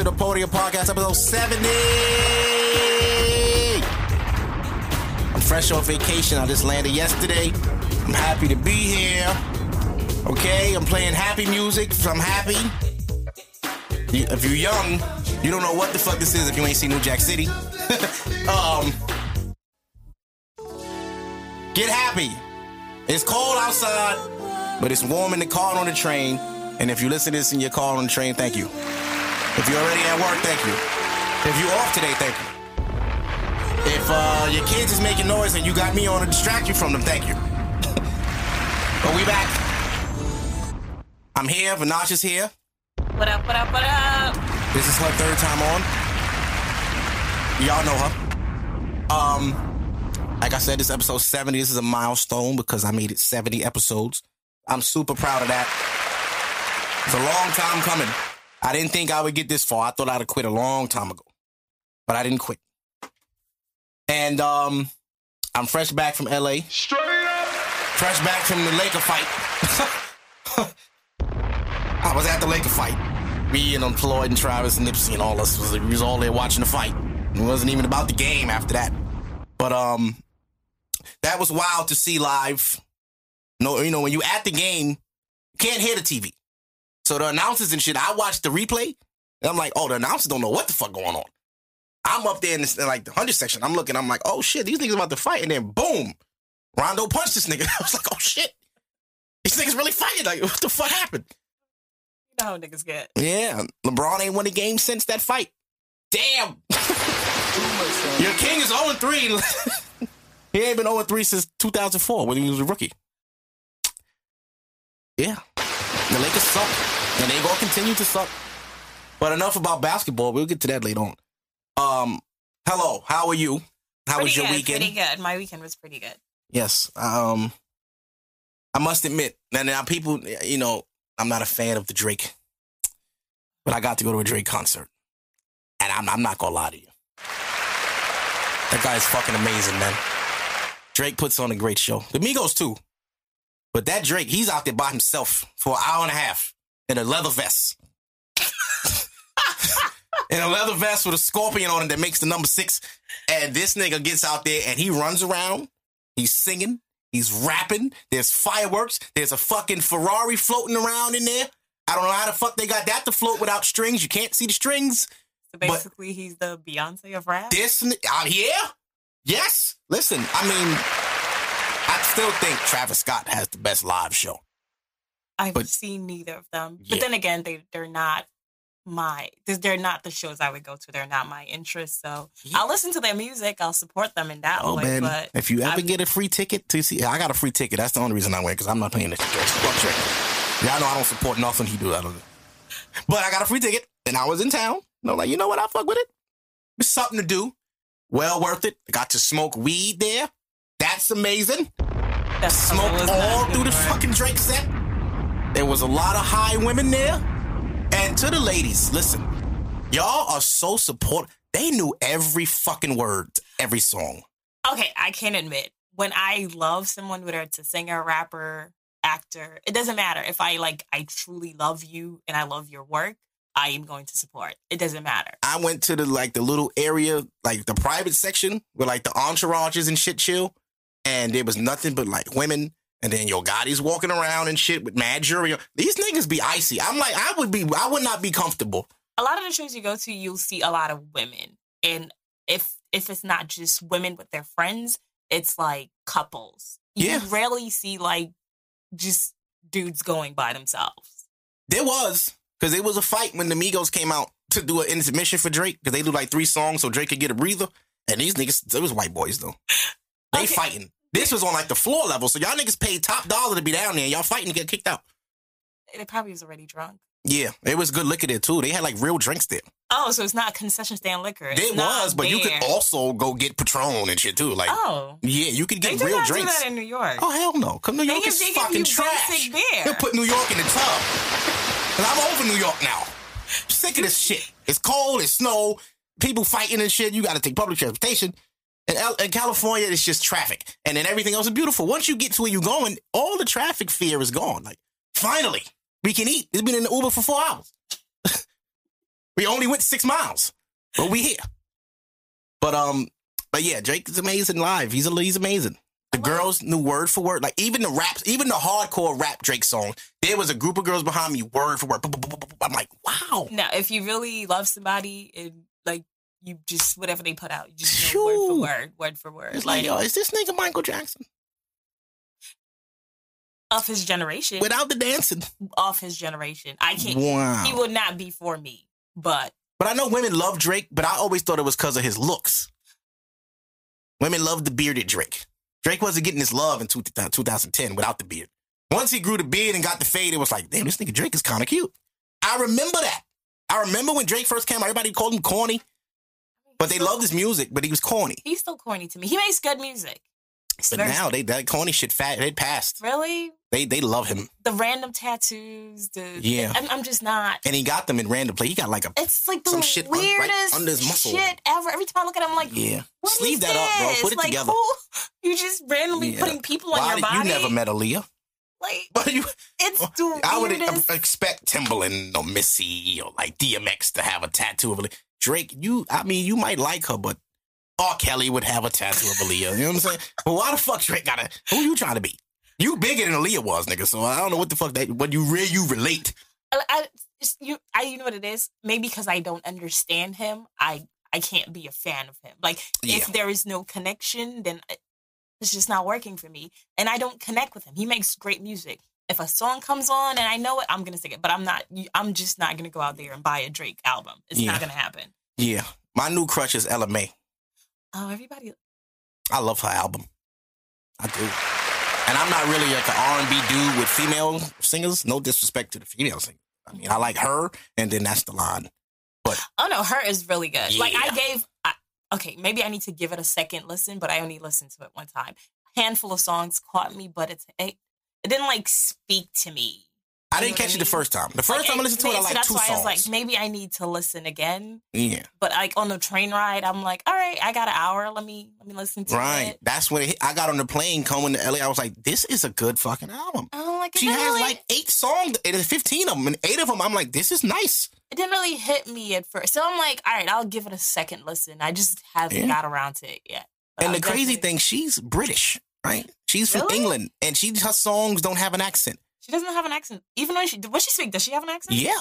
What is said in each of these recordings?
To the Podium Podcast, episode 70. I'm fresh off vacation. I just landed yesterday. I'm happy to be here. Okay, I'm playing happy music. So I'm happy. If you're young, you don't know what the fuck this is if you ain't seen New Jack City. um, get happy. It's cold outside, but it's warm in the car on the train. And if you listen to this in your car on the train, thank you. If you're already at work, thank you. If you're off today, thank you. If uh, your kids is making noise and you got me on to distract you from them, thank you. but we back. I'm here. Vanash is here. What up, what up, what up? This is her third time on. Y'all know her. Um, like I said, this episode 70. This is a milestone because I made it 70 episodes. I'm super proud of that. It's a long time coming. I didn't think I would get this far. I thought I'd have quit a long time ago. But I didn't quit. And um, I'm fresh back from LA. Straight up. Fresh back from the Laker fight. I was at the Laker fight. Me and um, Floyd and Travis and Nipsey and all us was we was all there watching the fight. It wasn't even about the game after that. But um, that was wild to see live. No, you know when you at the game, you can't hear the TV. So the announcers and shit, I watched the replay. And I'm like, oh, the announcers don't know what the fuck going on. I'm up there in, this, in like the hundred section. I'm looking. I'm like, oh shit, these niggas about to fight, and then boom, Rondo punched this nigga. I was like, oh shit, these niggas really fighting. Like, what the fuck happened? You know how niggas get. Yeah, LeBron ain't won a game since that fight. Damn. Your king is 0 3. he ain't been 0 3 since 2004 when he was a rookie. Yeah. The Lakers suck. And they gonna continue to suck. But enough about basketball. We'll get to that later on. Um, hello, how are you? How pretty was your good, weekend? Pretty good. My weekend was pretty good. Yes. Um, I must admit, and now people, you know, I'm not a fan of the Drake, but I got to go to a Drake concert, and I'm, I'm not gonna lie to you. That guy is fucking amazing, man. Drake puts on a great show. The Migos too, but that Drake, he's out there by himself for an hour and a half in a leather vest. in a leather vest with a scorpion on it that makes the number six. And this nigga gets out there and he runs around. He's singing. He's rapping. There's fireworks. There's a fucking Ferrari floating around in there. I don't know how the fuck they got that to float without strings. You can't see the strings. So basically, he's the Beyonce of rap. This, uh, yeah, yes. Listen, I mean, I still think Travis Scott has the best live show. I've but- seen neither of them. Yeah. But then again, they they're not my they're- not the shows I would go to. They're not my interest. So Yeah. I'll listen to their music. I'll support them in that Oh way. man, But if you ever I'm- get a free ticket to see, I got a free ticket. That's the only reason I went because I'm not paying. Fuck Drake. Y'all know I don't support nothing he do. I don't. But I got a free ticket and I was in town. And I'm like, you know what? I fuck with it. It's something to do. Well worth it. I got to smoke weed there. That's amazing. that's Smoke all through the fucking Drake set. There was a lot of high women there. And to the ladies, listen, y'all are so support. They knew every fucking word, every song. Okay, I can admit when I love someone, whether it's a singer, rapper, actor, it doesn't matter. If I like, I truly love you and I love your work, I am going to support. It doesn't matter. I went to the like the little area, like the private section where like the entourages and shit chill, and there was nothing but like women. And then Yo Gotti's walking around and shit with mad jury. These niggas be icy. I'm like, I would be, I would not be comfortable. A lot of the shows you go to, you'll see a lot of women, and if if it's not just women with their friends, it's like couples. You Yeah. rarely see like just dudes going by themselves. There was, because there was a fight when the Migos came out to do an intermission for Drake, because they do like three songs so Drake could get a breather. And these niggas, it was white boys though. They Okay. fighting. This was on like the floor level, so y'all niggas paid top dollar to be down there. Y'all fighting to get kicked out. They probably was already drunk. Yeah, it was good liquor there too. They had like real drinks there. Oh, so it's not concession stand liquor. It's It was, but you could also go get Patron and shit too. Like, Oh, yeah, you could get do real not drinks. do that in New York. oh hell no, cause New York give- is they fucking trash. beer. They'll put New York in the tub. Cause I'm over New York now. Sick of this shit. It's cold. It's snow. People fighting and shit. You got to take public transportation. In, L- in California, it's just traffic, and then everything else is beautiful. Once you get to where you're going, all the traffic fear is gone. Like, finally, we can eat. It's been in the Uber for four hours. We only went six miles, but we here. But um, but yeah, Drake is amazing live. He's a, he's amazing. The girls knew word for word, like even the raps, even the hardcore rap Drake song. There was a group of girls behind me, word for word. I'm like, wow. Now, if you really love somebody and you just whatever they put out, you just know word for word, word for word. It's like, yo, is this nigga Michael Jackson of his generation, without the dancing? of his generation. I can't. Wow. He would not be for me, but But I know women love Drake, but I always thought it was because of his looks. Women love the bearded Drake. Drake wasn't getting his love in two, 2010 without the beard. Once he grew the beard and got the fade, it was like, damn, this nigga Drake is kind of cute. I remember that. I remember when Drake first came out, everybody called him corny, but they loved his music, but he was corny. he's still corny to me. He makes good music. But very- now they that corny shit fat, they passed. really They they love him. the random tattoos. The Yeah. I'm, I'm just not. And he got them in random play. He got like a It's like the Some shit un- right weirdest under his muscle. shit ever. Every time I look at him, I'm like, yeah. what Sleeve is that up, bro. Put it like, together. Who, you just randomly Yeah. putting people on your body. you never met Aaliyah, Like but you. it's I would expect Timbaland or Missy or like DMX to have a tattoo of Aaliyah. Drake, you, I mean, you might like her, but R. Kelly would have a tattoo of Aaliyah. You know what I'm saying? But why the fuck Drake gotta? Who you trying to be? You bigger than Aaliyah was, nigga. So I don't know what the fuck that. What you really you relate? I, I, you, I, you know what it is? Maybe because I don't understand him, I, I can't be a fan of him. Like Yeah. if there is no connection, then uh, it's just not working for me, and I don't connect with him. He makes great music. If a song comes on and I know it, I'm gonna sing it. But I'm not. I'm just not gonna go out there and buy a Drake album. It's Yeah. not gonna happen. Yeah, my new crush is Ella Mai. Oh, everybody. I love her album. I do. And I'm not really like an R&B dude with female singers. No disrespect to the female singers. I mean, I like her, and then that's the line. But oh no, her is really good. Like I gave. I, okay, maybe I need to give it a second listen, but I only listened to it one time. Handful of songs caught me, but it's it, it didn't like speak to me. I didn't catch I it the first time. The first Like, time I listened to it, I so like that's two why songs. I was like, maybe I need to listen again. yeah, But like on the train ride, I'm like, all right, I got an hour. Let me let me listen to right. it. That's when it. I got on the plane coming to LA. I was like, this is a good fucking album. I'm like, She has really, like eight songs. It is 15 of them, and eight of them, I'm like, this is nice. it didn't really hit me at first. So I'm like, all right, I'll give it a second listen. I just haven't Yeah. got around to it yet. But and I'll the crazy definitely- thing, she's British, right? She's from Really? England, and she her songs don't have an accent. she doesn't have an accent. Even when she what she speak, does she have an accent? Yeah,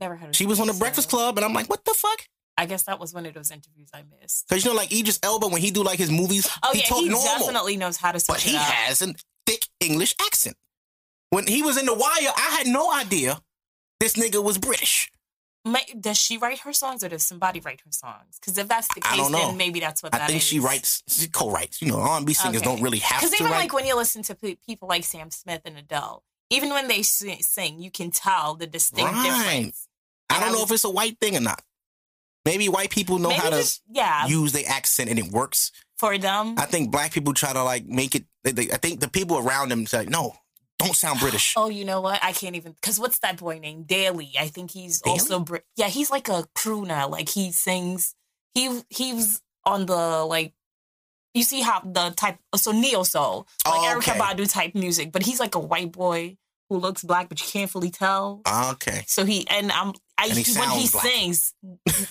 Never heard. She was on the Breakfast Club, and I'm like, what the fuck? I guess that was one of those interviews I missed. Because you know, like Idris Elba, when he do like his movies, Oh he yeah, he normal, definitely knows how to speak. but he up. has a thick English accent. When he was in The Wire, I had no idea this nigga was British. Ma- Does she write her songs or does somebody write her songs? Because if that's the case, then maybe that's what I that think she writes, she co-writes. You know, R&B singers Okay. don't really have Because to even write. like when you listen to people like Sam Smith and Adele, even when they sing, you can tell the distinct Right. difference. I and don't I know if it's a white thing or not. Maybe white people know how to yeah use their accent and it works. for them. I think black people try to like make it. They, they, I think the people around them say, "No, don't sound British." Oh, you know what? I can't even because what's that boy named Daley? I think he's Daley? also Brit. Yeah, he's like a crooner. Like he sings. He he was on the like. You see how the type so neo soul like Oh, Erykah. Badu type music, but he's like a white boy who looks black, but you can't fully tell. Okay, So he and I'm I And he when he black. sings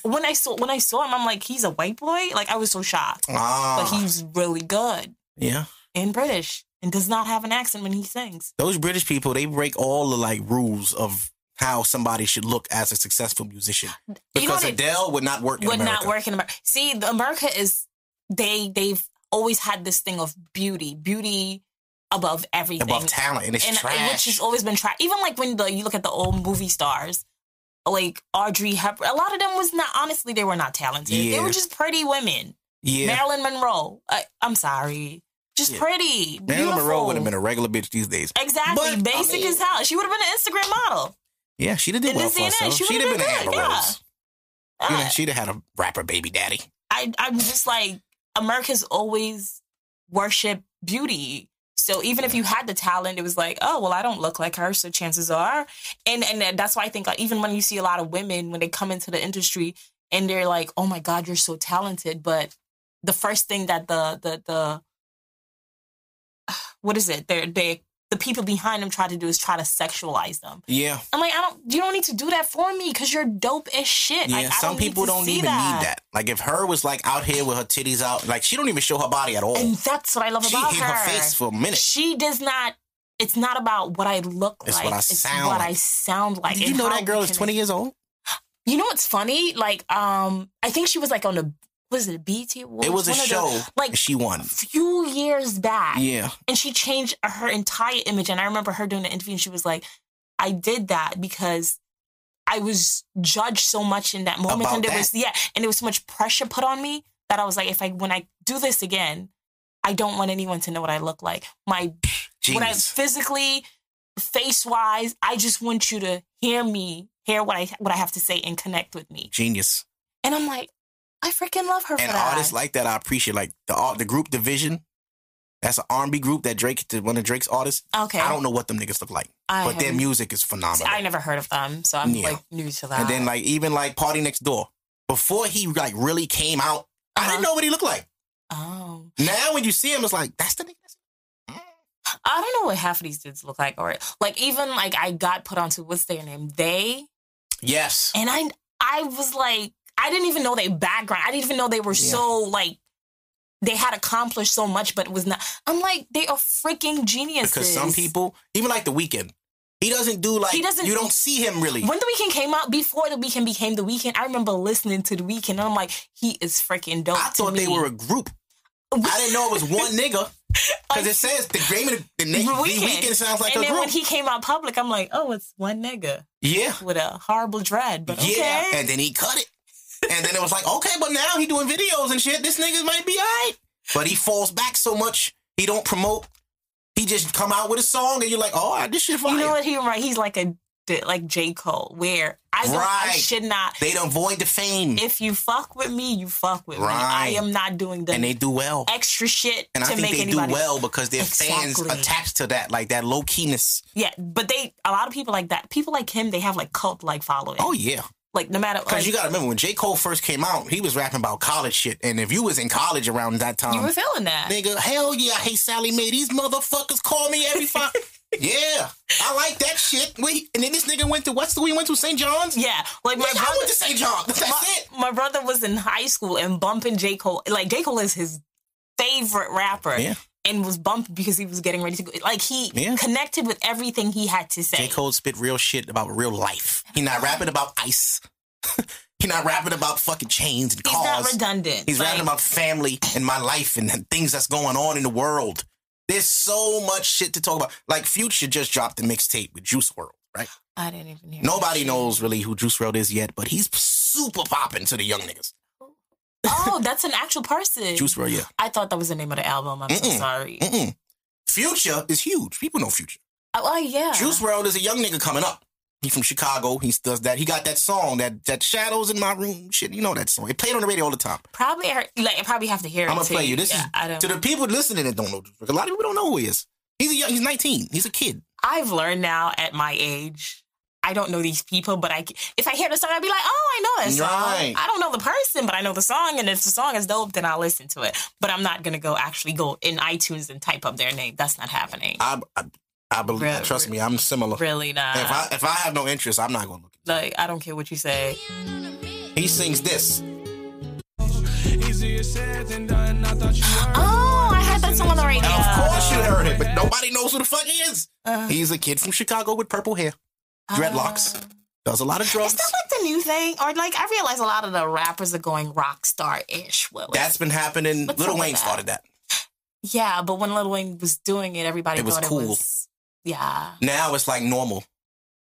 when I saw when I saw him, I'm like he's a white boy. Like I was so shocked, ah, but he's really good yeah. in British and does not have an accent when he sings. Those British people, they break all the like rules of how somebody should look as a successful musician. You know Because Adele would not work in would America. not work in America. See, America is they they've always had this thing of beauty, beauty above everything, above talent, and it's and trash. which has always been trash. Even like when the you look at the old movie stars, like Audrey Hepburn, a lot of them was not honestly they were not talented. They were just pretty women. yeah, Marilyn Monroe, I, I'm sorry, just Yeah. pretty. Marilyn Monroe would have been a regular bitch these days. exactly But, I basic mean- as hell. She would have been an Instagram model. Yeah, she'd have did well for day and age, herself. she She'd have would've been an been Amber yeah. Rose. Know, Uh, she'd have had a rapper baby daddy. I I'm just like America's always worship beauty. So even if you had the talent, it was like, oh well, I don't look like her, so chances are, and and that's why I think like, even when you see a lot of women when they come into the industry and they're like, oh my god, you're so talented, but the first thing that the the the what is it? They're, they the people behind them try to do is try to sexualize them. Yeah. I'm like, I don't. You don't need to do that for me because you're dope as shit. Yeah, Like, some don't people don't even need that. Like if her was like out here with her titties out, like she don't even show her body at all. And that's what I love she about hid her. her face for a minute. She does not. It's not about what I look It's like. what I it's sound what like. I sound like. Did you know that girl is 20 years old? You know what's funny? Like, um, I think she was like on the was it a BT Awards? It was a One the- show. like she won. A few years back. Yeah. and she changed her entire image. And I remember her doing the interview, and she was like, "I did that because I was judged so much in that moment, About and there that. was yeah, and there was so much pressure put on me that I was like, if I when I do this again, I don't want anyone to know what I look like. My when I physically, face wise, I just want you to hear me, hear what I what I have to say, and connect with me. Genius. And I'm like, I freaking love her And for that. artists like that, I appreciate. Like the art- the group Division. That's an R&B group that Drake, one of Drake's artists. okay, I don't know what them niggas look like, I but their music is phenomenal. I never heard of them, so I'm Yeah. like new to that. and then like even like PartyNextDoor. Before he like really came out, I Uh-huh. didn't know what he looked like. oh. Now when you see him, it's like that's the nigga. I don't know what half of these dudes look like, or like even like I got put onto what's their name, they, Yes. and I I was like I didn't even know their background. I didn't even know they were Yeah. so like they had accomplished so much, but it was not. I'm like they are freaking geniuses. Because some people, even like the Weeknd, he doesn't do like He doesn't- you don't see him really. When the Weeknd came out, before the Weeknd became the Weeknd, I remember listening to the Weeknd, and I'm like, he is freaking dope. I thought they were a group. I didn't know it was one nigga. Because it says the name of the, name, the Weeknd. sounds like and a then group. when he came out public, I'm like, oh, it's one nigga yeah. with a horrible dread, but okay. Yeah. And then he cut it. And then it was like, okay, but now he doing videos and shit. This nigga might be alright. But he falls back so much. He don't promote. He just come out with a song and you're like, oh, this shit fire. You know what he right? He's like a like J Cole, where I don't, I should not. They don't void the fame. If you fuck with me, you fuck with me. I am not doing the and they do well. extra shit And I to think they do well because their fans attached to that, like that low keyness. Yeah, but they a lot of people like that. People like him, they have like cult like following. Oh yeah. Like no matter Because like, you gotta remember when J. Cole first came out, he was rapping about college shit. And if you was in college around that time, you were feeling that. nigga, hell yeah, I hate Sallie Mae. These motherfuckers call me every five. yeah, I like that shit. Wait, and then this nigga went to what's the we went to St. John's? yeah, like my I brother. went to St. John's. That's my, it. my brother was in high school and bumping J Cole. Like J Cole is his favorite rapper. Yeah. And was bumped because he was getting ready to go. Like he Yeah. connected with everything he had to say. J. Cole spit real shit about real life. He not rapping about ice. he not rapping about fucking chains and He's cars. not redundant. He's Like, rapping about family and my life and things that's going on in the world. There's so much shit to talk about. Like Future just dropped the mixtape with Juice WRLD, right? I didn't even hear. Nobody knows really who Juice WRLD is yet, but he's super popping to the young niggas. Oh, that's an actual person. Juice WRLD, yeah. I thought that was the name of the album. I'm so Mm-mm. sorry. Mm-mm. Future is huge. People know Future. Oh, oh, yeah. Juice WRLD is a young nigga coming up. He from Chicago. He does that. He got that song that that Shadows in My Room shit. You know that song. It played on the radio all the time. Probably heard, like I probably have to hear it. I'm gonna too. play you. This Yeah, is I don't. to the people listening that don't know. Juice WRLD. A lot of people don't know who he is. He's a young, he's 19. He's a kid. I've learned now at my age. I don't know these people, but I if I hear the song, I'd be like, oh, I know that song. Right. I don't know the person, but I know the song, and if the song is dope, then I'll listen to it. But I'm not gonna go actually go in iTunes and type up their name. That's not happening. I I, I believe. Really? Trust me, I'm similar. really not. If I if I have no interest, I'm not gonna look. like I don't care what you say. He sings this. Easier said than done. I thought you were. Oh, I heard that song on the radio. Of course you heard it, but nobody knows who the fuck he is. Uh, He's a kid from Chicago with purple hair, dreadlocks, uh, does a lot of Is that like the new thing? Or like I realize a lot of the rappers are going rock star ish. Well, That's been happening. What's Lil Wayne that? started that. yeah, but when Lil Wayne was doing it, everybody It was cool. it was yeah. Now it's like normal.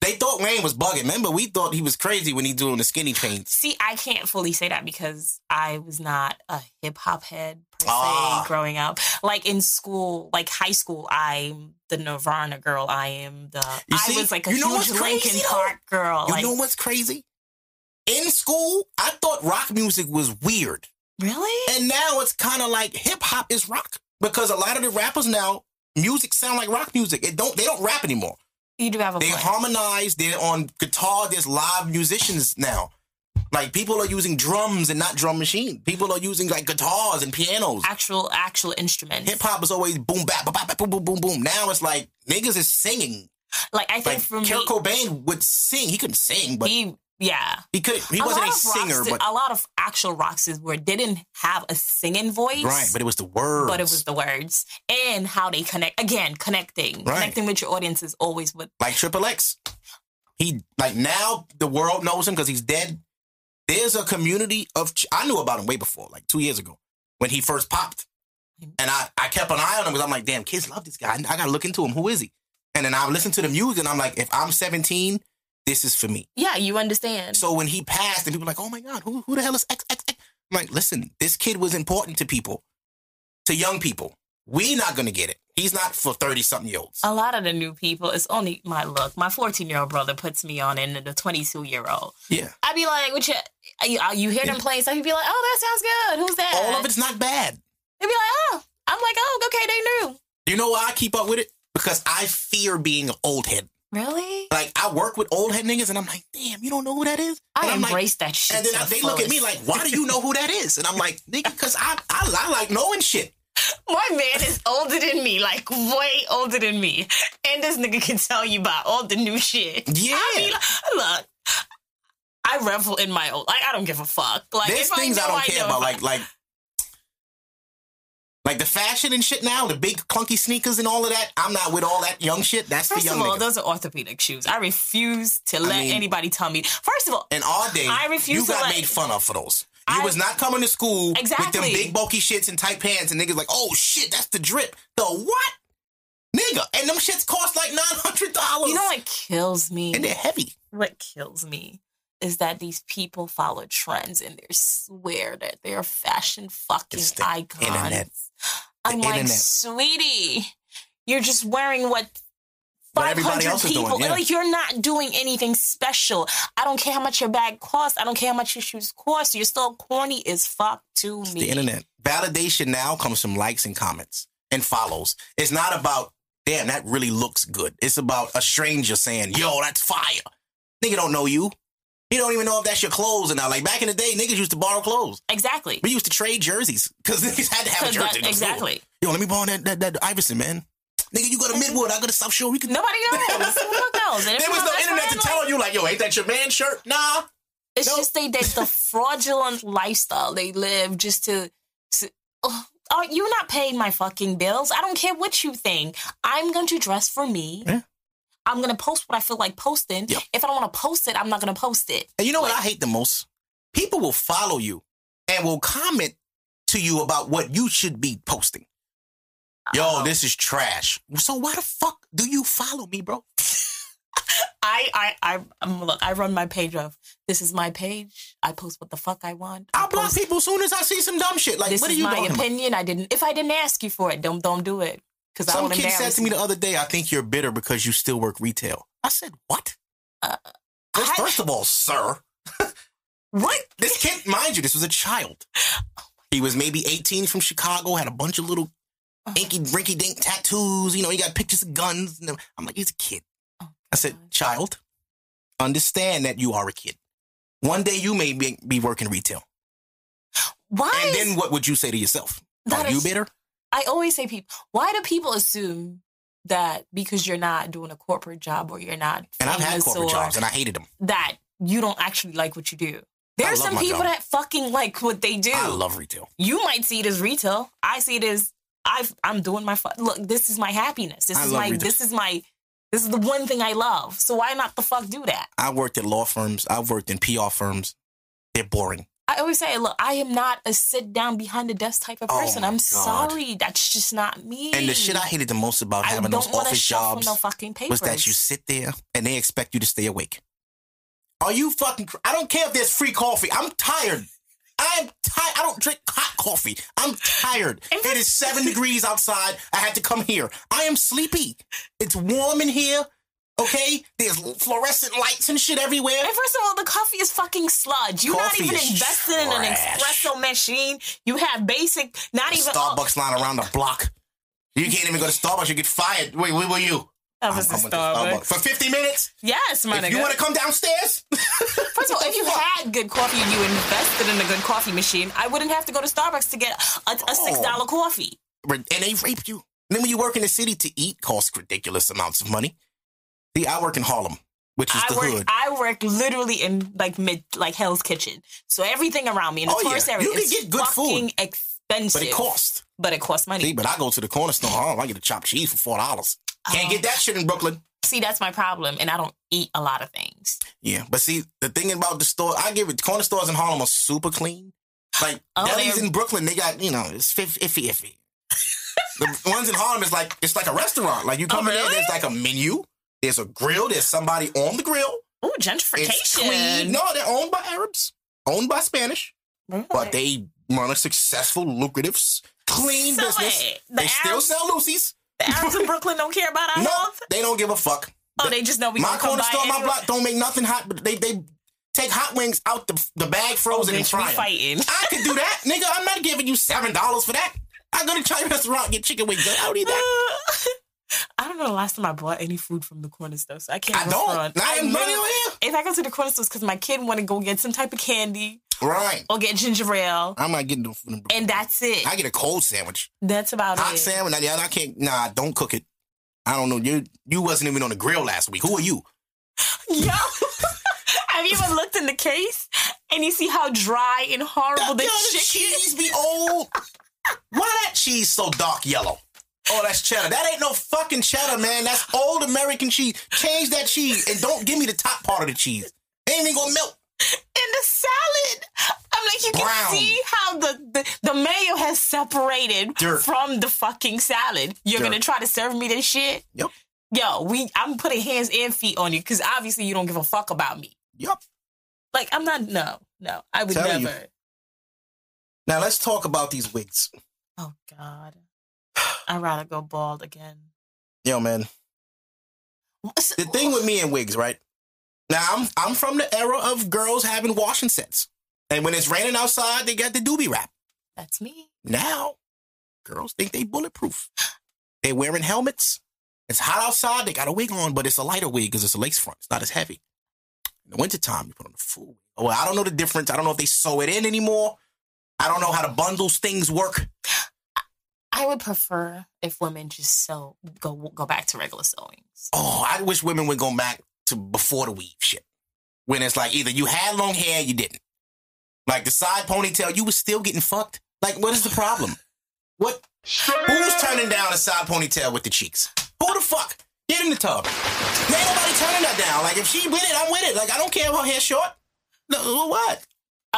They thought Wayne was bugging. Remember, we thought he was crazy when he doing the skinny chains. See, I can't fully say that because I was not a hip hop head per se Ah. growing up. Like in school, like high school, I'm the Nirvana girl. I am the. You I was like a You know huge Linkin? Park girl. You like know what's crazy? In school, I thought rock music was weird. really? And now it's kind of like hip hop is rock because a lot of the rappers now music sound like rock music. It don't they don't rap anymore. You do have a They point. harmonize. They're on guitar. There's live musicians now. Like people are using drums and not drum machine. People are using like guitars and pianos. Actual actual instruments. Hip hop was always boom bap, bap, bap, boom, boom, boom, boom. Now it's like niggas is singing. Like I think Like me, Kurt Cobain would sing. He couldn't sing, but he yeah. could. He a wasn't lot a singer, but a lot of actual rockstars where they didn't have a singing voice. right. But it was the words. but it was the words and how they connect. Again, connecting, Right. connecting with your audience is always what. like Triple X. He like now the world knows him because he's dead. There's a community of ch- I knew about him way before, like two years ago when he first popped, and I I kept an eye on him because I'm like, damn, kids love this guy. I, I gotta look into him. Who is he? And then I listen to the music, and I'm like, if I'm 17, this is for me. Yeah, you understand. So when he passed, and people were like, oh my god, who who the hell is X X X? I'm like, listen, this kid was important to people, to young people. We not gonna get it. He's not for 30 something year olds. a lot of the new people, it's only my look. My 14 year old brother puts me on, and the 22 year old. Yeah, I'd be like, "What you?" You, you hear them playing stuff, you'd be like, "Oh, that sounds good. Who's that?" all of it's not bad. They'd be like, "Oh," I'm like, "Oh, okay, they knew." You know why I keep up with it? Because I fear being an old head. Really? Like I work with old head niggas, and I'm like, damn, you don't know who that is. And I I'm like, embrace that shit. and then I- the they look at me like, why do you know who that is? And I'm like, nigga, because I, I I like knowing shit. My man is older than me, like way older than me. And this nigga can tell you about all the new shit. Yeah. I mean, look, I revel in my old. Like, I don't give a fuck. Like, There's things I, I, don't care know. about, like like like the fashion and shit now, the big clunky sneakers and all of that. I'm not with all that young shit. That's First the of young all, niggas. those are orthopedic shoes. I refuse to let mean- anybody tell me. First of all, In our day, I refuse you got let- made fun of for those. You I- was not coming to school exactly. with them big bulky shits and tight pants, and niggas like, oh shit, that's the drip. The what, nigga? And them shits cost like nine hundred dollars. you know what kills me? And they're heavy. what kills me is that these people follow trends and they swear that they're fashion fucking It's the icons. internet. I'm The like, internet. sweetie, you're just wearing what What 500 else people. doing, yeah. Like you're not doing anything special. I don't care how much your bag costs. I don't care how much your shoes cost. You're still corny as fuck to me. The internet. Validation now comes from likes and comments and follows. It's not about, damn, that really looks good. It's about a stranger saying, yo, that's fire. Nigga don't know you. He don't even know if that's your clothes or not. Like back in the day, niggas used to borrow clothes. Exactly. We used to trade jerseys because niggas had to have a jersey. that- exactly. Yo, let me borrow that, that, that Iverson, man. Nigga, you go to Midwood, I go to South Shore. We can. Nobody knows. Who knows? There was no internet to tell you, like, yo, ain't that your man shirt? Nah. It's No. just they did the fraudulent lifestyle they live just to. to oh, are you not paying my fucking bills? I don't care what you think. I'm going to dress for me. Yeah. I'm to post what I feel like posting. Yep. If I don't want to post it, I'm not to post it. And you know what I hate the most? People will follow you and will comment to you about what you should be posting. Yo, Oh. this is trash. So why the fuck do you follow me, bro? I, I, I, um, look, I run my page of this is my page. I post what the fuck I want. I I'll block post- people as soon as I see some dumb shit. Like, This what are is you my talking about? opinion. I didn't. If I didn't ask you for it, don't don't do it because Some kid said to me the other day, I think you're bitter because you still work retail. I said, what? Uh, First, I- first of all, sir, What? this kid, mind you, this was a child. He was maybe 18 from Chicago, had a bunch of little inky, rinky dink tattoos. You know, he got pictures of guns. I'm like, he's a kid. Oh, I said, child, understand that you are a kid. One day you may be, be working retail. Why? And then what would you say to yourself? That are you is- bitter? I always say people, why do people assume that because you're not doing a corporate job or you're not And I've had corporate jobs and I hated them. that you don't actually like what you do? There I are some people job. that fucking like what they do. I love retail. you might see it as retail. I see it as I've, I'm doing my fu- look. This is my happiness. This I is my. retail. This is my. This is the one thing I love. So why not the fuck do that? I worked at law firms. I've worked in PR firms. They're boring. I always say, look, I am not a sit down behind the desk type of Oh person. my I'm God. sorry. That's just not me. And the shit I hated the most about I having those office jobs no fucking papers. was that you sit there and they expect you to stay awake. Are you fucking? cr- I don't care if there's free coffee. I'm tired. I'm tired. I don't drink hot coffee. I'm tired. It is seven degrees outside. I had to come here. I am sleepy. It's warm in here. Okay, there's fluorescent lights and shit everywhere. And first of all, the coffee is fucking sludge. You're Coffee not even invested in an espresso machine. You have basic, not even. oh, Starbucks line around the block. You can't even go to Starbucks. You get fired. Wait, where were you? That was I'm- the I'm Starbucks. For 50 minutes? Yes, my If nigga. you want to come downstairs? First of all, if you had good coffee and you invested in a good coffee machine, I wouldn't have to go to Starbucks to get a, a oh. six dollar coffee. and they rape you. And then when you work in the city to eat costs ridiculous amounts of money. See, I work in Harlem, which is I the work. hood. I work literally in like mid, like Hell's Kitchen. So everything around me in the Oh, yeah. area You can is get good fucking food, expensive. but it costs. But it costs money. See, but I go to the corner store. Harlem, I get a chopped cheese for four dollars. Can't Oh. get that shit in Brooklyn. See, that's my problem, and I don't eat a lot of things. Yeah, but see, the thing about the store, I give it. Corner stores in Harlem are super clean. Like Oh, delis in Brooklyn, they got you know it's iffy iffy. the ones in Harlem is like it's like a restaurant. Like you come Oh, in there, there's like a menu. There's a grill. There's somebody on the grill. Ooh, It's gentrification. clean. No, they're owned by Arabs, owned by Spanish, Really? but they run a successful, lucrative, clean So business. the they still sell loosies. the Arabs in Brooklyn don't care about our No, health. they don't give a fuck. Oh, they just know we my corner store, my block don't make nothing hot, but they they take hot wings out the the bag Oh, frozen and bitch, try we 'em. fighting. I could do that, nigga. I'm not giving you seven dollars for that. I go to Chinese restaurant and get chicken wings. I don't need that. I don't know the last time I bought any food from the corner store, so I can't. I don't. I even money on here. If I go to the corner store, it's because my kid want to go get some type of candy Right. or get ginger ale, I'm not getting the. and that's it. I get a cold sandwich. that's about Hot it. sandwich. Nah, I can't. Nah, don't cook it. I don't know. You you wasn't even on the grill last week. Who are you? Yo, have you ever looked in the case and you see how dry and horrible the Yo, the chicken is? cheese be old. Why that cheese so dark yellow? Oh, that's cheddar. That ain't no fucking cheddar, man. That's old American cheese. Change that cheese and don't give me the top part of the cheese. Ain't even gonna melt. in the salad. I'm like, you can see how the, the, the mayo has separated Dirt. from the fucking salad. You're Dirt. gonna try to serve me this shit? Yep. Yo, we I'm putting hands and feet on you because obviously you don't give a fuck about me. Yup. Like I'm not no, no. I would you. never. Now let's talk about these wigs. Oh God. I'd rather go bald again. Yo, man. The thing with me and wigs, right? Now I'm I'm from the era of girls having washing sets. And when it's raining outside, they got the doobie wrap. That's me. Now, girls think they bulletproof. They're wearing helmets. It's hot outside. They got a wig on, but it's a lighter wig because it's a lace front. It's not as heavy. In the wintertime, you put on a full. Well, I don't know the difference. I don't know if they sew it in anymore. I don't know how the bundles things work. I would prefer if women just sew go go back to regular sewings. Oh, I wish women would go back to before the weave shit. When it's like either you had long hair, you didn't. Like the side ponytail, you was still getting fucked. Like, what is the problem? What? Who's turning down a side ponytail with the cheeks? Who the fuck? Get in the tub. There ain't nobody turning that down. Like, if she with it, I'm with it. Like, I don't care if her hair short. No, what?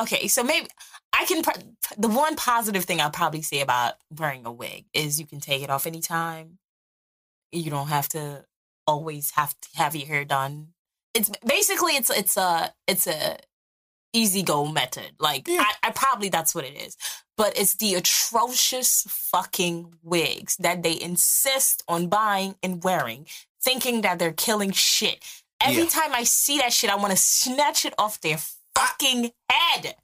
Okay, so maybe I can. pr- The one positive thing I'll probably say about wearing a wig is you can take it off anytime. You don't have to always have to have your hair done. It's basically it's it's a it's a easy go method. Like Yeah. I, I probably that's what it is. But it's the atrocious fucking wigs that they insist on buying and wearing, thinking that they're killing shit. Every Yeah. time I see that shit, I want to snatch it off their fucking head.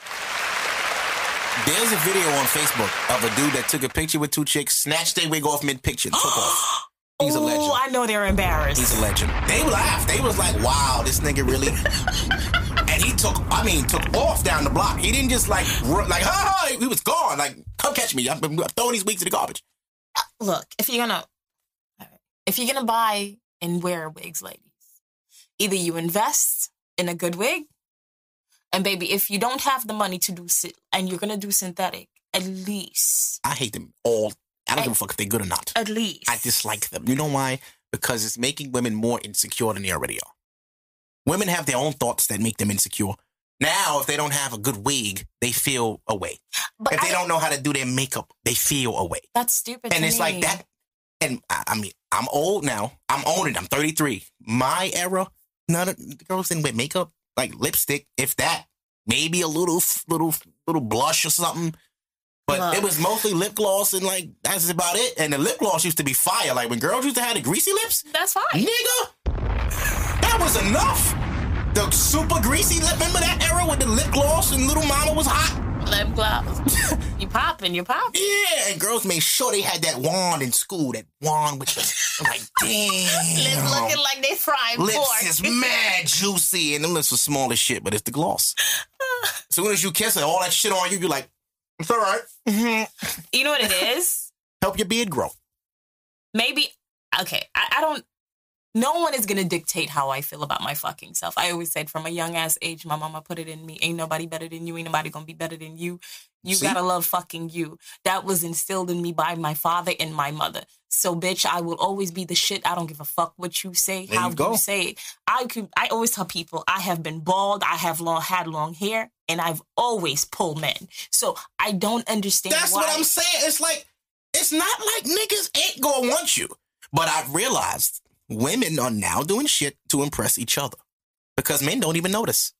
There's a video on Facebook of a dude that took a picture with two chicks, snatched their wig off mid picture, took off. He's a Ooh, legend. I know they're embarrassed. He's a legend. They laughed. They was like, wow, this nigga really. and he took, I mean, took off down the block. He didn't just like, like, ha ha, he was gone. Like, come catch me. I'm, I'm throwing these wigs in the garbage. Uh, look, if you're gonna, if you're gonna buy and wear wigs, ladies, either you invest in a good wig, and baby, if you don't have the money to do sy- and you're gonna do synthetic, at least, I hate them all. I don't give a fuck if they're good or not. at least, I dislike them. You know why? Because it's making women more insecure than they already are. Women have their own thoughts that make them insecure. Now, if they don't have a good wig, they feel away. But If they don't know how to do their makeup, they feel away. That's stupid. and it's like that. And I, I mean, I'm old now. I'm owning. I'm 33. My era, none of the girls didn't wear makeup, like lipstick, if that. Maybe a little, little, little blush or something. But it was mostly lip gloss and like that's about it. And the lip gloss used to be fire. Like when girls used to have the greasy lips, That's fine. nigga, that was enough. The super greasy lip. Remember that era with the lip gloss and little mama was hot. Lip gloss. you popping, you popping. Yeah, and girls made sure they had that wand in school. That wand with the, I'm like, Lips damn. looking like they fried lips pork. is mad juicy, and them lips are small as shit, but it's the gloss. as soon as you kiss it, all that shit on you, you're like, it's all right. Mhm. you know what it is? Help your beard grow. Maybe, okay, I, I don't, no one is going to dictate how I feel about my fucking self. I always said from a young ass age, my mama put it in me. Ain't nobody better than you. Ain't nobody going to be better than you. You See? gotta love fucking you. That was instilled in me by my father and my mother. So, bitch, I will always be the shit. I don't give a fuck what you say, There how you you say it. I could. I always tell people I have been bald. I have long had long hair, and I've always pulled men. So I don't understand. That's why. what I'm saying. It's like, it's not like niggas ain't gonna want you. But I've realized women are now doing shit to impress each other because men don't even notice.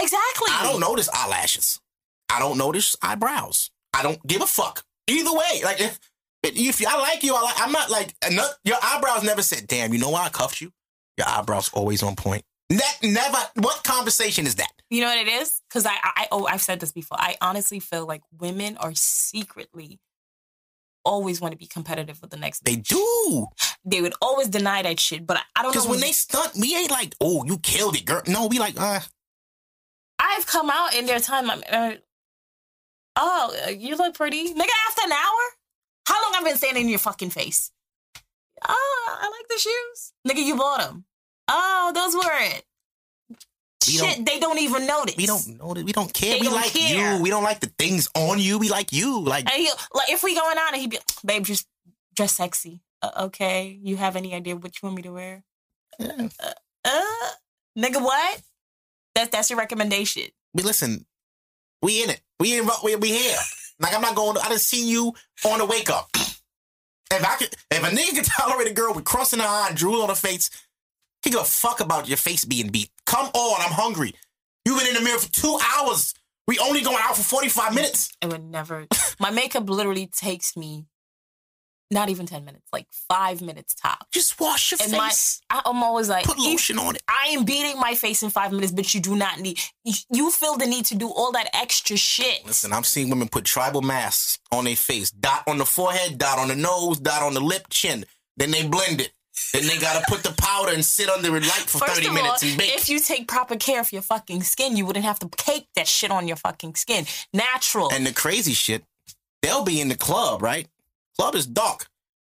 exactly. I don't notice eyelashes. I don't notice eyebrows. I don't give a fuck. Either way, like if, if I like you, I like. I'm not like no, your eyebrows never said, "Damn, you know why I cuffed you." Your eyebrows always on point. That never. What conversation is that? You know what it is? Because I, I, oh, I've said this before. I honestly feel like women are secretly always want to be competitive with the next. They do They would always deny that shit, but I, I don't know. because when they stunt, we ain't like, "Oh, you killed it, girl." No, we like, uh, I've come out in their time. I'm, uh, oh, uh, you look pretty, nigga. After an hour, how long I've been standing in your fucking face? Oh, I like the shoes, nigga. You bought them. Oh, those were it. We Shit, they don't even notice. we don't know that. We don't care. They we don't like care. you. We don't like the things on you. We like you. Like he, like, if we going out and he be, babe, just dress sexy. Uh, okay, you have any idea what you want me to wear? yeah. Uh, nigga, what? That's that's your recommendation. But listen, we in it. We in. We, we here. Like I'm not going. To, I done seen you on the wake up. If I could, if a nigga could tolerate a girl with crossing her eye and drool on her face, he give a fuck about your face being beat. Come on, I'm hungry. You've been in the mirror for two hours. We only going out for 45 minutes. It would never. my makeup literally takes me not even ten minutes, like five minutes top. Just wash your And my, face. I, I'm always like, Put lotion on it. I am beating my face in five minutes, but you do not need. You, you feel the need to do all that extra shit. Listen, I'm seeing women put tribal masks on their face. Dot on the forehead, dot on the nose, dot on the lip, chin. Then they blend it. Then they gotta put the powder and sit under a light for First 30 of minutes and bake. if you take proper care of your fucking skin, you wouldn't have to cake that shit on your fucking skin. Natural. And the crazy shit, they'll be in the club, right? Club is dark.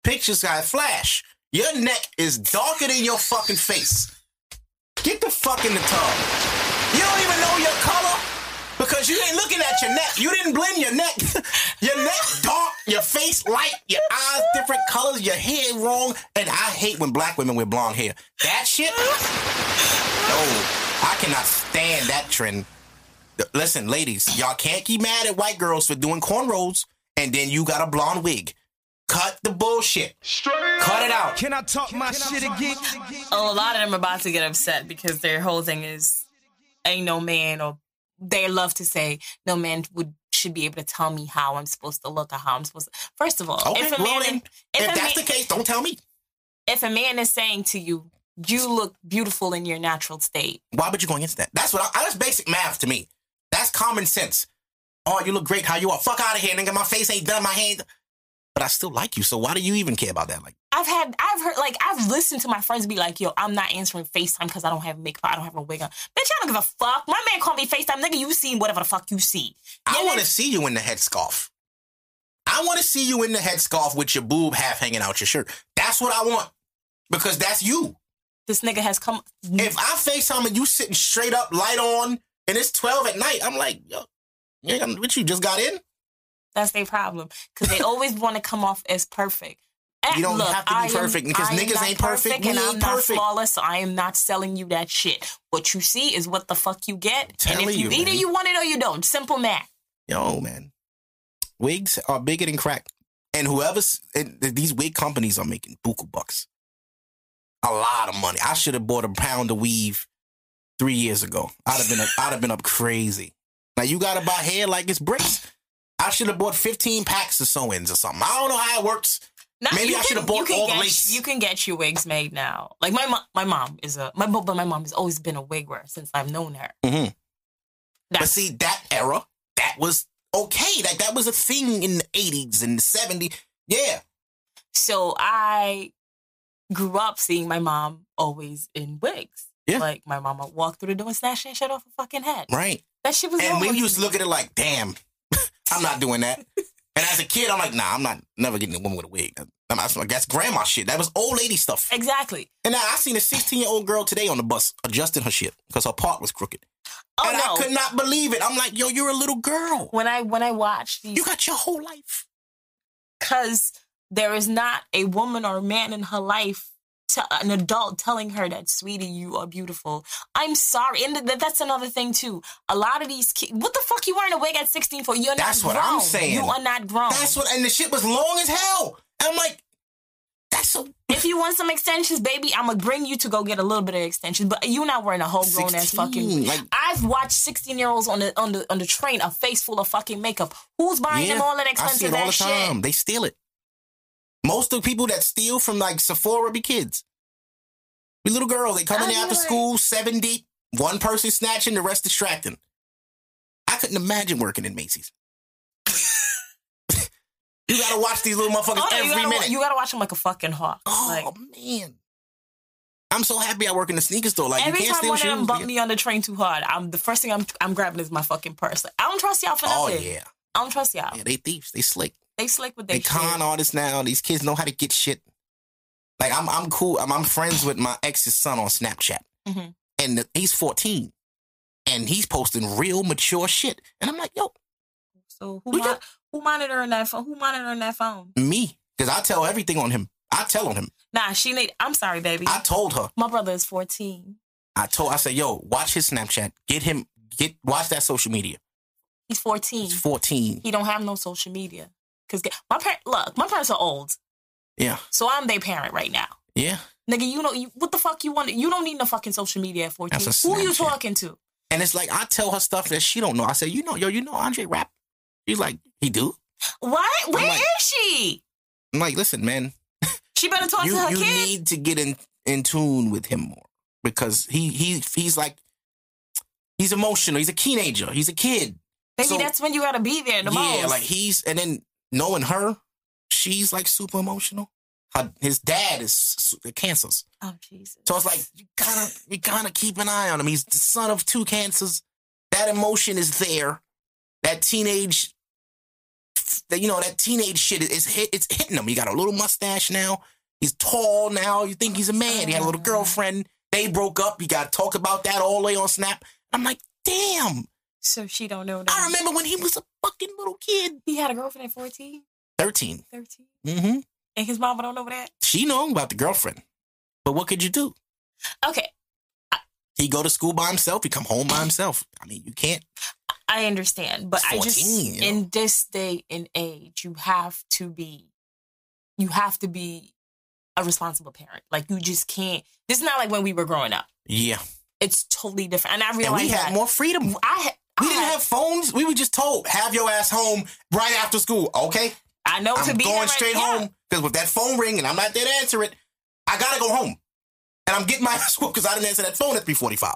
Pictures got flash. Your neck is darker than your fucking face. Get the fuck in the tub. You don't even know your color because you ain't looking at your neck. You didn't blend your neck. your neck dark, your face light, your eyes different colors, your hair wrong. And I hate when black women wear blonde hair. That shit. No, I cannot stand that trend. Listen, ladies, y'all can't keep mad at white girls for doing cornrows and then you got a blonde wig. Cut the bullshit. Cut it out. Can I talk my shit again? Oh, a lot of them are about to get upset because their whole thing is ain't no man or they love to say no man would should be able to tell me how I'm supposed to look or how I'm supposed to. First of all, Okay, if a man if, if that's man, the case, don't tell me. if a man is saying to you, you look beautiful in your natural state. Why would you go against that? That's what I, that's basic math to me. That's common sense. Oh, you look great. How you are? Fuck out of here, nigga. My face ain't done. My hand. But I still like you. So why do you even care about that? Like, I've had, I've heard, like, I've listened to my friends be like, yo, I'm not answering FaceTime because I don't have makeup, I don't have a wig on. Bitch, I don't give a fuck. My man called me FaceTime, nigga, you seen whatever the fuck you see. I Yeah, want to see you in the headscarf. I want to see you in the headscarf with your boob half hanging out your shirt. That's what I want because that's you. This nigga has come. If I FaceTime and you sitting straight up, light on, and it's 12 at night, I'm like, yo, you what you just got in? That's their problem because they always want to come off as perfect. And You don't look, have to be I am- perfect because I niggas ain't perfect. We and I'm ain't not perfect. flawless. So I am not selling you that shit. What you see is what the fuck you get, and if you, you, either man. you want it or you don't. Simple math. Yo, man. Wigs are bigger than crack. And whoever's, and these wig companies are making buku bucks. A lot of money. I should have bought a pound of weave three years ago. I'd have been up, I'd have been up crazy. Now you gotta buy hair like it's bricks. I should have bought 15 packs of sew-ins or something. I don't know how it works. Now, Maybe I should have bought all the get, lace. You can get your wigs made now. Like my mom, my mom is a my but my mom has always been a wig wearer since I've known her. Mhm. But see, that era, that was okay. Like that was a thing in the 80s and the 70s. Yeah. So I grew up seeing my mom always in wigs. Yeah. Like my mama would walk through the door and snatch that shit off her fucking head. Right. That shit was And we used to look at it like, damn, I'm not doing that. and as a kid, I'm like, nah, I'm not never getting a woman with a wig. I'm, I'm that's grandma shit. That was old lady stuff. Exactly. And now I seen a 16 year old girl today on the bus adjusting her shit because her part was crooked. Oh and no. I could not believe it. I'm like, yo, you're a little girl. when I when I watch these You got your whole life. because there is not a woman or man in her life an adult telling her that sweetie you are beautiful i'm sorry and th- that's another thing too a lot of these kids what the fuck you wearing a wig at 16 for you're That's not what I'm saying. you are not grown That's what, and the shit was long as hell. And I'm like, that's so. if you want some extensions baby i'm gonna bring you to go get a little bit of extensions but you're not wearing a whole grown ass 16, fucking like- i've watched 16 year olds on the on the on the train a face full of fucking makeup who's buying them all that I see expensive it all the time. shit They steal it. Most of the people that steal from like Sephora be kids. We little girls. They come in after it. school, seven deep, one person snatching, the rest distracting. I couldn't imagine working in Macy's. you gotta watch these little motherfuckers Oh, no, you every gotta, wa- minute. you gotta watch them like a fucking hawk oh like, man. I'm so happy I work in the sneaker store. Like Every you can't time one of them bump me on the train too hard, I'm the first thing I'm I'm grabbing is my fucking purse. Like, I don't trust y'all for nothing. Oh nothing. yeah. I don't trust y'all. Yeah, they thieves. They slick. They slick with They con shit. artists now. These kids know how to get shit. Like I'm, I'm cool. I'm, I'm friends with my ex's son on Snapchat, Mhm. and the- he's 14, and he's posting real mature shit. And I'm like, yo, So who We mon- who monitoring that phone? Who monitoring that phone? me, because I tell everything on him. I tell on him. Nah, she need. I'm sorry, baby. I told her. My brother is 14. I told. I said, yo, watch his Snapchat. Get him. Get watch that social media. He's 14. He's 14. He don't have no social media. Cause my parent, look, my parents are old, Yeah, so I'm their parent right now. yeah. Nigga, you know you, what the fuck you want? You don't need no fucking social media at 14. That's a Who you talking to? And it's like I tell her stuff that she don't know. I say, you know, yo, you know Andre Rap. She's like, he do. What? Where is like- she? I'm like, listen, man. She better talk you to her you kid. need to get in in tune with him more because he he he's like he's emotional. He's a teenager. He's a kid. Maybe so- that's when you gotta be there the yeah, most. like he's and then knowing her, she's like super emotional. Her, his dad is cancers, oh Jesus. so it's like you gotta you gotta keep an eye on him. He's the son of two cancers. That emotion is there. That teenage, that you know, that teenage shit is hit. It's hitting him. He got a little mustache now. He's tall now. You think he's a man. He had a little oh, girlfriend. They broke up. He got to talk about that all day on Snap. I'm like, damn. So she don't know that. I remember when he was a fucking little kid. he had a girlfriend at 14, 13. 13. Mm-hmm. And his mama don't know that. She know about the girlfriend. But what could you do? Okay, He go to school by himself. He come home by himself. I mean, you can't. I understand, but I just you know? in this day and age, you have to be, you have to be a responsible parent. Like you just can't. This is not like when we were growing up. Yeah. It's totally different, and I And realize we had that. more freedom. I had. We didn't have phones. We were just told, have your ass home right after school. Okay. I know to I'm be going right- straight home because with that phone ring and I'm not there to answer it, I gotta go home. And I'm getting my ass whooped because I didn't answer that phone at 345.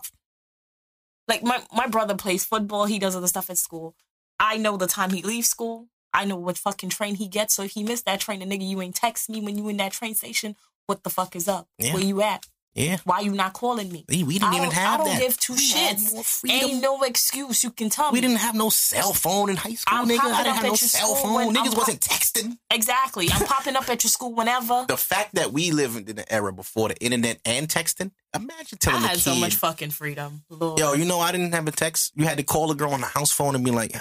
like my my brother plays football. He does other stuff at school. I know the time he leaves school. I know what fucking train he gets. So if he missed that train, the nigga you ain't text me when you in that train station. What the fuck is up? Yeah. Where you at? Yeah. Why you not calling me? We, we didn't even have I don't that. give two We shits. Ain't no excuse you can tell we me. We didn't have no cell phone in high school, I'm nigga. I didn't have no cell phone. Niggas pop- wasn't texting. Exactly. I'm popping up at your school whenever. The fact that we live in an era before the internet and texting, imagine telling me. I had kid, so much fucking freedom. Lord. yo, you know I didn't have a text. You had to call a girl on the house phone and be like,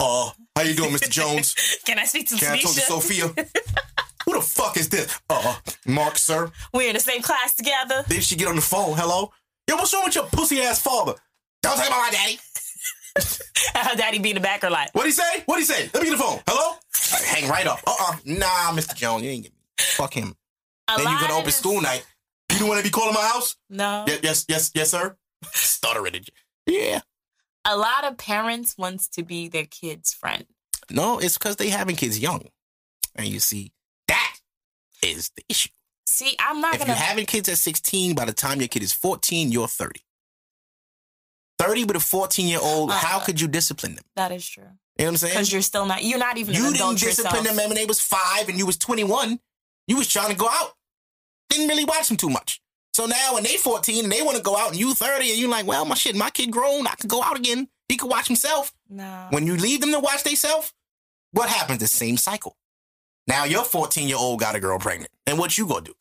uh, how you doing, Mr. Jones? Can I speak to Can I talk to Sophia? Who the fuck is this? Uh. Mark, sir. We're in the same class together. Then she get on the phone. Hello? Yo, what's wrong with your pussy ass father? Don't talk about my daddy. Her daddy be in the back or like, What'd he say? What'd he say? Let me get the phone. Hello? Like, hang right up. Uh-uh. Nah, Mr. Jones, you ain't get me. Fuck him. a then you gonna open school night. You don't want to be calling my house? No. Yes, yes, yes, yes, sir. Stuttering. Yeah. A lot of parents wants to be their kid's friend. No, it's because they having kids young. And you see, is the issue. See, I'm not If gonna. you're having kids at 16, by the time your kid is 14, you're 30. 30 with a 14 year old, Uh, how could you discipline them? That is true. You know what I'm saying? Because you're still not. You're not even You didn't discipline yourself. them when they was five and you was 21. You was trying to go out. Didn't really watch them too much. So now when they 14 and they want to go out and you 30 and you're like, well, my shit, my kid grown. I could go out again. He could watch himself. No. When you leave them to watch themselves, what happens? The same cycle. Now your 14 year old got a girl pregnant. And what you gonna do?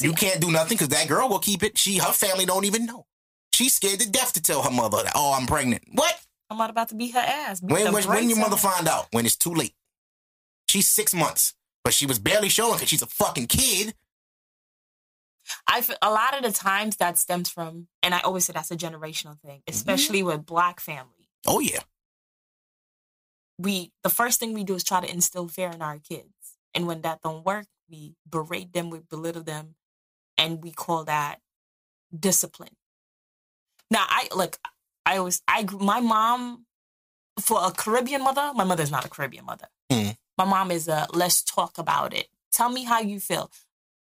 you can't do nothing because that girl will keep it. She, her family don't even know. She's scared to death to tell her mother that, oh, I'm pregnant. What? I'm not about to beat her ass. Beat When, when, when your mother find out? When it's too late. She's six months, but she was barely showing because she's a fucking kid. I f- a lot of the times that stems from, and I always say that's a generational Mm-hmm. thing, especially with black family. Oh yeah, We the first thing we do is try to instill fear in our kids, and when that don't work, we berate them, we belittle them, and we call that discipline. Now, I look, I always, I my mom for a Caribbean mother. My mother's not a Caribbean mother. Hmm. My mom is a let's talk about it. Tell me how you feel.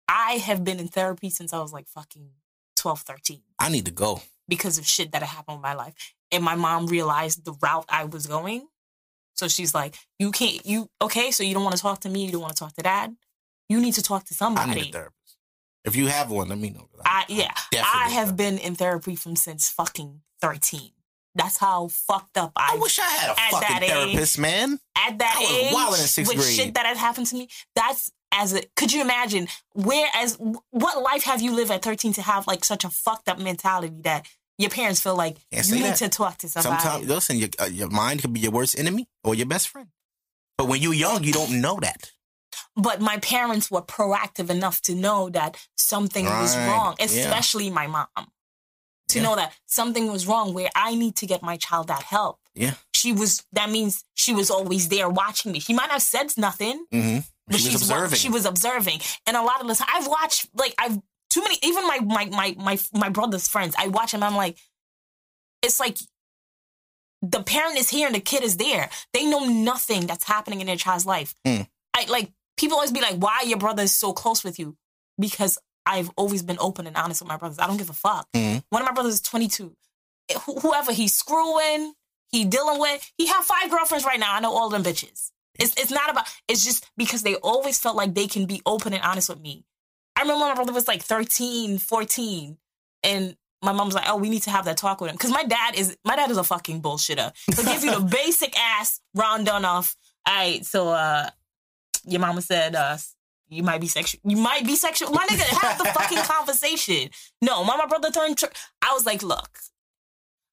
I have been in therapy since I was like fucking 12, 13 I need to go. because of shit that happened in my life. And my mom realized the route I was going. So she's like, You can't, you, okay, so you don't want to talk to me, you don't want to talk to dad. You need to talk to somebody. I need a therapist. If you have one, let me know. I, yeah, I have been in therapy from since fucking 13. That's how fucked up I I, wish I had a at fucking that age- therapist, man. at that I age in sixth with grade. shit that had happened to me. That's as a could you imagine where as what life have you lived at 13 to have like such a fucked up mentality that your parents feel like Can't you need that. to talk to somebody. Sometimes, listen, your, uh, your mind could be your worst enemy or your best friend. But when you're young, you don't know that. but my parents were proactive enough to know that something was Right. wrong, Yeah. especially my mom. To Yeah. know that something was wrong where I need to get my child that help. Yeah. She was that means she was always there watching me. She might have said nothing, Mm-hmm. but She was observing. she was observing. And a lot of the time I've watched like I've too many even my my my my my brother's friends. I watch them, I'm like, it's like the parent is here and the kid is there. They know nothing that's happening in their child's life. Mm. I like people always be like, why your brother is so close with you? Because I've always been open and honest with my brothers. I don't give a fuck. Mhm. One of my brothers is 22. Wh- Whoever he's screwing, he dealing with, he have five girlfriends right now. I know all them bitches. It's it's not about. It's just because they always felt like they can be open and honest with me. I remember my brother was like 13, 14, and my mom was like, "Oh, we need to have that talk with him." Because my dad is my dad is a fucking bullshitter. He'll give you the basic ass round done off. All right, so uh, your mama said uh, you might be sexual. You might be sexual. My nigga, have the fucking conversation. No, my, my brother turned. Tr- I was like, look,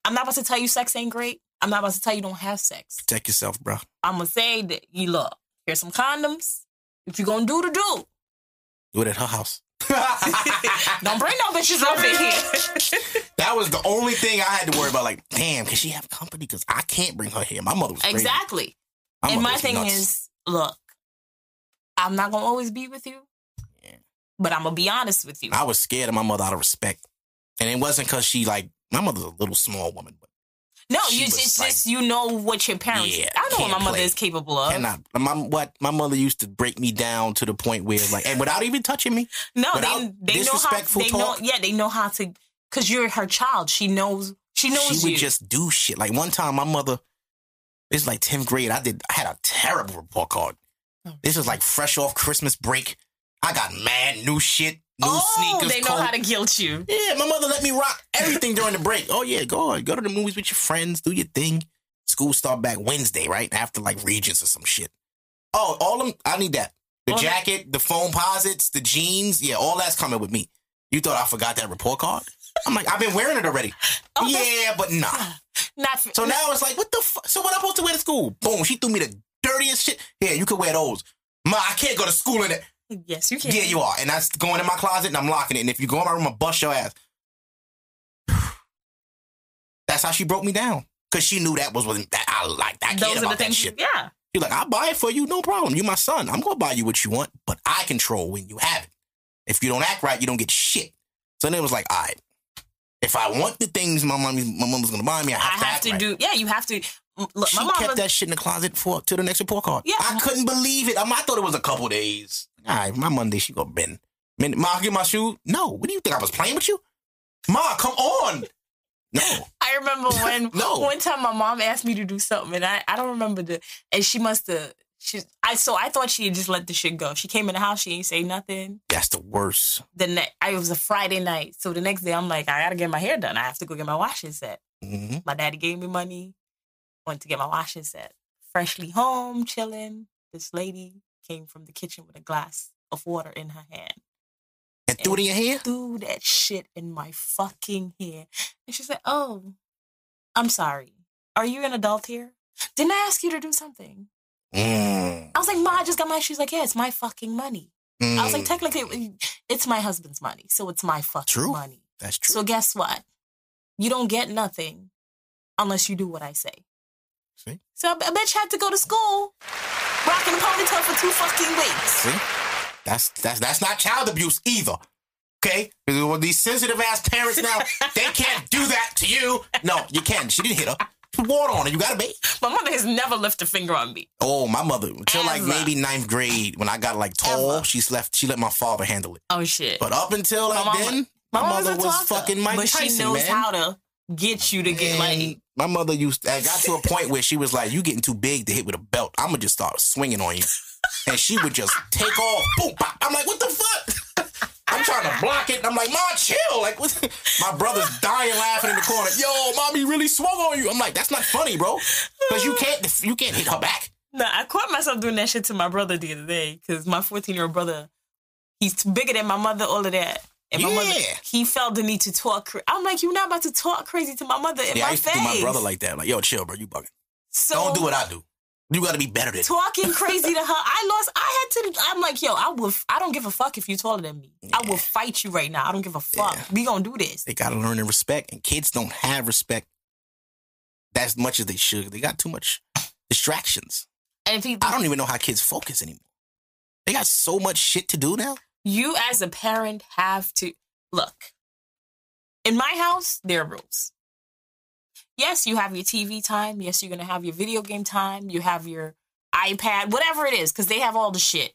I'm not about to tell you sex ain't great. I'm not about to tell you don't have sex. Protect yourself, bro. I'm gonna say that you look. Here's some condoms. If you're gonna do to do, Do it at her house. don't bring no bitches over here. That was the only thing I had to worry about. Like, damn, can she have company? Because I can't bring her here. My mother was crazy. exactly. My and my thing nuts. is, look, I'm not gonna always be with you, Yeah. but I'm gonna be honest with you. I was scared of my mother out of respect, and it wasn't because she like my mother's a little small woman, but no, she you just, like- just you know what your parents. Yeah, I know what my mother play. is capable of. cannot. My what my mother used to break me down to the point where like, and without even touching me. No, they they know how disrespectful they know. Yeah, they know how to. Cause you're her child. She knows. She knows she you. would just do shit. Like one time, my mother. This is like tenth grade. I did. I had a terrible report card. Oh. This was like fresh off Christmas break. I got mad new shit, new oh, sneakers. they know coat. how to guilt you. Yeah, my mother let me rock everything during the break. Oh yeah, go on, go to the movies with your friends, do your thing. School start back Wednesday, right after like Regents or some shit. Oh, all them. I need that. The All that- jacket, the Foamposites, the jeans. Yeah, all that's coming with me. You thought I forgot that report card? I'm like, I've been wearing it already. Oh, yeah, but nah. Not for, So now it's like, what the fuck? So what I'm supposed to wear to school? Boom, she threw me the dirtiest shit. Yeah, you could wear those. Ma, I can't go to school in it. Yes, you can. Yeah, you are. And that's going in my closet and I'm locking it. And if you go in my room, I'll bust your ass. That's how she broke me down. Cause she knew that was what that I like. I Those are about the that things. shit. Yeah. She's like, I'll buy it for you, no problem. You my son. I'm gonna buy you what you want, but I control when you have it. If you don't act right, you don't get shit. So then it was like, all right. If I want the things my mom my mom was gonna buy me, I I have to have to right. do. Yeah, you have to. Look, She kept was- that shit in the closet for to the next report card. Yeah. I couldn't believe it. I, I thought it was a couple days. All right, my Monday she gonna bend. Man, Ma, get my shoe. No, what do you think I was playing with you? Ma, come on. No, I I remember when No. one time my mom asked me to do something, and I, I don't remember the, and she must have. She, I so I thought she had just let the shit go. She came in the house, she ain't say nothing. That's the worst. The next, I it was a Friday night, so the next day I'm like, I gotta get my hair done. I have to go get my washing set. hmm My daddy gave me money, went to get my washing set. Freshly home, chilling. This lady came from the kitchen with a glass of water in her hand. And threw it in your hair? Threw that shit in my fucking hair. And she said, Oh, I'm sorry. Are you an adult here? Didn't I ask you to do something? Mm. I was like, Ma, I just got my. She's like, Yeah, it's my fucking money. I was like, Mm. technically, it's my husband's money, so it's my fucking True. money. That's true. So guess what? You don't get nothing unless you do what I say. See? So a bitch had to go to school rocking a ponytail for two fucking weeks. See? That's that's that's not child abuse either. Okay? With these sensitive ass parents now, they can't do that to you. No, you can't. She didn't hit her. Water on her. You gotta bathe. My mother has never lifted a finger on me. Oh, my mother. Until like maybe ninth grade, when I got like tall, Ever. she's left. She let my father handle it. Oh shit. But up until like My mama- then, my, mama's mother a was fucking Mike but Tyson, she knows man. how to get you to get like. My mother used. I got to a point where she was like, "You getting too big to hit with a belt. I'm gonna just start swinging on you," and she would just take off. Boom! bop. I'm like, "What the fuck?" I'm trying to block it. and I'm like, "Mom, chill!" Like, what? my brother's dying laughing in the corner. Yo, mommy really swung on you. I'm like, "That's not funny, bro, because you can't. You can't hit her back." No, I caught myself doing that shit to my brother the other day because my 14 year old brother, he's bigger than my mother, all of that. And my mother, Yeah. he felt the need to talk. Cra- I'm like, you're not about to talk crazy to my mother in Yeah, I my used to face. do my brother like that. I'm Like, yo, chill, bro. You bugging. so Don't do what I do. You got to be better than. talking crazy to her. I lost. I had to. I'm like, yo, I will. I don't give a fuck if you're taller than me. I will fight you right now. I don't give a fuck. Yeah. We gonna do this. They got to learn to respect, and kids don't have respect as much as they should. They got too much distractions. And I don't even know how kids focus anymore. They got so much shit to do now. You as a parent have to look. In my house, there are rules. Yes, you have your TV time. Yes, you're gonna have your video game time. You have your iPad, whatever it is, because they have all the shit.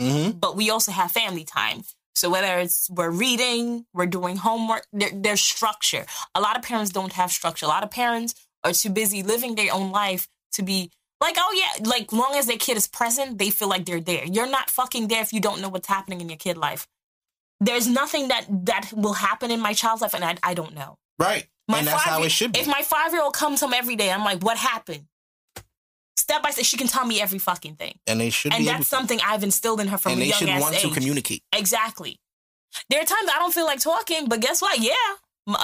Mm-hmm. But we also have family time. So whether it's we're reading, we're doing homework, there, there's structure. A lot of parents don't have structure. A lot of parents are too busy living their own life to be like, oh yeah, like long as their kid is present, they feel like they're there. You're not fucking there if you don't know what's happening in your kid life. There's nothing that that will happen in my child's life, and I, I don't know. Right. My and that's how it should be. If my five year old comes home every day, I'm like, what happened? Step by step, she can tell me every fucking thing, and they should and that's something I've instilled in her from and a they young should ass want age. to communicate. Exactly. There are times I don't feel like talking, but guess what? Yeah.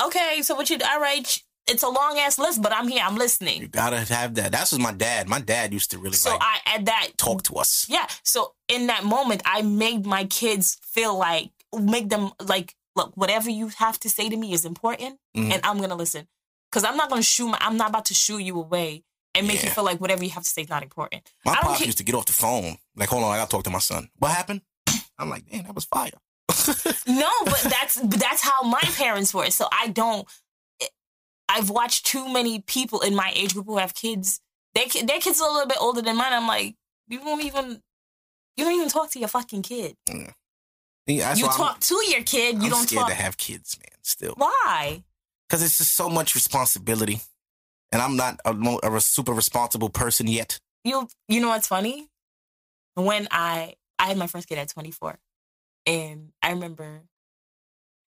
Okay, so what you all right? It's a long ass list, but I'm here. I'm listening. You gotta have that. That's what my dad. My dad used to really So like I at that talk to us. Yeah. So in that moment, I made my kids feel like make them like look whatever you have to say to me is important, Mhm. and I'm gonna listen because I'm not gonna shoo. My, I'm not about to shoo you away and make you feel like whatever you have to say is not important. My pops used to get off the phone. Like, hold on, I gotta talk to my son. What happened? I'm like, damn, that was fire. No, but that's that's how my parents were. So I don't. I've watched too many people in my age group who have kids. Their their kids are a little bit older than mine. I'm like, you don't even you don't even talk to your fucking kid. Yeah, you why I'm- talk to your kid. You I'm don't scared talk. to have kids, man. Still, Why? because it's just so much responsibility, and I'm not a, a super responsible person yet. You you know what's funny? When I I had my first kid at 24, and I remember,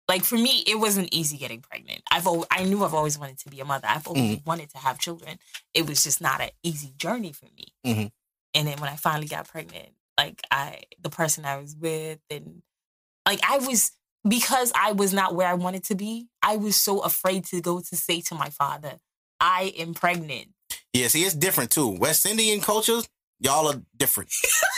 like for me, it wasn't easy getting pregnant. I've al- I knew I've always wanted to be a mother. I've always wanted to have children. It was just not an easy journey for me. Mhm. And then when I finally got pregnant, like I the person I was with, and like I was because I was not where I wanted to be. I was so afraid to go to say to my father, "I am pregnant." Yeah, see, it's different too. West Indian cultures, y'all are different.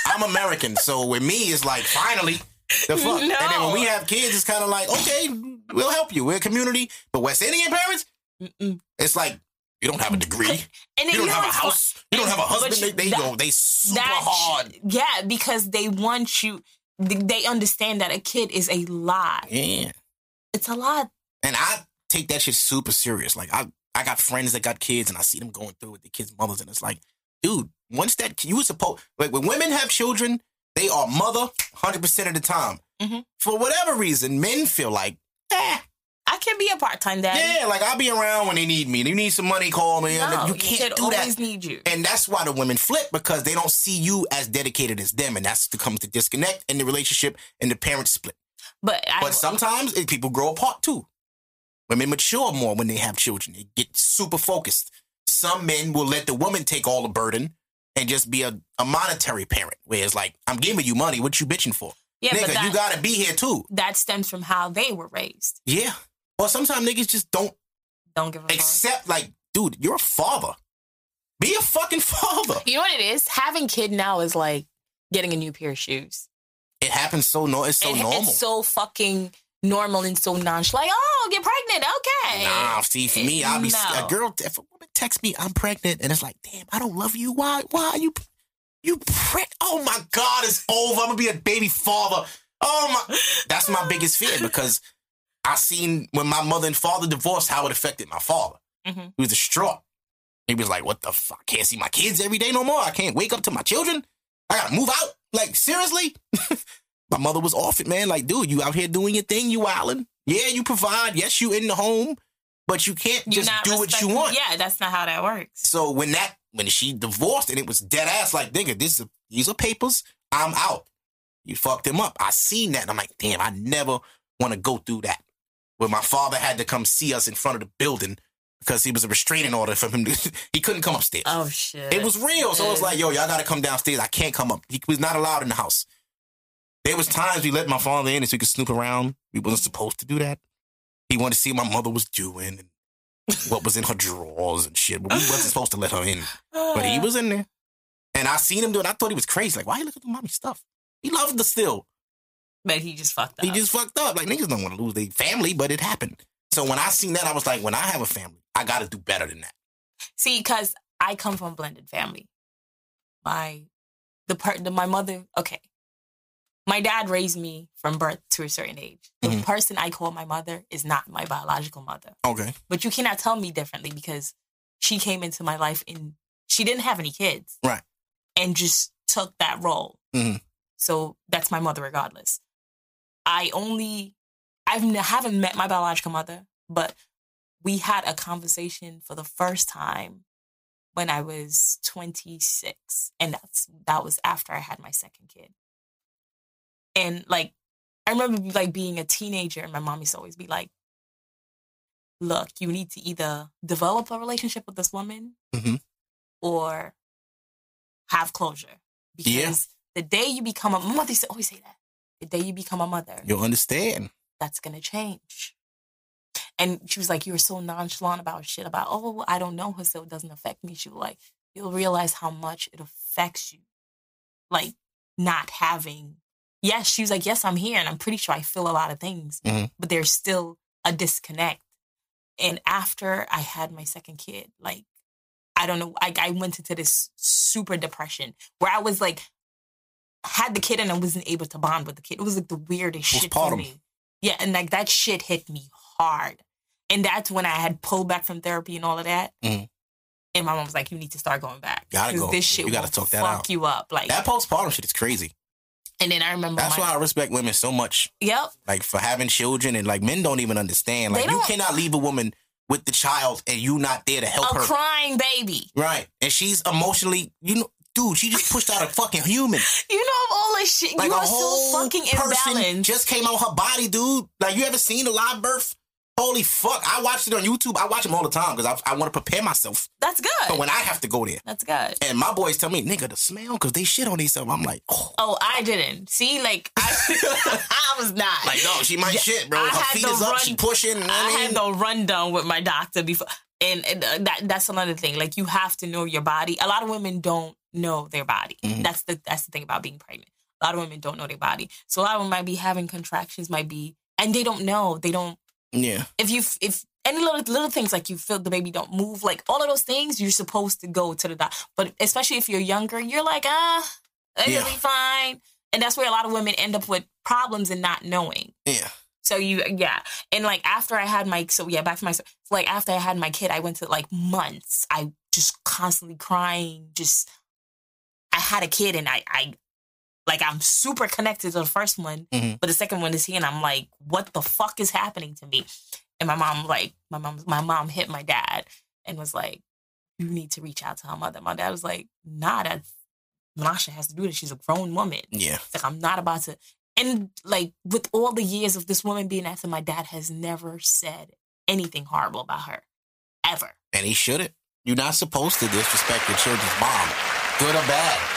I'm American, so with me, it's like finally the fuck. And then when we have kids, it's kind of like okay, we'll help you. We're a community, but West Indian parents, Mm-mm. it's like you don't have a degree, And then you don't know have a house, you don't have a husband. They, you- they that- go, they super hard. Yeah, because they want you. They understand that a kid is a lot. Yeah. It's a lot. And I take that shit super serious. Like I, I got friends that got kids, and I see them going through with the kids' mothers, and it's like, dude, once that you were supposed like when women have children, they are mother hundred percent of the time. Mhm. For whatever reason, men feel like, eh, I can't be a part time dad. Yeah, like I'll be around when they need me. They need some money, call me. No, you can't do that. always need you. And that's why the women flip because they don't see you as dedicated as them, and that's to come to disconnect in the relationship and the parents split. But I, But sometimes it, people grow apart too. Women mature more when they have children. They get super focused. Some men will let the woman take all the burden and just be a, a monetary parent, where it's like, I'm giving you money. What you bitching for? yeah, Nigga, that, you gotta be here too. that stems from how they were raised. Yeah. Or sometimes niggas just don't Don't give a fuck. accept, like, dude, you're a father. Be a fucking father. You know what it is? Having kid now is like getting a new pair of shoes. It happens so no, it's so And normal. It's so fucking normal and so nonchalant. Like, oh, get pregnant. Okay. Nah, see, for me, I'll be No. a girl. If a woman texts me, I'm pregnant, and it's like, damn, I don't love you. Why? Why are you? You preg? Oh my God, it's over. I'm gonna be a baby father. Oh my, that's my biggest fear because I seen when my mother and father divorced how it affected my father. Mhm. He was distraught. He was like, "What the fuck? I can't see my kids every day no more. I can't wake up to my children. I gotta move out. Like seriously." my mother was off it, man. Like, dude, you out here doing your thing. You wildin'. Yeah, you provide. Yes, you in the home, but you can't You're just do what you want. Yeah, that's not how that works. So when that when she divorced and it was dead ass, like nigga, this is these are papers. I'm out. You fucked him up. I seen that. And I'm like, damn, I never want to go through that. Where my father had to come see us in front of the building because he was a restraining order from him. To, he couldn't come upstairs. Oh shit. It was real. So it's like, yo, y'all gotta come downstairs. I can't come up. He was not allowed in the house. There was times we let my father in so he could snoop around. We wasn't supposed to do that. He wanted to see what my mother was doing and what was in her drawers and shit. But we wasn't supposed to let her in. But he was in there. And I seen him do it. I thought he was crazy. Like, why are you looking at mommy stuff? He loved the still. But he just fucked up. He just fucked up. Like niggas don't want to lose their family, but it happened. So when I seen that, I was like, when I have a family, I gotta do better than that. See, because I come from a blended family. My the part the, my mother, okay. My dad raised me from birth to a certain age. The Mhm. person I call my mother is not my biological mother. Okay. But you cannot tell me differently because she came into my life and she didn't have any kids. Right. And just took that role. Mhm. So that's my mother regardless. I only I've n- haven't met my biological mother, but we had a conversation for the first time when I was 26 and that's that was after I had my second kid. And like I remember like being a teenager and my mom used to always be like look, you need to either develop a relationship with this woman Mhm. or have closure. Because Yeah. the day you become a my mother used to always say that. The day you become a mother, You'll understand. that's gonna change. And she was like, You're so nonchalant about shit about, oh, I don't know her, so it doesn't affect me. She was like, You'll realize how much it affects you. Like not having yes, she was like, Yes, I'm here and I'm pretty sure I feel a lot of things, Mhm. but there's still a disconnect. And after I had my second kid, like I don't know, I, I went into this super depression where I was like, had the kid and I wasn't able to bond with the kid. It was like the weirdest shit for me. Yeah, and like that shit hit me hard. And that's when I had pulled back from therapy and all of that. Mhm. And my mom was like, "You need to start going back. Gotta go. This shit You gotta will talk that fuck out. you up." Like, That postpartum shit is crazy. And then I remember That's my, why I respect women so much. Yep. Like for having children and like men don't even understand. Like you cannot leave a woman with the child and you not there to help her. A her. crying baby. Right. And she's emotionally, you know, dude, she just pushed out a fucking human. You know all this shit. Like you a are so whole fucking person imbalanced. just came out her body, dude. Like you ever seen a live birth? Holy fuck! I watched it on YouTube. I watch them all the time because I, I want to prepare myself That's good. for when I have to go there. That's good. And my boys tell me, nigga, the smell because they shit on themselves. I'm like, oh, Oh, I didn't. See, like I, I was not. like no, she might Yeah, shit, bro. I Her had feet is up, run- she pushing. You know I I had mean? the rundown with my doctor before, and, and uh, that that's another thing. Like you have to know your body. A lot of women don't know their body. Mhm. That's the that's the thing about being pregnant. A lot of women don't know their body. So a lot of them might be having contractions, might be, and they don't know. They don't. Yeah, If you if any little little things like you feel the baby don't move, like all of those things, you're supposed to go to the doctor. But especially if you're younger, you're like ah, it'll Yeah. be fine. And that's where a lot of women end up with problems and not knowing. yeah. So you, yeah, and like after I had my, so yeah, back to my, so like after I had my kid, I went to like months. I just constantly crying. Just, I had a kid, and I, I, like I'm super connected to the first one, Mhm. but the second one is here, and I'm like, what the fuck is happening to me? And my mom, like, my mom, my mom hit my dad and was like, "You need to reach out to her mother." My dad was like, "Nah, that's Masha has to do this. She's a grown woman. Yeah. It's like I'm not about to." And like with all the years of this woman being after my dad has never said anything horrible about her, ever. And he shouldn't. You're not supposed to disrespect your children's mom, good or bad.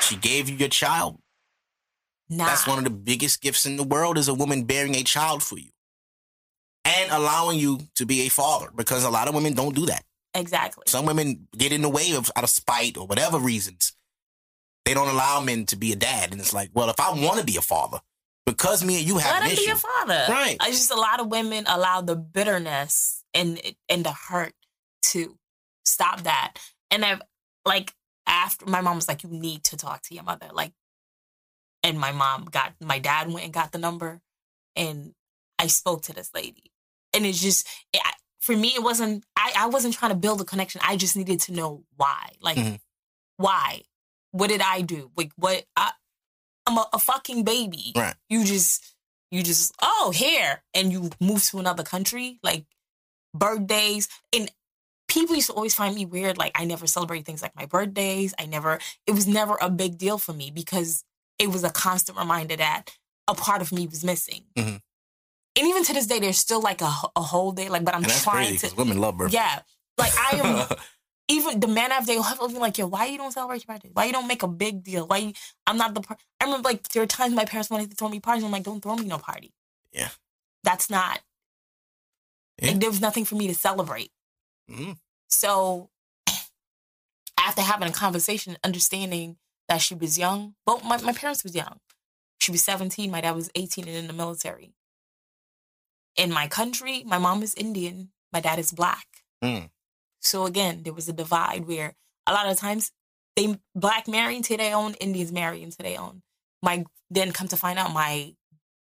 She gave you your child. Nah. That's one of the biggest gifts in the world is a woman bearing a child for you. And allowing you to be a father. Because a lot of women don't do that. exactly. Some women get in the way of out of spite or whatever reasons. They don't allow men to be a dad. And it's like, well, if I want to be a father, because me and you have Let an him be issue. your father. Right. I just a lot of women allow the bitterness and and the hurt to stop that. And I've like after my mom was like, you need to talk to your mother. Like, and my mom got my dad went and got the number, and I spoke to this lady, and it's just it, for me it wasn't I I wasn't trying to build a connection. I just needed to know why. Like, Mhm. why? What did I do? Like, what? I, I'm a, a fucking baby. Right. You just you just oh here and you move to another country like birthdays and people used to always find me weird like i never celebrate things like my birthdays i never it was never a big deal for me because it was a constant reminder that a part of me was missing Mhm. and even to this day there's still like a, a whole day like but i'm that's trying crazy to women love birthdays. yeah like i am even the man after they'll have to be like, yo, why you don't celebrate your birthday? Why you don't make a big deal? Why you, I'm not the. Per-. I remember like there were times my parents wanted to throw me parties. I'm like, don't throw me no party. Yeah. that's not. Yeah. Like, there was nothing for me to celebrate. Mhm. So after having a conversation, understanding that she was young, both my, my parents was young. She was 17, my dad was 18 and in the military. In my country, my mom is Indian, my dad is black. Mm. So again, there was a divide where a lot of times they black marry into their own, Indians marry into their own. My then come to find out my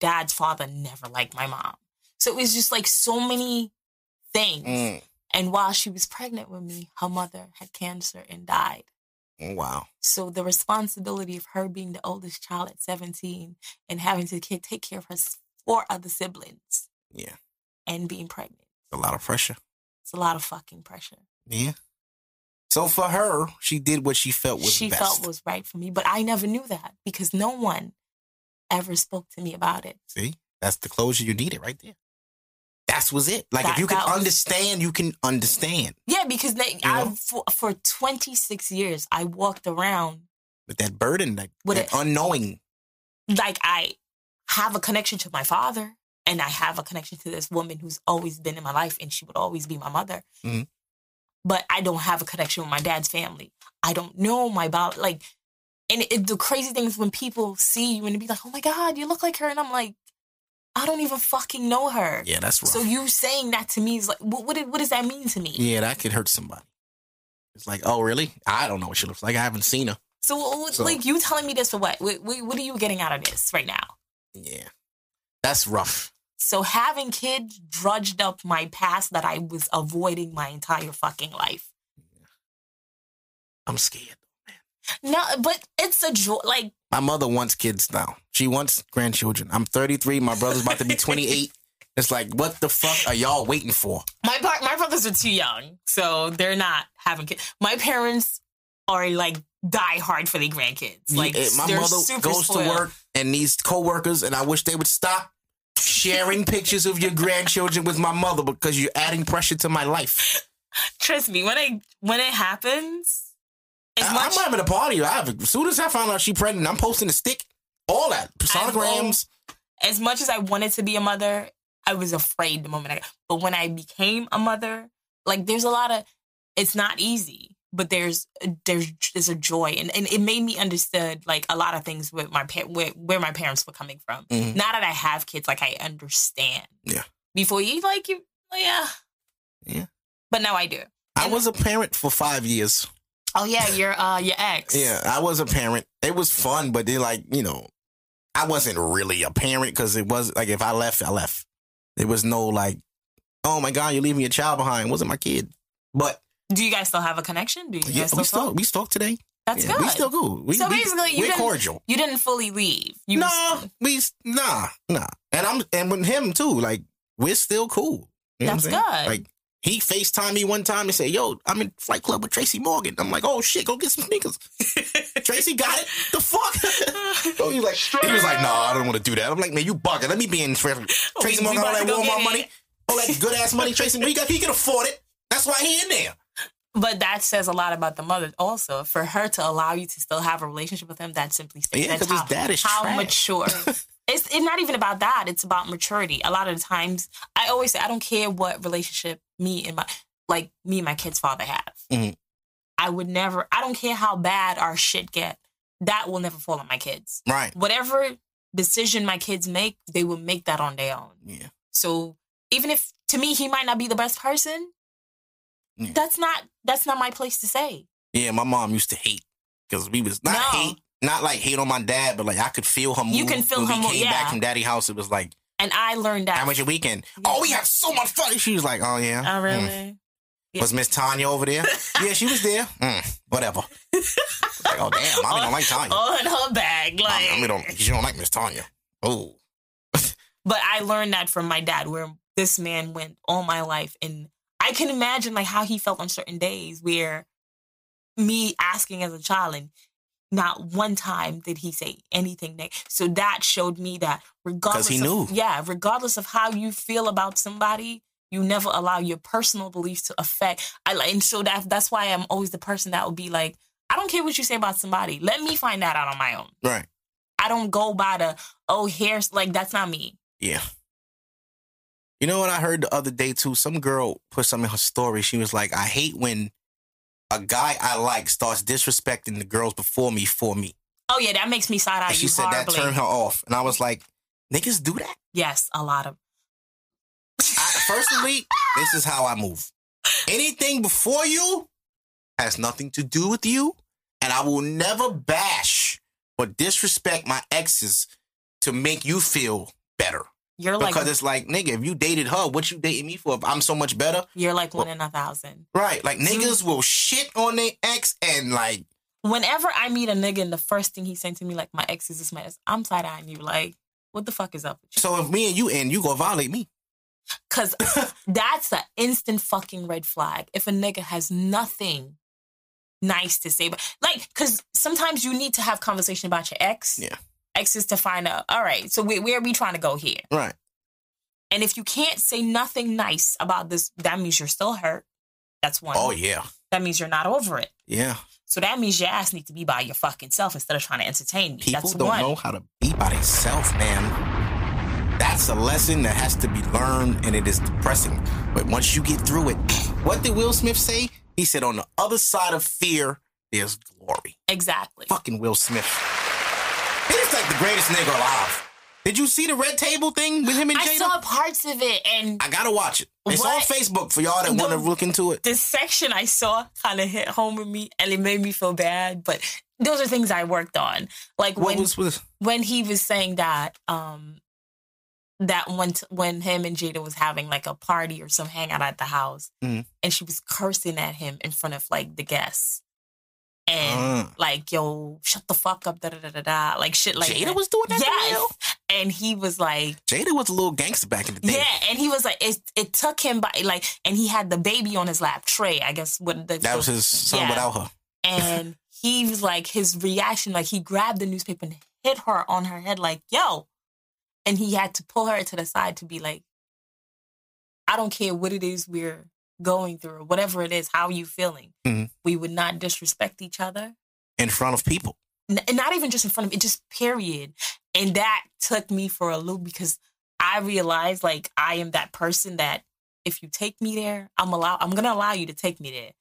dad's father never liked my mom. So it was just like so many things. Mm. And while she was pregnant with me, her mother had cancer and died. Oh, Wow. So the responsibility of her being the oldest child at 17 and having to take care of her four other siblings Yeah. and being pregnant. A lot of pressure. It's a lot of fucking pressure. Yeah. So for her, she did what she felt was she best. felt was right for me, but I never knew that because no one ever spoke to me about it. See, that's the closure you needed right there. That's was it. Like That- if you can was- understand, you can understand. Yeah, because they, I, for, for 26 years, I walked around with that burden, like With that it- unknowing. like I have a connection to my father and I have a connection to this woman who's always been in my life and she would always be my mother. Mhm. But I don't have a connection with my dad's family. I don't know my about like, and it, the crazy thing is when people see you and be like, "Oh my god, you look like her," and I'm like, I don't even fucking know her. Yeah, that's rough. So you saying that to me is like, what what, what does that mean to me? yeah, that could hurt somebody. It's like, oh, really? I don't know what she looks like. I haven't seen her. So, So- like you telling me this for what? What, what are you getting out of this right now? Yeah, that's rough. So having kids drudged up my past that I was avoiding my entire fucking life. I'm scared. Man. No, but it's a joy. Like My mother wants kids now. She wants grandchildren. I'm 33. My brother's about to be 28. It's like, what the fuck are y'all waiting for? my par- my brothers are too young, so they're not having kids. My parents are like die hard for their grandkids. Like Yeah, my mother goes spoiled. to work and needs coworkers, and I wish they would stop sharing pictures of your grandchildren with my mother because you're adding pressure to my life. Trust me, when I when it happens, as I, much am having a party. I have, as soon as I found out she pregnant, I'm posting a stick. All that sonograms. as much as I wanted to be a mother, I was afraid the moment I but when I became a mother, like there's a lot of it's not easy, but there's there's there's a joy and, and it made me understood like a lot of things with my pa- where, where my parents were coming from. Mhm. Now that I have kids, like I understand. Yeah. Before you like you yeah. Yeah. But now I do. I was a parent for five years. Oh yeah, your uh your ex. Yeah, I was a parent. It was fun, but then like you know, I wasn't really a parent because it was like if I left, I left. There was no like, oh my god, you're leaving your child behind. It wasn't my kid, but Do you guys still have a connection? Do you yeah, guys we still still talk? we talk today. That's Yeah, good. We still good. We, So we, basically, you we're cordial. you didn't fully leave. You no, was- we nah nah, and I'm and with him too. Like we're still cool. You know That's good. Like he FaceTime me one time and said, "Yo, I'm in Flight Club with Tracy Morgan." I'm like, "Oh shit, go get some sneakers." Tracy got it. The fuck? so he was like, he was like, "No, I don't want to do that." I'm like, "Man, you bugging? Let me be in oh, Tracy Oh, Morgan all that Walmart money, all that good ass money. Tracy, he got, he can afford it. That's why he in there." But that says a lot about the mother also. For her to allow you to still have a relationship with him, that simply states Yeah, that's 'cause his how, dad is how trash. mature. It's, it's not even about that. It's about maturity. A lot of the times, I always say, I don't care what relationship me and my, like me and my kid's father have. Mhm. I would never, I don't care how bad our shit get. That will never fall on my kids. Right. Whatever decision my kids make, they will make that on their own. Yeah. So even if to me he might not be the best person, Yeah. that's not that's not my place to say. Yeah, my mom used to hate because we was not No. hate, not like hate on my dad, but like I could feel her. Mood. You can feel when her we came back yeah. from daddy house. It was like, And I learned that. how was your weekend? Oh, we had so much fun. She was like, oh yeah. Oh, Mm. really? Yeah. Was Miss Tanya over there? yeah, she was there. Mm, whatever. like, oh damn, I don't like Tanya. In her bag, like. I mean, don't you don't like Miss Tanya? Oh, but I learned that from my dad, where this man went all my life, and I can imagine like how he felt on certain days, where me asking as a child, and not one time did he say anything negative. So that showed me that regardless, he of, knew. yeah, regardless of how you feel about somebody. You never allow your personal beliefs to affect. I like, and so that that's why I'm always the person that will be like, I don't care what you say about somebody. Let me find that out on my own. right. I don't go by the oh here's like that's not me. Yeah. You know what I heard the other day too? Some girl put something in her story. She was like, I hate when a guy I like starts disrespecting the girls before me for me. Oh yeah, that makes me side eye she said horribly. that turned her off. And I was like, niggas do that? Yes, a lot of. I, personally, this is how I move. Anything before you has nothing to do with you. And I will never bash or disrespect my exes to make you feel better. You're like Because it's like, nigga, if you dated her, what you dating me for? If I'm so much better, you're like one in a thousand. right? Like mm-hmm. niggas will shit on their ex and like, Whenever I meet a nigga and the first thing he's saying to me like my ex is this man, I'm side eyeing you like what the fuck is up with you? so if me and you end, you gonna violate me. Cause that's an instant fucking red flag. If a nigga has nothing nice to say, but like, cause sometimes you need to have conversation about your ex. Yeah. Exes to find out. All right, so where, where are we trying to go here? Right. And if you can't say nothing nice about this, that means you're still hurt. That's one. Oh yeah. That means you're not over it. Yeah. So that means your ass needs to be by your fucking self instead of trying to entertain me. People That's don't one. know how to be by themselves, man. That's a lesson that has to be learned, and it is depressing. But once you get through it, what did Will Smith say? He said, "On the other side of fear, there's glory." Exactly. Fucking Will Smith. He's like the greatest nigga alive. Did you see the red table thing with him and I Jada? I saw parts of it and I gotta watch it. It's What? on Facebook for y'all that want to look into it. the section I saw kind of hit home with me and it made me feel bad. But those are things I worked on. Like when was with? when he was saying that um that when when him and Jada was having like a party or some hangout at the house Mhm. and she was cursing at him in front of like the guests. And Uh. like, yo, shut the fuck up, da da da da da. Like shit like Jada that. was doing that. Yes. And he was like, Jada was a little gangster back in the day. yeah, and he was like, it, it took him by like, and he had the baby on his lap, Trey, I guess. What the, That was his son Yeah. without her. and he was like, his reaction, like he grabbed the newspaper and hit her on her head, like, yo, and he had to pull her to the side to be like, I don't care what it is we're going through, whatever it is, how are you feeling? Mhm. We would not disrespect each other. in front of people. N- and not even just in front of it, just period. And that took me for a loop because I realized like I am that person that if you take me there, I'm allow I'm gonna allow you to take me there.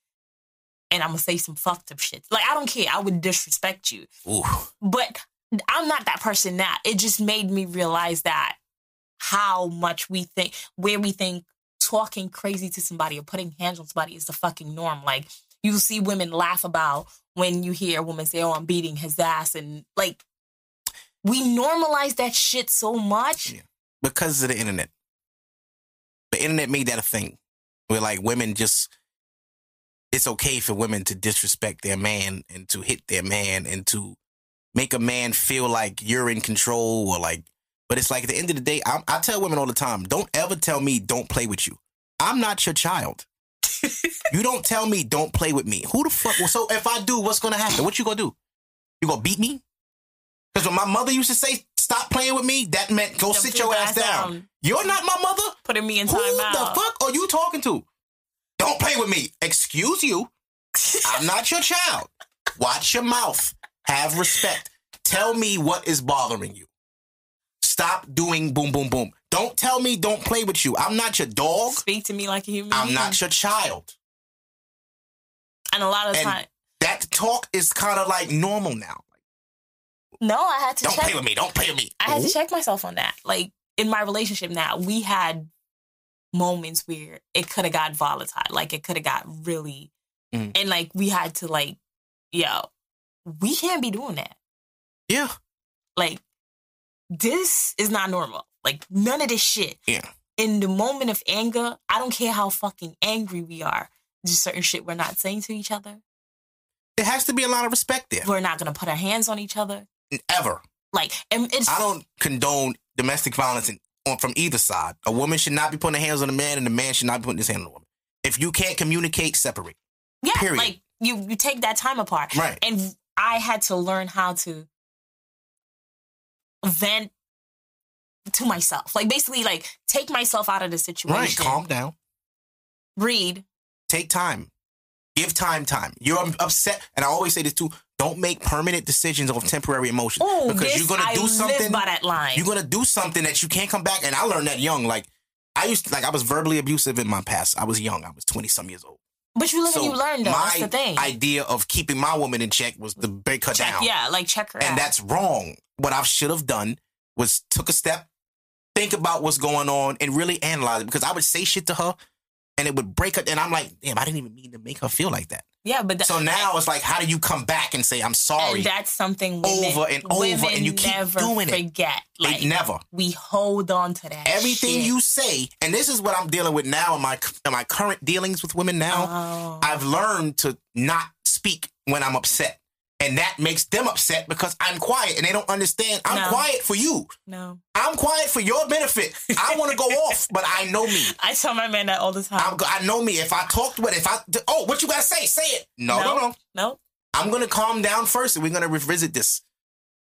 And I'm gonna say some fucked up shit. Like I don't care. I would disrespect you. Ooh. But I'm not that person now. It just made me realize that how much we think where we think talking crazy to somebody or putting hands on somebody is the fucking norm. Like you see women laugh about when you hear a woman say, "Oh, I'm beating his ass," and like we normalize that shit so much. Yeah. because of the internet. The internet made that a thing where like women just it's okay for women to disrespect their man and to hit their man and to make a man feel like you're in control or like but it's like at the end of the day I, I tell women all the time don't ever tell me don't play with you I'm not your child. you don't tell me don't play with me. Who the fuck? Well, so if I do, what's gonna happen? What you gonna do? You gonna beat me? Because when my mother used to say stop playing with me, that meant go Then sit your ass down. down. You're not my mother. Putting me in Who timeout. the fuck are you talking to? Don't play with me. Excuse you. I'm not your child. Watch your mouth. Have respect. Tell me what is bothering you. Stop doing boom, boom, boom. Don't tell me don't play with you. I'm not your dog. Speak to me like a human I'm being. not your child. And a lot of And time, that talk is kind of like normal now. no, I had to Don't check. play with me. Don't play with me. I had to check myself on that. Like in my relationship now, we had moments where it could have got volatile. Like it could have got really, Mm. and like we had to like, yo, we can't be doing that. Yeah. Like this is not normal. Like none of this shit. Yeah. In the moment of anger, I don't care how fucking angry we are. There's certain shit we're not saying to each other. There has to be a lot of respect there. We're not gonna put our hands on each other. Ever. Like, and it's I don't condone domestic violence in, on, from either side. A woman should not be putting her hands on a man, and a man should not be putting his hand on a woman. If you can't communicate, separate. Yeah, Period. like you you take that time apart. Right. And I had to learn how to vent to myself. Like basically like take myself out of the situation. Right. Calm down. Read. Take time. Give time time. You're um, upset, and I always say this too. Don't make permanent decisions of temporary emotions Oh, because you're gonna I do something. by that line. You're gonna do something that you can't come back. And I learned that young. Like I used to, like I was verbally abusive in my past. I was young. I was twenty some years old. But you live and you learn though. That's my the thing. idea of keeping my woman in check was to break her check, down. yeah, like check her and out. that's wrong. What I should have done was took a step, think about what's going on, and really analyze it. Because I would say shit to her, and it would break her. And I'm like, damn, I didn't even mean to make her feel like that. Yeah, but that, So now it's like, how do you come back and say I'm sorry? and that's something women, Over and over, and you keep never doing it. forget. They Like never. we hold on to that. Everything shit. you say, and this is what I'm dealing with now in my in my current dealings with women now. Oh. I've learned to not speak when I'm upset. And that makes them upset because I'm quiet and they don't understand. I'm No. quiet for you. no. I'm quiet for your benefit. I want to go off, but I know me. I tell my man that all the time. Go- I know me. If I talked, it, if I, oh, what you got to say? Say it. No, no, no. no. I'm going to calm down first and we're going to revisit this.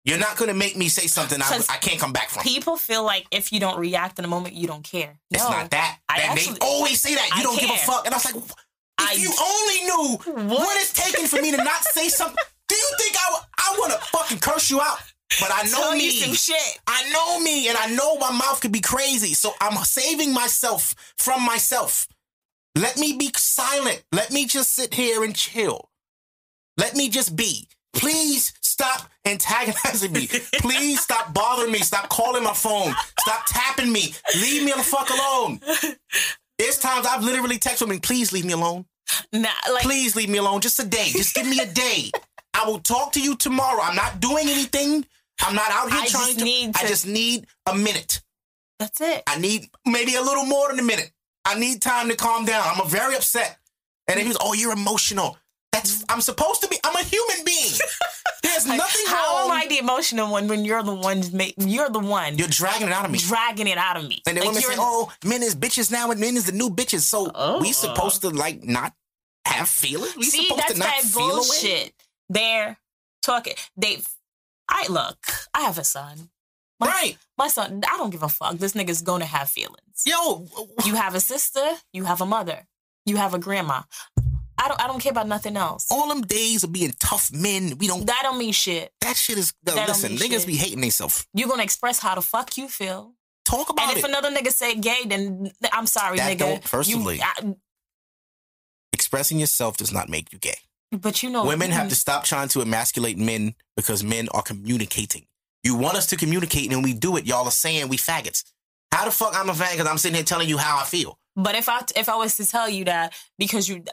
You're not going to make me say something I, I can't come back from. People feel like if you don't react in a moment, you don't care. No, It's not that. I and actually- they always say that. You I don't give a fuck. And I was like, if I- you only knew What? what it's taking for me to not say something, do you think I, w- I want to fucking curse you out? But I know Tell me. you some shit. I know me and I know my mouth could be crazy. So I'm saving myself from myself. Let me be silent. Let me just sit here and chill. Let me just be. Please stop antagonizing me. Please stop bothering me. Stop calling my phone. Stop tapping me. Leave me the fuck alone. There's times I've literally texted me, please leave me alone. Nah, like Please leave me alone. Just a day. Just give me a day. I will talk to you tomorrow. I'm not doing anything. I'm not out here I trying to. need I just need a minute. that's it. I need maybe a little more than a minute. I need time to calm down. I'm very upset. And then he was, oh, you're emotional. That's I'm supposed to be. I'm a human being. There's Like, nothing How wrong. am I the emotional one when you're the one? You're the one You're dragging it out of me. dragging it out of me. And then Like, women you're say, "Oh, men is bitches now, and men is the new bitches." So Oh. we supposed to like not have feelings? We see, supposed to not that feel away? They're talking. They, I look. I have a son. My, Right. My son. I don't give a fuck. This nigga's gonna have feelings. Yo, You have a sister. You have a mother. You have a grandma. I don't. I don't care about nothing else. all them days of being tough men, we don't. That don't mean shit. That shit is. No, That listen, niggas shit. be hating themselves. You're gonna express how the fuck you feel. Talk about it. And if another nigga say gay, then I'm sorry, That nigga. don't- firstly- you, I, Expressing yourself does not make you gay. But you know, Women have mm. to stop trying to emasculate men because men are communicating. You want us to communicate, and when we do it, y'all are saying we faggots. How the fuck I'm a faggot? Because I'm sitting here telling you how I feel. But if I if I was to tell you that because you,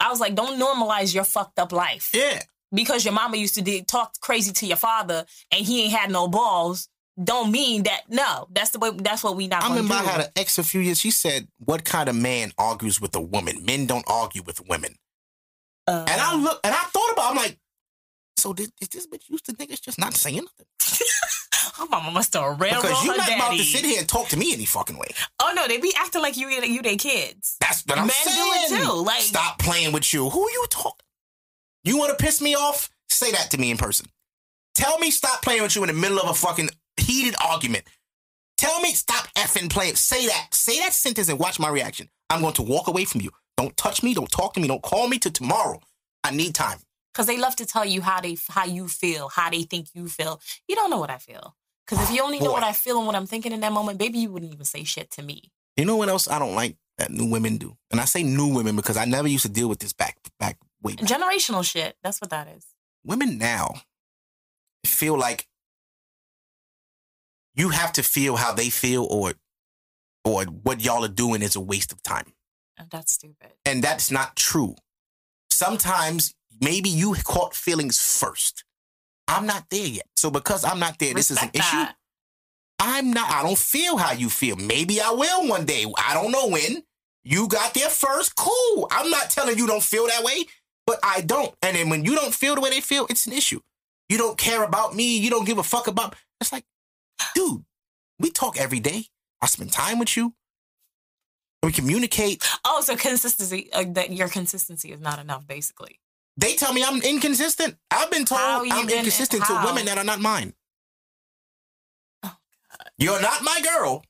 I was like, don't normalize your fucked up life Yeah. because your mama used to do, talk crazy to your father and he ain't had no balls. Don't mean that. No, that's the way. That's what we not. I remember I had an ex a few years. She said, "What kind of man argues with a woman? Men don't argue with women." Uh, And I look, and I thought about. it, I'm like, so did, is this bitch used to niggas just not saying nothing? Her mama must have railroad Because you're not daddy. about to sit here and talk to me any fucking way. Oh no, they be acting like you you they kids. That's what I'm Men do it saying. too, like- stop playing with you. Who you talk? You want to piss me off? Say that to me in person. Tell me stop playing with you in the middle of a fucking heated argument. Tell me stop effing playing. Say that. Say that sentence and watch my reaction. I'm going to walk away from you. Don't touch me. Don't talk to me. Don't call me till tomorrow. I need time. Because they love to tell you how they how you feel, how they think you feel. You don't know what I feel. Because if you only know what I feel and what I'm thinking in that moment, baby, you wouldn't even say shit to me. You know what else I don't like that new women do? And I say new women because I never used to deal with this back back way back. Generational shit. That's what that is. women now feel like you have to feel how they feel or or what y'all are doing is a waste of time. And That's stupid. And that's not true. Sometimes maybe you caught feelings first. I'm not there yet. So because I'm not there, this is an Respect issue. I'm not I don't feel how you feel. Maybe I will one day. I don't know when. You got there first. Cool. I'm not telling you don't feel that way, but I don't. And then when you don't feel the way they feel, it's an issue. You don't care about me. You don't give a fuck about. It's like, dude, we talk every day. I spend time with you. We communicate. Oh, so consistency. Uh, that your consistency is not enough, basically. They tell me I'm inconsistent. I've been told I'm been- inconsistent how? to women that are not mine. Oh, god. You're not my girl.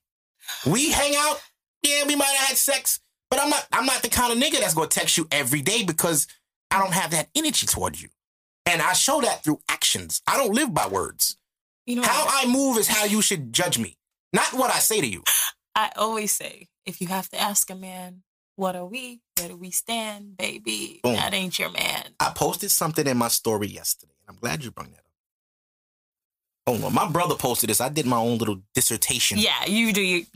We hang out. Yeah, we might have had sex, but I'm not. I'm not the kind of nigga that's gonna text you every day because I don't have that energy toward you, and I show that through actions. I don't live by words. You know, How what? I move is how you should judge me, not what I say to you. I always say, if you have to ask a man, what are we? Where do we stand, baby? Boom. That ain't your man. I posted something in my story yesterday, and I'm glad you brought that up. Oh no, my brother posted this. I did my own little dissertation. Yeah, you do. You,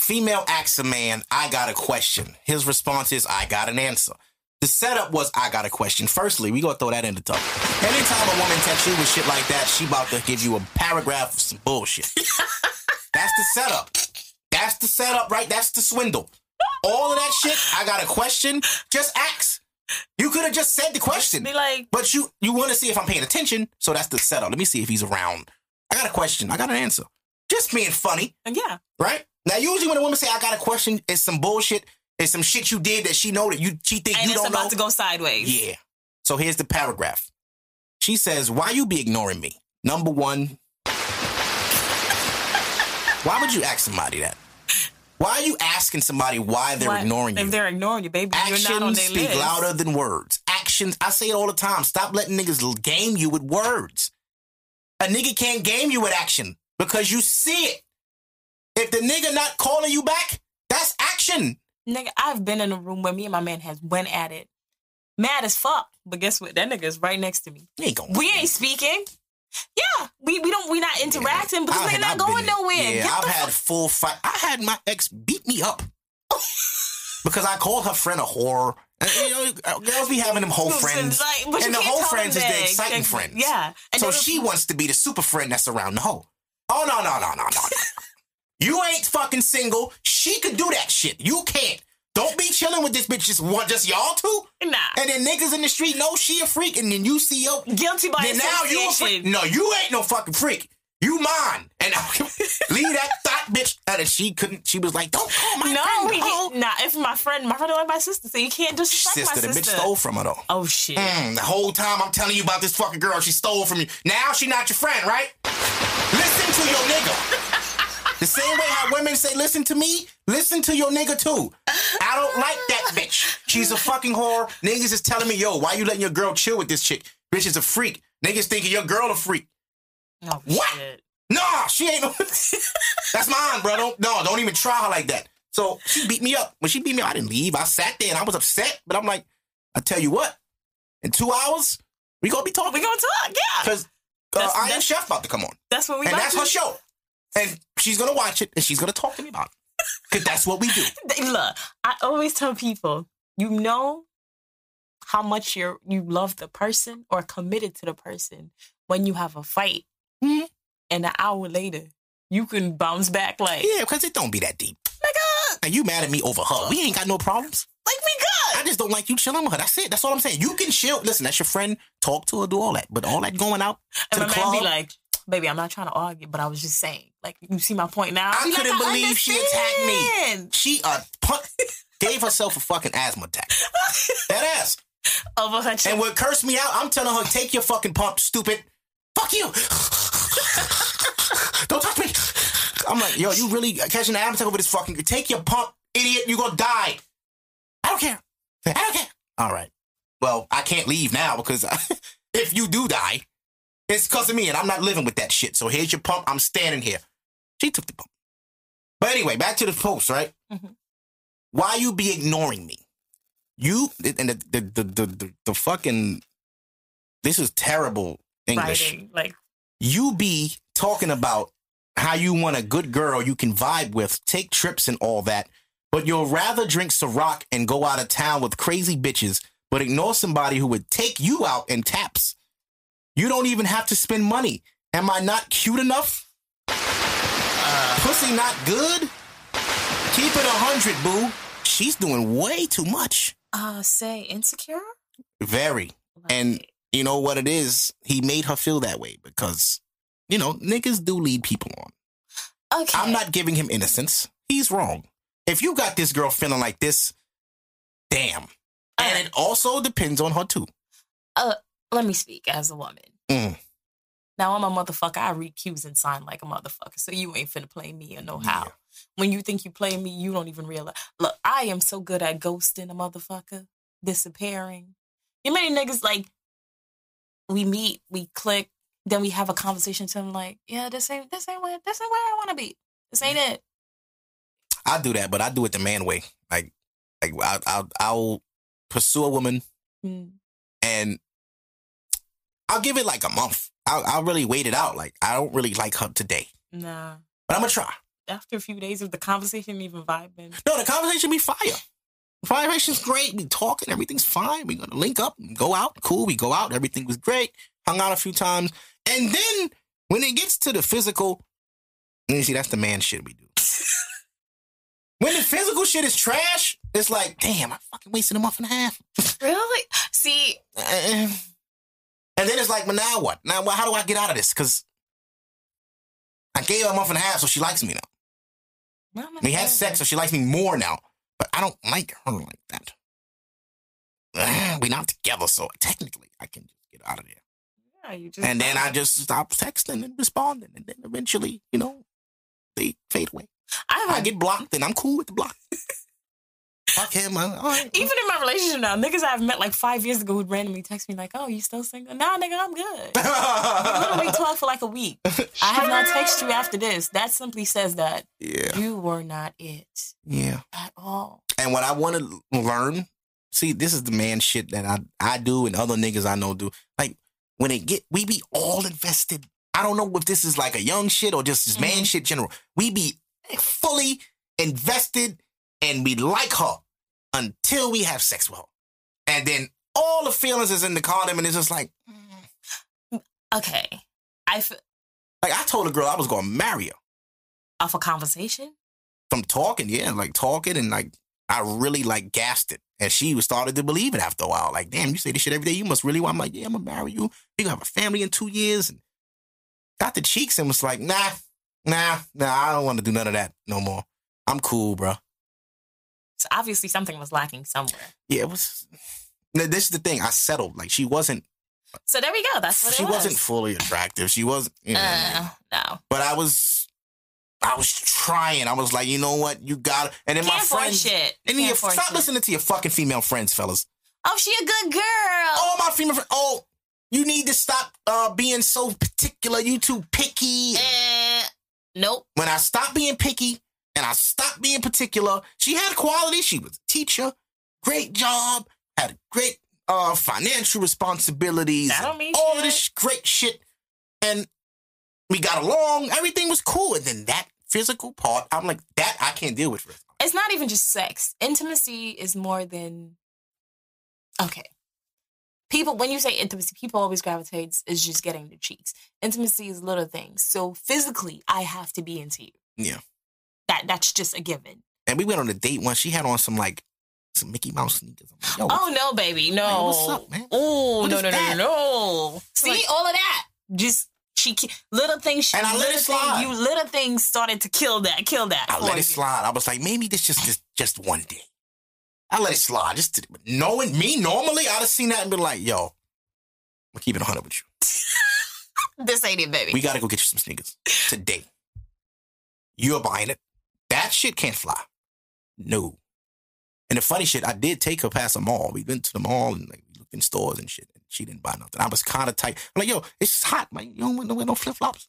Female asks a man, I got a question. His response is, I got an answer. The setup was, I got a question. Firstly, we gonna throw that in the talk. Anytime a woman texts you with shit like that, she about to give you a paragraph of some bullshit. That's the setup. That's the setup, right? That's the swindle. All of that shit, I got a question. Just ask. You could have just said the question. be like, But you you want to see if I'm paying attention, so that's the setup. Let me see if he's around. I got a question. I got an answer. Just being funny, yeah, right? Now, usually when a woman say I got a question, it's some bullshit. It's some shit you did that she know that you she think and you don't know. about to go sideways. Yeah. So here's the paragraph. She says, "Why you be ignoring me?" Number one. Why would you ask somebody that? Why are you asking somebody why they're Why- ignoring you? If they're ignoring you, baby, Actions you're not on their speak list. louder than words. Actions, I say it all the time. Stop letting niggas game you with words. A nigga can't game you with action because you see it. If the nigga not calling you back, that's action. Nigga, I've been in a room where me and my man has went at it, mad as fuck. But guess what? That nigga is right next to me. Ain't. We ain't speaking. Yeah, we we don't we not interacting because I've we're not I've going been nowhere. Yeah, I've had fuck- full fight. I had my ex beat me up because I called her friend a whore. And, you know, uh, girls be having them whole friends, Like, and the whole friends is the exciting Like, friends. Yeah, and so she wants to be the super friend that's around the hoe. Oh no no no no no no! you ain't fucking single. She could do that shit. You can't. Don't be chilling with this bitch. Just one, just y'all two. nah And then niggas in the street know she a freak, and then you see yo. guilty by Then now you a freak. No, you ain't no fucking freak. You mine. And leave that thought bitch. out. And she couldn't. She was like, "Don't call my No, friend." we a hoe." can't. Nah, if my friend, my friend like my sister, so you can't disrespect Sister, my the bitch stole from her though. Oh shit. Mm, the whole time I'm telling you about this fucking girl, she stole from you. Now she not your friend, right? Listen to your nigga. The same way how women say, listen to me, listen to your nigga too. I don't like that bitch. She's a fucking whore. Niggas is telling me, yo, why you letting your girl chill with this chick? Bitch is a freak. Niggas thinking your girl a freak. Oh, What? Shit. Nah, she ain't no. That's mine, bro. Don't no, don't even try her like that. So she beat me up. When she beat me up, I didn't leave. I sat there and I was upset, but I'm like, I tell you what, in two hours, we gonna be talking We gonna talk, yeah. because uh, am Chef about to come on, That's what we. and that's to- her show, and she's gonna watch it and she's gonna talk to me about it because that's what we do. Look, I always tell people, you know how much you're you love the person or committed to the person when you have a fight, Mhm. and an hour later you can bounce back like, Yeah, because it don't be that deep. nigga, And you mad at me over her? We ain't got no problems. like we good. I just don't like you chilling with her. That's it. That's all I'm saying. You can chill. Listen, that's your friend. Talk to her, do all that. But all that going out to And the club. be like, baby, I'm not trying to argue, but I was just saying. Like, you see my point now? I See, couldn't believe she attacked me. She uh pun- gave herself a fucking asthma attack. That ass. Over her And chin. what cursed me out, I'm telling her, take your fucking pump, stupid. Fuck you. Don't touch me. I'm like, yo, you really catching an asthma attack over this fucking. Take your pump, idiot. You gonna die. I don't care. I don't care. All right. Well, I can't leave now because if you do die, it's because of me, and I'm not living with that shit. So here's your pump. I'm standing here. She took the pump. But anyway, back to the post, right? Mhm. Why you be ignoring me? You and the the the the, the, the fucking this is terrible English. Writing, like, You be talking about how you want a good girl you can vibe with, take trips and all that, but you'll rather drink Ciroc and go out of town with crazy bitches, but ignore somebody who would take you out in taps. You don't even have to spend money. Am I not cute enough? Pussy not good? Keep it a hundred, boo. She's doing way too much. uh, say insecure? Very. And you know what it is? He made her feel that way because, you know, niggas do lead people on. okay. I'm not giving him innocence. He's wrong. If you got this girl feeling like this, damn. And it also depends on her too. Uh, Let me speak as a woman. Mm. Now I'm a motherfucker. I read cues and sign like a motherfucker. So you ain't finna play me or how. Yeah. When you think you play me, you don't even realize. Look, I am so good at ghosting a motherfucker, disappearing. You many niggas like we meet, we click, then we have a conversation to them like, yeah, this ain't this ain't where this ain't where I wanna be. This ain't it. I do that, but I do it the man way. Like, like I, I'll, I'll pursue a woman Mm. and I'll give it like a month. I'll, I'll really wait it out. Like, I don't really like her today, Nah. but I'm gonna try. After a few days of the conversation even vibing. No, the conversation be fire. The conversation's great. We talking, everything's fine. We gonna link up, and go out. Cool. We go out. Everything was great. Hung out a few times, and then when it gets to the physical, you see that's the man shit we do. when the physical shit is trash, it's like, damn, I fucking wasted a month and a half. Really? See, Eh. And then it's like, but now what? Now, well, how do I get out of this? Because I gave her a month and a half, so she likes me now. We had sex, so she likes me more now. But I don't like her like that. Ah, we not together, so technically I can just get out of there. Yeah, you just And then I just stop texting and responding, and then eventually, you know, they fade away. I I get blocked, and I'm cool with the block. Fuck him. All right. even in my relationship now, niggas I've met like five years ago would randomly text me like, "Oh, you still single?" Nah, nigga, I'm good. We literally talked for like a week. I have not texted you after this. That simply says that yeah, you were not it yeah. at all. And what I want to learn, see, this is the man shit that I I do and other niggas I know do. Like when it get, we be all invested. I don't know if this is like a young shit or just this man mm-hmm. shit general. We be fully invested and we like her until we have sex with her, and then all the feelings is in the condom and it's just like, mm. Okay, I f- like I told a girl I was gonna marry her off a conversation. from talking, yeah, like talking and like I really like gassed it. And she was started to believe it after a while. Like, damn, you say this shit every day. You must really want. I'm like, yeah, I'm gonna marry you. You gonna have a family in two years. And got the cheeks and was like, nah, nah, nah. I don't want to do none of that no more. I'm cool, bro. So obviously something was lacking somewhere. Yeah, it was. No, This is the thing. I settled. Like she wasn't. So there we go. That's what she it was. wasn't fully attractive. She wasn't. You know, Uh, no. but I was. I was trying. I was like, you know what? You got it. And then Can't my friends. shit. And Can't you stop shit. listening to your fucking female friends, fellas. Oh, she a good girl. Oh, my female friend. Oh, you need to stop uh, being so particular. You too picky. Eh, nope. When I stop being picky and I stopped being particular, she had quality. She was a teacher, great job, had great uh, financial responsibilities, That don't and mean all of this great shit, and we got along. Everything was cool, and then that physical part, I'm like, that I can't deal with. It's not even just sex. Intimacy is more than okay. People, when you say intimacy, people always gravitates is just getting the cheeks. Intimacy is little things. So physically, I have to be into you. Yeah. That that's just a given. And we went on a date once. She had on some like some Mickey Mouse sneakers. Like, Yo, Oh no, baby, no. Like, what's up, man? Oh no, no, no, that? no, no. See Like- all of that. Just She little things. She, And I let it slide. things, You little things started to kill that. Kill that. I let it slide. I was like, maybe this just just, just one day. I let it slide. Just to, knowing me normally, I'd have seen that and been like, yo, I'm keeping 100 with you. This ain't it, baby. We got to go get you some sneakers today. You're buying it. That shit can't fly. No. And the funny shit, I did take her past the mall. We went to the mall and like, we looked in stores and shit. And she didn't buy nothing. I was kind of tight. I'm like, yo, it's hot, man. You don't want to wear no flip flops.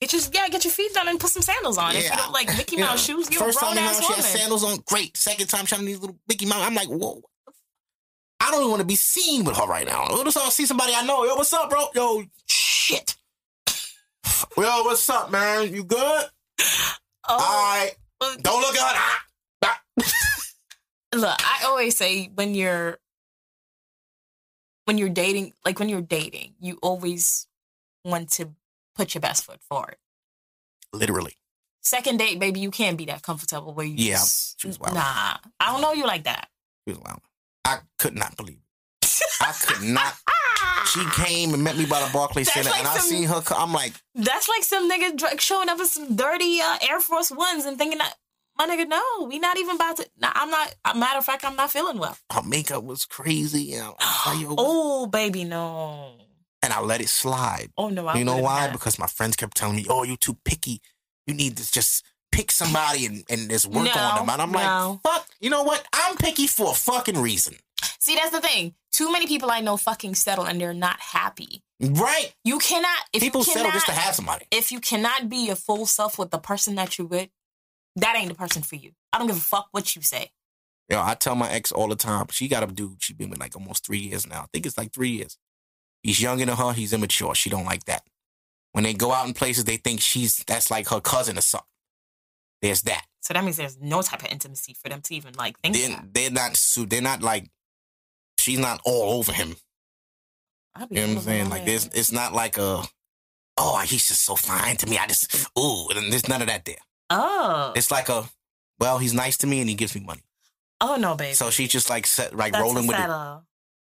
Get your yeah, get your feet done and put some sandals on. If you Yeah. don't like Mickey Yeah. Mouse shoes, you're First a time grown in ass she woman. had sandals on. Great. Second time, she had these little Mickey Mouse. I'm like, whoa. what the f- I don't even want to be seen with her right now. If I see somebody I know? Yo, what's up, bro? Yo, shit. Yo, what's up, man? You good? Oh, All right. well, Don't look at her. Ah, look, I always say when you're when you're dating, like when you're dating, you always want to put your best foot forward. Literally. Second date, baby, you can't be that comfortable where you Yeah, just, she was wild. nah. I don't know you like that. She was loud. I could not believe it. I could not. She came and met me by the Barclays Center, like and I some- seen her. I'm like, That's like some nigga showing up in some dirty uh, Air Force Ones and thinking that my nigga, no, we not even about to. Nah, I'm not. A matter of fact, I'm not feeling well. her makeup was crazy. You know, I was like, Oh, baby, no. and I let it slide. Oh no, I you know why? Because my friends kept telling me, "Oh, you too picky. You need to just pick somebody and, and just work No, on them." And I'm no. like, "Fuck, you know what? I'm picky for a fucking reason, See, that's the thing. Too many people I know fucking settle and they're not happy. right? You cannot. If People you settle just to have somebody. If you cannot be your full self with the person that you're with, that ain't the person for you. I don't give a fuck what you say. Yo, I tell my ex all the time. She got a dude. She been with like almost three years now. I think it's like three years. He's younger than her. He's immature. She don't like that. When they go out in places, they think she's that's like her cousin or something. There's that. So that means there's no type of intimacy for them to even like think They're, they're not. They're not like. She's not all over him. You know what I'm saying? Like this, it's not like a. Oh, he's just so fine to me. I just ooh, and there's none of that there. Oh, It's like a, well, he's nice to me and he gives me money. oh no, baby. So she's just like set, like That's rolling with it.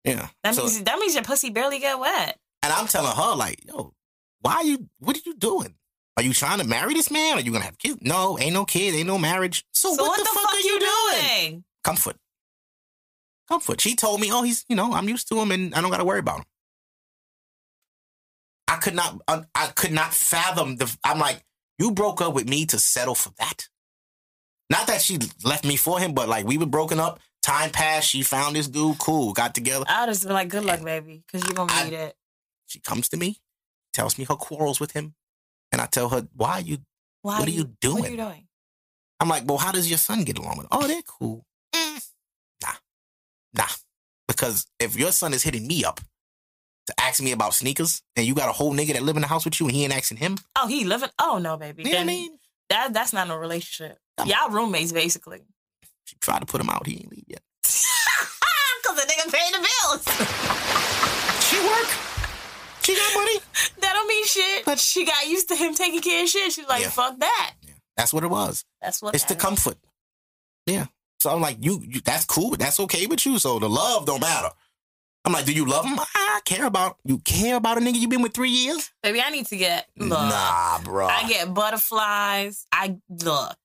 Yeah. That So- means that means your pussy barely get wet. and I'm telling her like, yo, why are you? What are you doing? Are you trying to marry this man? Are you gonna have kids? No, ain't no kid, ain't no marriage. So, So what, the, fuck, are you doing? doing? Comfort. Comfort. She told me, oh, he's, you know, I'm used to him and I don't got to worry about him. I could not, I, could not fathom the, I'm like, you broke up with me to settle for that? Not that she left me for him, but like we were broken up. Time passed. She found this dude. Cool. Got together. I'd just been like, good luck, baby, because you're gonna I- need it. She comes to me, tells me her quarrels with him. And I tell her, why are you, Why what are you doing? What are you doing? I'm like, well, how does your son get along with? Oh, they're cool. Mm, nah. Because if your son is hitting me up to ask me about sneakers, and you got a whole nigga that live in the house with you, and he ain't asking him, Oh, he living. Oh no, baby. you know what I mean? That that's not a relationship. Come Y'all roommates basically. She tried to put him out. He ain't leave yet. Cause the nigga paying the bills. She work. She got money. that don't mean shit. But she got used to him taking care of shit. She's like, Yeah. fuck that. Yeah, that's what it was. That's what. It's the that is. comfort. Yeah. So I'm like, you, you that's cool, but that's okay with you. So the love don't matter. I'm like, do you love him? I care about you. Care about a nigga you been with three years? Baby, I need to get look. Nah, bro. I get butterflies. I look.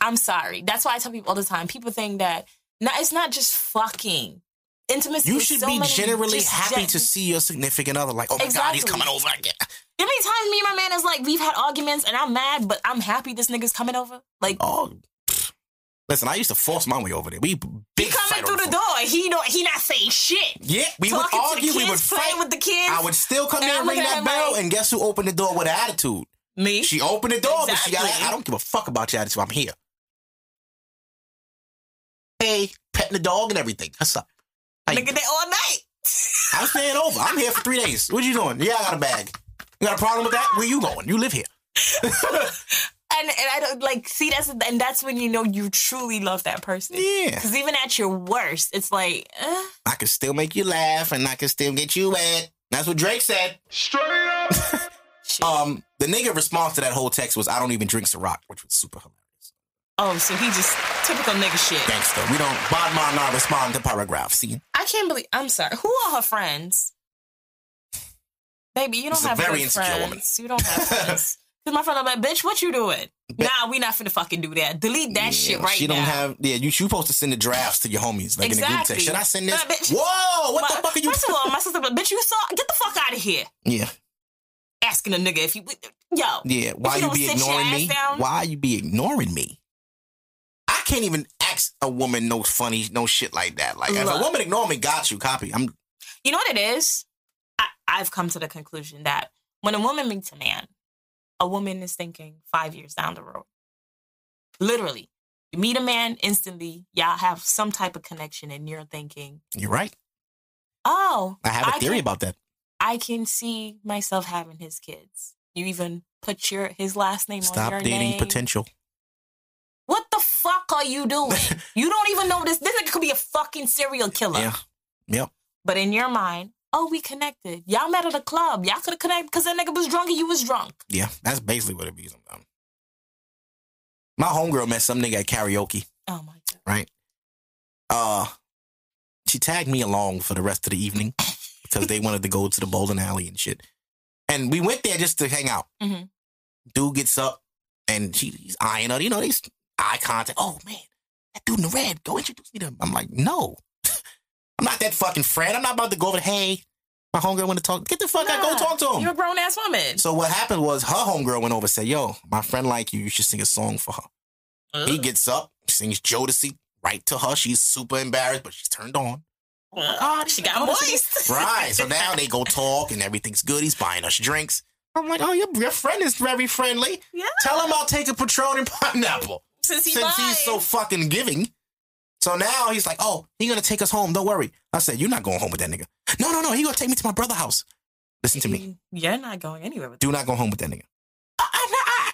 I'm sorry. That's why I tell people all the time. People think that no, it's not just fucking intimacy. You should so be generally happy gen- to see your significant other. Like, oh my god, he's coming over again. How many times me and my man is like, we've had arguments and I'm mad, but I'm happy this nigga's coming over. Like, Oh. Listen, I used to force my way over there. We big he coming through the door. He don't. He not saying shit. Yeah, we would Talking the argue. We would fight. with the kids. I would still come And in and ring that bell, like- and guess who opened the door with an attitude? Me. She opened the door, but she got. I don't give a fuck about your attitude. I'm here. Hey, petting the dog and everything. What's up? Nigga, they all night. I'm staying over. I'm here for three days. What you doing? Yeah, I got a bag. You got a problem with that? Where you going? You live here. And and I don't like see that's and that's when you know you truly love that person. Yeah. Because even at your worst, it's like, eh, I can still make you laugh and I can still get you wet. That's what Drake said. Straight up. Um, the nigga response to that whole text was, I don't even drink Ciroc, which was super hilarious. oh, so he just typical nigga shit. Gangster. We don't, bad man not respond to paragraphs. See? I can't believe. I'm sorry. Who are her friends? Baby, you don't This is a have very insecure friends. woman. You don't have friends. Cause my friend, I'm like, bitch, what you doing? nah, we not finna fucking do that. Delete that shit right she now. She don't have. Yeah, you you supposed to send the drafts to your homies, like in the group Exactly. text. Should I send this? Nah, bitch. Whoa! What My- the fuck are you? First of all, my sister, like, bitch, you saw, get the fuck out of here. yeah, Asking a nigga if you, yo. yeah. Why you you, be ignoring me? down- Why you be ignoring me? I can't even ask a woman no funny, no shit like that. Like if a woman ignore me, got you. Copy. I'm. You know what it is? I, I've come to the conclusion that when a woman meets a man, a woman is thinking five years down the road. Literally. You meet a man instantly, y'all have some type of connection, and you're thinking, You're right. oh, I have a I theory can- about that. I can see myself having his kids. You even put your his last name on Stop your dating name. potential. What the fuck are you doing? you don't even know this. This nigga could be a fucking serial killer. Yeah. Yep. But in your mind, oh, we connected. Y'all met at a club. Y'all could have connected because that nigga was drunk and you was drunk. Yeah. That's basically what it be sometimes. My homegirl met some nigga at karaoke. Oh my god. right? Uh, she tagged me along for the rest of the evening because they wanted to go to the bowling alley and shit. And we went there just to hang out. Mhm. Dude gets up and she, he's eyeing her. You know, these eye contact. Oh man, that dude in the red. Go introduce me to him. I'm like, no, I'm not that fucking friend. I'm not about to go over. Hey, my homegirl want to talk. Get the fuck out. Go talk to him. You're a grown ass woman. So what happened was her homegirl went over and said, "Yo, my friend like you. You should sing a song for her." He gets up, sings Jodeci right to her. She's super embarrassed, but she's turned on. oh, she got moist. Right. So now they go talk and everything's good. He's buying us drinks. I'm like, oh, your, your friend is very friendly. Yeah. Tell him I'll take a Patron and pineapple. Since he Since he's so fucking giving. So now he's like, oh, he gonna take us home. Don't worry. I said, you're not going home with that nigga. No, no, no. He gonna take me to my brother's house. Listen to me. You're not going anywhere with Do not go home with that nigga. I, I,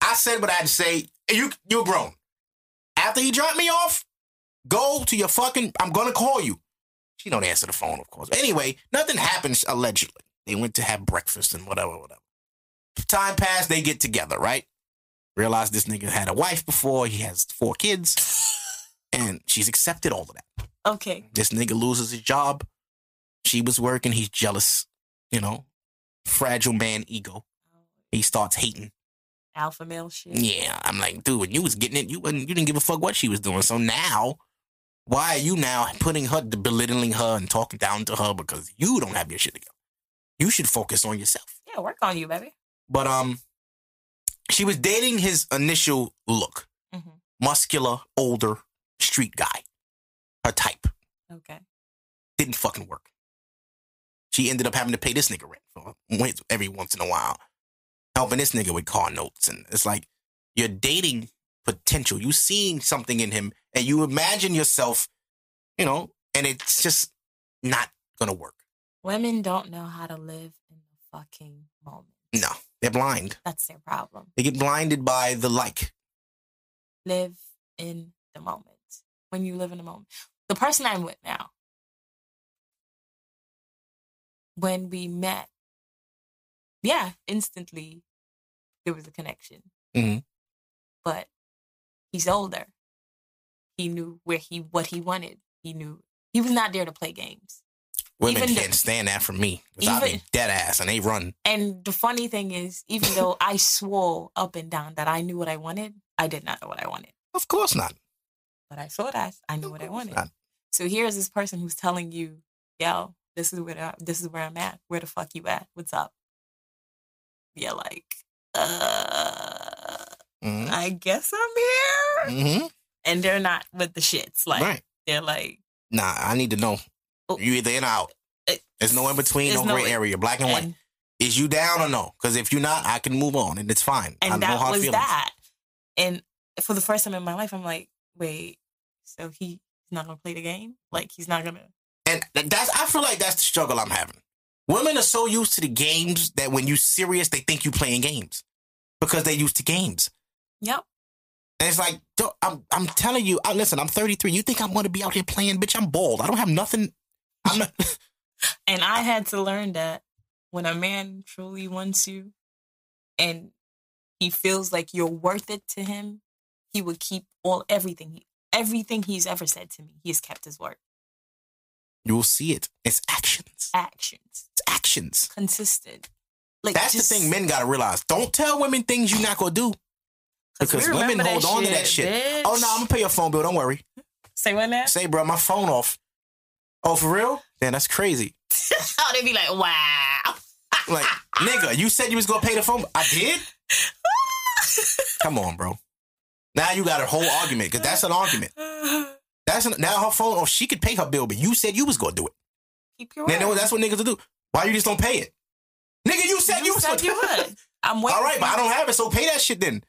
I, I said what I had to say. You, you're grown. After he dropped me off, go to your fucking. I'm gonna call you. She don't answer the phone, of course. Anyway, nothing happens allegedly. They went to have breakfast and whatever, whatever. Time passed. They get together, right? Realize this nigga had a wife before. He has four kids, and she's accepted all of that. Okay. This nigga loses his job. She was working. He's jealous. You know, fragile man ego. He starts hating. Alpha male shit. Yeah, I'm like, dude, when you was getting it, you wasn't, you didn't give a fuck what she was doing. So now, why are you now putting her, belittling her, and talking down to her because you don't have your shit together? You should focus on yourself. Yeah, work on you, baby. But um, she was dating his initial look, Mhm. muscular, older, street guy. Her type Okay. didn't fucking work. She ended up having to pay this nigga rent for every once in a while, helping this nigga with car notes. And it's like you're dating potential. You seeing something in him, and you imagine yourself, you know, and it's just not gonna work. Women don't know how to live in the fucking moment. No, they're blind. That's their problem. They get blinded by the like. Live in the moment. When you live in the moment. The person I'm with now, when we met, yeah, instantly there was a connection. Mhm. But he's older. He knew where he what he wanted. He knew he was not there to play games. Women Even can't stand that from me. 'cause I Even- be dead ass and they run. And the funny thing is, even though I swore up and down that I knew what I wanted, I did not know what I wanted. Of course not. But I saw that I knew what I wanted. not. So here's this person who's telling you, "Yo, this is where I, this is where I'm at. Where the fuck you at? What's up?" You're like, "Uh, Mhm. I guess I'm here." Mhm. And they're not with the shits. Like Right. they're like, Nah, I need to know. Oh. You either in or out. Eh, There's no in between, no no gray area, black and white. Is you down or no? Because if you're not, I can move on and it's fine. I and know that was feelings. that. And for the first time in my life, I'm like, wait, so he's not gonna play the game? Like he's not gonna? And that's I feel like that's the struggle I'm having. Women are so used to the games that when you serious, they think you playing games because they used to games. Yep. And it's like, I'm I'm telling you, I, listen, I'm 33. You think I'm going to be out here playing, bitch? I'm bald. I don't have nothing. I'm not. And I had to learn that when a man truly wants you and he feels like you're worth it to him, he would keep all everything he everything he's ever said to me. He has kept his word. You'll see it. It's actions. Actions. It's actions. consistent. Like That's just- the thing men gotta realize. Don't tell women things you're not gonna do. 'cause Because women hold on to that shit. Oh, bitch. Oh no, I'm gonna pay your phone bill. Don't worry. Say what now? Say, bro, my phone off. Oh, for real? Then that's crazy. Oh, they be like, wow. Like, nigga, you said you was gonna pay the phone. bill. I did. Come on, bro. Now you got a whole argument because that's an argument. That's an, now her phone off. She could pay her bill, but you said you was gonna do it. Keep your word. that's what niggas will do. Why you just don't pay it? Nigga, you said you, You was said gonna you would. I'm waiting. All right, but I don't have it, so pay that shit then.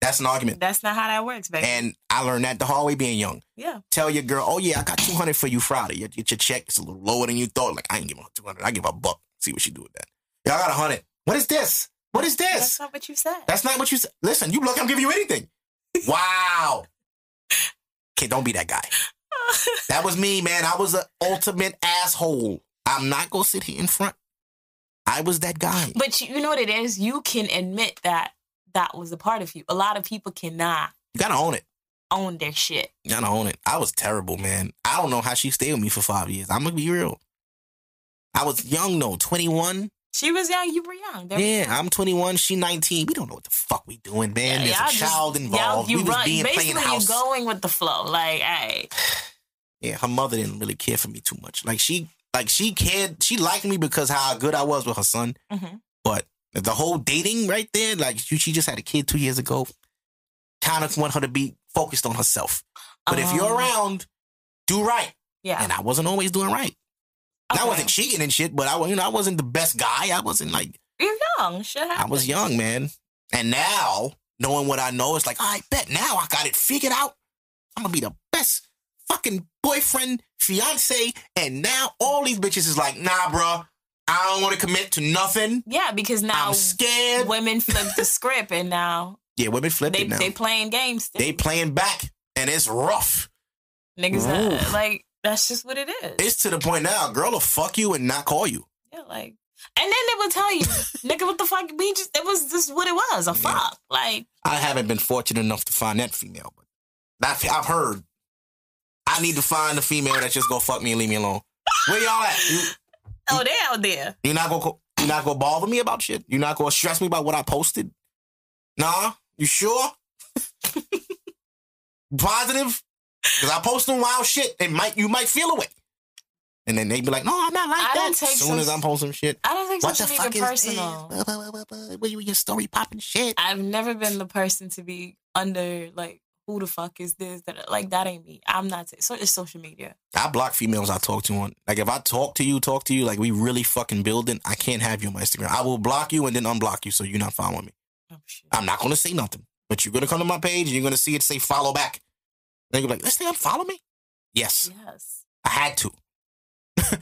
That's an argument. That's not how that works, baby. And I learned that the hard way being young. yeah. Tell your girl, oh yeah, I got 200 for you Friday. Your, your check is a little lower than you thought. Like, I ain't give her 200. I give her a buck. See what she do with that. Yeah, I got a 100. What is this? What is this? That's not what you said. That's not what you said. Listen, you look, I'm giving you anything. Wow. Kid, don't be that guy. That was me, man. I was an ultimate asshole. I'm not gonna sit here in front. I was that guy. but you, you know what it is? You can admit that that was a part of you. A lot of people cannot You gotta own it. own their shit. You gotta own it. I was terrible, man. I don't know how she stayed with me for five years. I'm gonna be real. I was young though, 21. She was young. You were young. Yeah. I'm 21. She 19. We don't know what the fuck we doing, man. There's y'all a just- child involved. You we was run, being playing basically, house. you're going with the flow. Like, hey, yeah, her mother didn't really care for me too much. Like she, like she cared. She liked me because how good I was with her son. Mhm. But the whole dating right there, like she, she just had a kid two years ago. Kind of want her to be focused on herself. But if you're Um, around, do right. yeah, And I wasn't always doing right. And I wasn't cheating and shit, but I, you know, I wasn't the best guy. I wasn't like you're young. Shit I was young, man. And now, knowing what I know, it's like, I bet now I got it figured out. I'm gonna be the best fucking boyfriend, fiance, and now all these bitches is like, nah, bro, I don't want to commit to nothing. Yeah, because now I'm scared. women flip the script, and now yeah, women flip they it now. they They, playing games. Still. They playing back, and it's rough. Niggas uh, like that's just what it is. It's to the point now, girl will fuck you and not call you. yeah, like, and then they would tell you, nigga, what the fuck? We just it was just what it was, a fuck. Like, I haven't been fortunate enough to find that female, but I've, I've heard. I need to find a female that's just gonna fuck me and leave me alone. Where y'all at? You, oh, they out there. You're not gonna you're not gonna bother me about shit. You're not gonna stress me about what I posted. Nah, you sure? Positive? Because I post some wild shit, and might you might feel away. And then they be like, "No, I'm not like I that." As soon as I'm posting shit, I don't think what the fuck is personal. Blah, blah, blah, blah. What you your story popping shit? I've never been the person to be under like who the fuck is this that like that ain't me. I'm not t- so it's social media. I block females I talk to on. Like if I talk to you, talk to you, like we really fucking building. I can't have you on my Instagram. I will block you and then unblock you, so you're not following me. Oh. I'm not gonna say nothing, but you're gonna come to my page and you're gonna see it say follow back. And you're like, this thing follow me? Yes, Yes. I had to.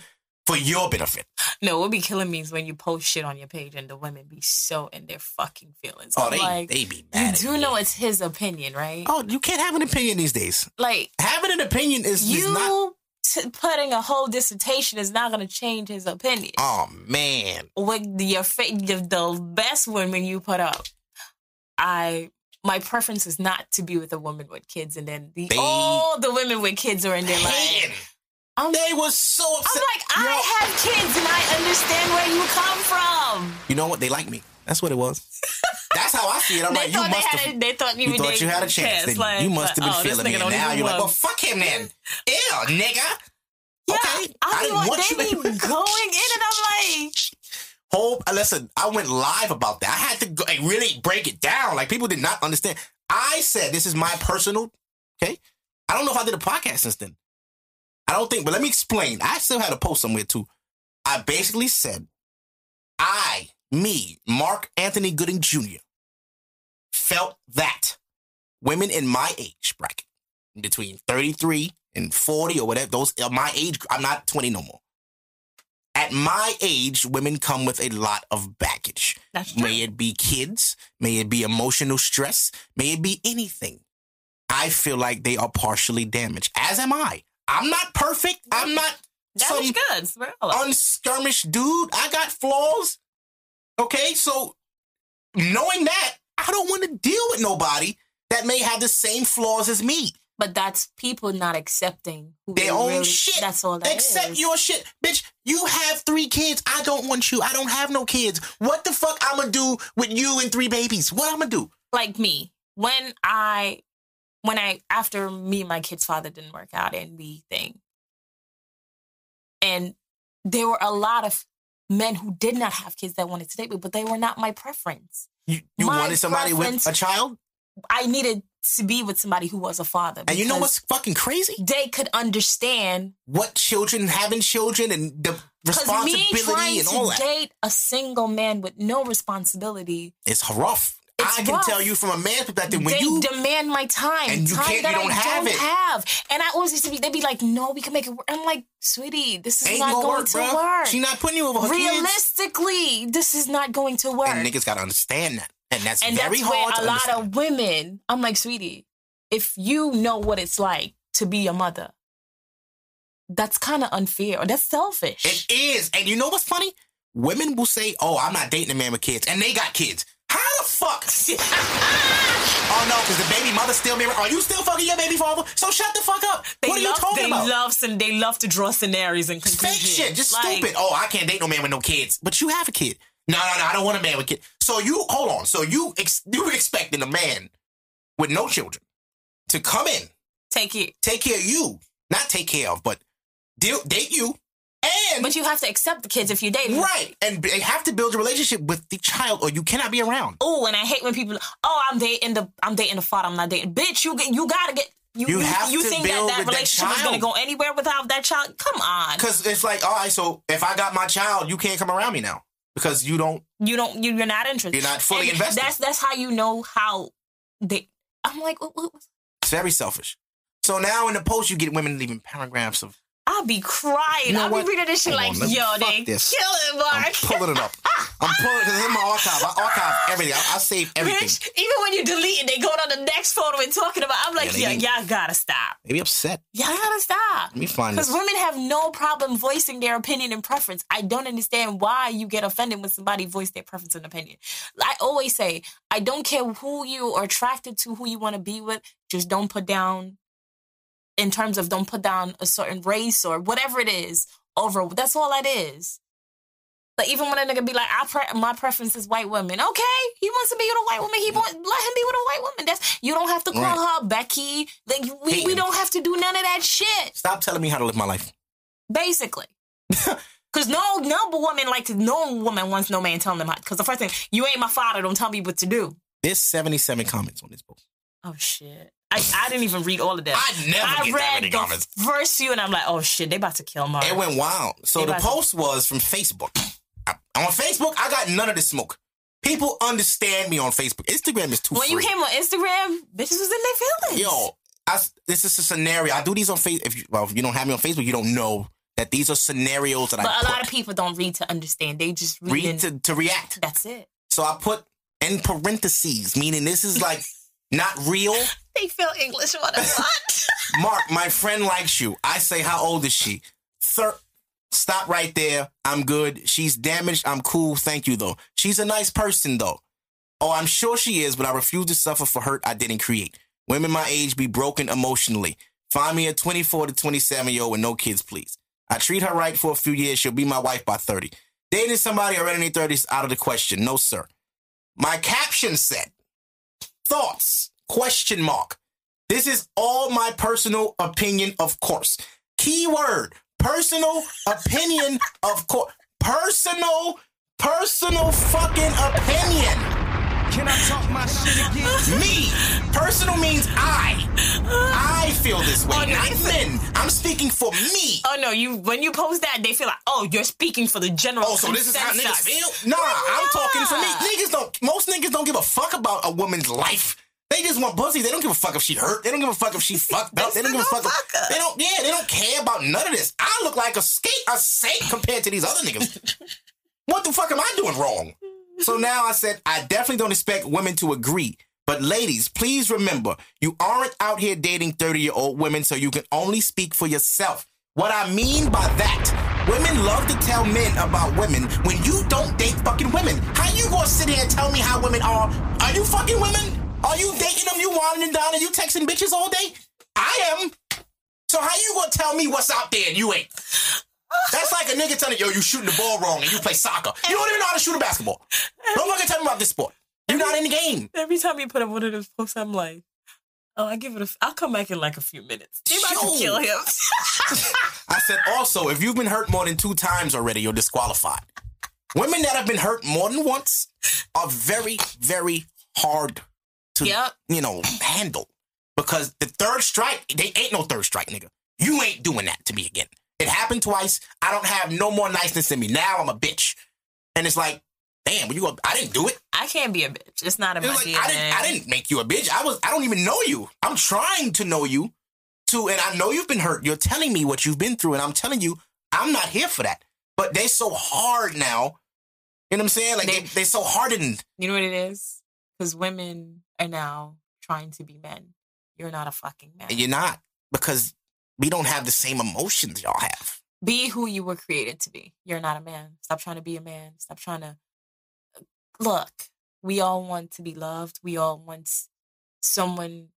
For your benefit. No, what be killing me is when you post shit on your page and the women be so in their fucking feelings. Oh, I'm they like, they be you mad. at do me. know it's his opinion, right? Oh, you can't have an opinion these days. Like Having an opinion is, is you not. t- putting a whole dissertation is not going to change his opinion. Oh man, With the, your fa- the, the best women you put up, I my preference is not to be with a woman with kids, and then the They- all the women with kids are in their like. I'm, They was so I'm upset. like, I have kids and I understand where you come from. you know what? They like me. That's what it was. That's how I see it. I'm they like, you they must had. have. A, they thought you, You were thought you had a chance. Then like, you must have been oh, feeling me. And now you're like, want- well, fuck him then. Ew, nigga. Yeah, okay. I, I didn't want they you be going in, and I'm like, whole uh, listen, I went live about that. I had to go, like, really break it down. Like people did not understand. I said this is my personal. Okay, I don't know if I did a podcast since then. I don't think, but let me explain. I still had a post somewhere too. I basically said, I, me, Mark Anthony Gooding Jr., felt that women in my age bracket, between 33 and 40 or whatever, those my age, I'm not 20 no more. At my age, women come with a lot of baggage. that's true. May it be kids, may it be emotional stress, may it be anything. I feel like they are partially damaged, as am I. I'm not perfect. I'm not some Damaged goods, bro. unskirmished dude. I got flaws. Okay, so knowing that, I don't want to deal with nobody that may have the same flaws as me. But that's people not accepting who Their they own really, shit. That's all that Accept is. your shit. Bitch, you have three kids. I don't want you. I don't have no kids. What the fuck I'm gonna do with you and three babies? What I'm gonna do? like me when I when I after me and my kid's father didn't work out and we thing, and there were a lot of men who did not have kids that wanted to date me, but they were not my preference. You, you My wanted somebody with a child? I needed to be with somebody who was a father. And you know what's fucking crazy? They could understand What children, having children, and the responsibility and all to that. date a single man with no responsibility. It's rough. It's I can rough. tell you from a man's perspective when they you demand my time, And you time can't- that you don't I have don't it. have. And I always used to be, they'd be like, "No, we can make it work." I'm like, "Sweetie, this is ain't not gonna work, to bro. work. She not putting you over her kids. Realistically, this is not going to work." And niggas gotta understand that. And that's And very that's hard where a lot understand. of women, I'm like, "Sweetie, if you know what it's like to be a mother, that's kind of unfair or that's selfish." It is. And you know what's funny? Women will say, oh, I'm not dating a man with kids. And they got kids. How the fuck? oh, no, because the baby mother still married. Are you still fucking your baby father? So shut the fuck up. They what are you love, talking they about? Love, some- they love to draw scenarios and conclusions. fake shit. Just Like, stupid. Oh, I can't date no man with no kids. But you have a kid. No, no, no. I don't want a man with kids. So you, hold on. So you, ex- you expecting a man with no children to come in, Take it. take care of you. Not take care of, but deal, date you. And But you have to accept the kids if you're dating. Right. And they have to build a relationship with the child or you cannot be around. Oh, and I hate when people. Oh, I'm dating the. I'm dating the father. I'm not dating. Bitch, you get. You gotta get. You, You have to think build that that relationship is gonna go anywhere without that child? Come on. Because it's like, all right, so if I got my child, you can't come around me now. Because you don't, You don't. You, you're not interested. You're not fully And invested. That's that's how you know how they. I'm like, what, what, it's very selfish. So now in the post, you get women leaving paragraphs of, I'll be crying. You know I'll what? be reading this shit like, on, yo, they this. kill it, Mark. I'm pulling it up. I'm pulling because it's in my archive. I archive everything. I, I save everything. Bitch, even when you delete it, they go to the next photo and talking about. I'm like, Yeah, y'all gotta stop. They be upset. Y'all gotta stop. Let me find it. Because women have no problem voicing their opinion and preference. I don't understand why you get offended when somebody voice their preference and opinion. I always say, I don't care who you are attracted to, who you want to be with. Just don't put down, in terms of don't put down a certain race or whatever it is over. That's all that is. Like even when a nigga be like, I pre- my preference is white women. Okay, he wants to be with a white woman. He mm-hmm. want let him be with a white woman. That's you don't have to call Right. her Becky. Like we, we don't have to do none of that shit Stop telling me how to live my life. basically. Cause no no woman like to no woman wants no man telling them how. Cause the first thing you ain't my father, don't tell me what to do. There's 77 comments on this post. Oh shit! I, I didn't even read all of them. I never I get that read many the comments. first few and I'm like, oh shit, they about to kill Mark. It went wild. So They the about to- post was from Facebook. I- on Facebook, I got none of this smoke. People understand me on Facebook. Instagram is too when you free. came on Instagram, bitches was in their feelings. Yo, I, this is a scenario. I do these on Facebook. If you, well, if you don't have me on Facebook, you don't know that these are scenarios that I but a put. lot of people don't read to understand. They just read. read to, to react. That's it. So I put in parentheses, meaning this is like not real. They feel English what a lot. Mark, my friend likes you. I say, how old is she? Thir- Stop right there. I'm good. She's damaged. I'm cool. Thank you, though. She's a nice person, though. Oh, I'm sure she is, but I refuse to suffer for hurt I didn't create. Women my age be broken emotionally. Find me a 24 to 27 year old with no kids, please. I treat her right for a few years. She'll be my wife by 30. Dating somebody already in their 30s out of the question. No, sir. My caption said, thoughts, question mark. This is all my personal opinion, of course. Keyword, personal opinion, of course. Personal, personal fucking opinion. Can I talk my shit again? Me. Personal means I. I feel this way, Oh, no, not men. I'm speaking for me. oh no, you when you post that, they feel like, oh, you're speaking for the general. Oh, so this is how niggas consensus. feel? Nah, I'm talking for me. Niggas don't. Most niggas don't give a fuck about a woman's life. They just want pussy. They don't give a fuck if she hurt. They don't give a fuck if she fucked up. They don't give a fuck. If, they don't. Yeah, they don't care about none of this. I look like a skate, a saint compared to these other niggas. what the fuck am I doing wrong? So now I said I definitely don't expect women to agree. But ladies, please remember, you aren't out here dating 30 year old women, so you can only speak for yourself. What I mean by that, women love to tell men about women when you don't date fucking women. How you gonna sit here and tell me how women are? Are you fucking women? Are you dating them? You wanting and dining? You texting bitches all day? I am. So how you gonna tell me what's out there and you ain't? That's like a nigga telling you, yo, you shooting the ball wrong and you play soccer. You don't even know how to shoot a basketball. Don't fucking tell me about this sport. You're not in the game. Every time you put up one of those posts, I'm like, oh, I give it a. f- I'll come back in like a few minutes. You about Yo. to kill him. I said also, if you've been hurt more than two times already, you're disqualified. Women that have been hurt more than once are very, very hard to, Yep. you know, handle. Because the third strike, they ain't no third strike, nigga. You ain't doing that to me again. It happened twice. I don't have no more niceness in me. Now I'm a bitch. And it's like, damn, when you go, I didn't do it. I can't be a bitch. It's not a was like, DNA. I didn't, I didn't make you a bitch. I was, I don't even know you. I'm trying to know you, to, and I know you've been hurt. You're telling me what you've been through, and I'm telling you, I'm not here for that. But they're so hard now. You know what I'm saying? Like they, They- they, are so hardened. You know what it is? Because women are now trying to be men. You're not a fucking man. You're not because we don't have the same emotions y'all have. be who you were created to be. You're not a man. Stop trying to be a man. Stop trying to uh, look. We all want to be loved. We all want someone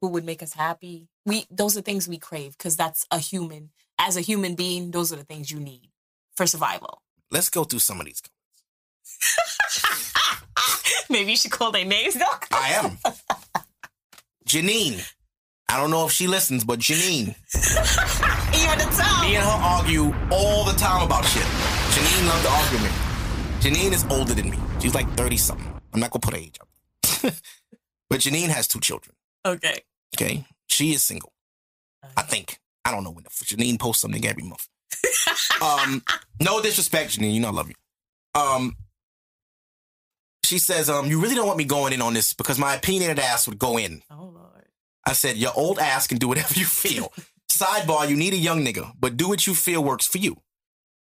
who would make us happy. We those are things we crave because that's a human. As a human being, those are the things you need for survival. Let's go through some of these. Maybe you should call their names. I am. Janine. I don't know if she listens, but Janine. Even the time. Me and her argue all the time about shit. Janine loved to argue with me. Janine is older than me. She's like 30 something. I'm not gonna put her age up. but Janine has two children. Okay. Okay. She is single. I think. I don't know when the f- Janine posts something every month. um, no disrespect, Janine. You know I love you. Um, she says, um, you really don't want me going in on this because my opinionated ass would go in. Oh. I said, your old ass can do whatever you feel. Sidebar, you need a young nigga, but do what you feel works for you.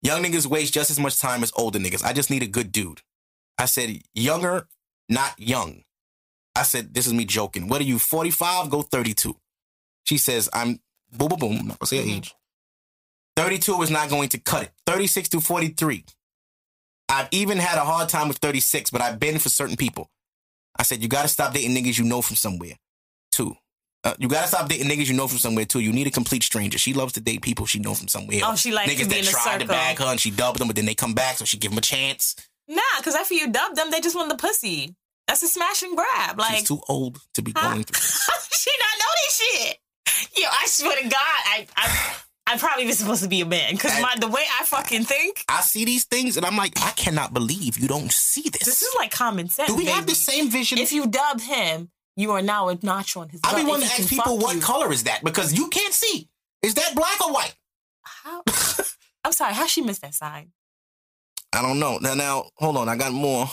Young niggas waste just as much time as older niggas. I just need a good dude. I said, younger, not young. I said, this is me joking. What are you, 45? Go 32. She says, I'm boom, boom, boom. I'm not gonna say her Mhm. age. 32 is not going to cut it. 36 to 43. I've even had a hard time with 36, but I've been for certain people. I said, you gotta stop dating niggas you know from somewhere. Two. Uh, you gotta stop dating niggas you know from somewhere too. You need a complete stranger. She loves to date people she know from somewhere. Oh, she likes to niggas be that in a tried to circle. bag her and she dubbed them, but then they come back, so she give them a chance. Nah, because after you dub them, they just want the pussy. That's a smash and grab. Like She's too old to be Huh? going through. she not know this shit. Yo, I swear to God, I I I probably was supposed to be a man because my the way I fucking think. I see these things and I'm like, I cannot believe you don't see this. This is like common sense. Do we have the same vision? If you dub him, you are now a notch on his. I be wanting to ask people what you- color is that because you can't see. Is that black or white? How? I'm sorry. How she missed that sign? I don't know. Now, now, hold on. I got more.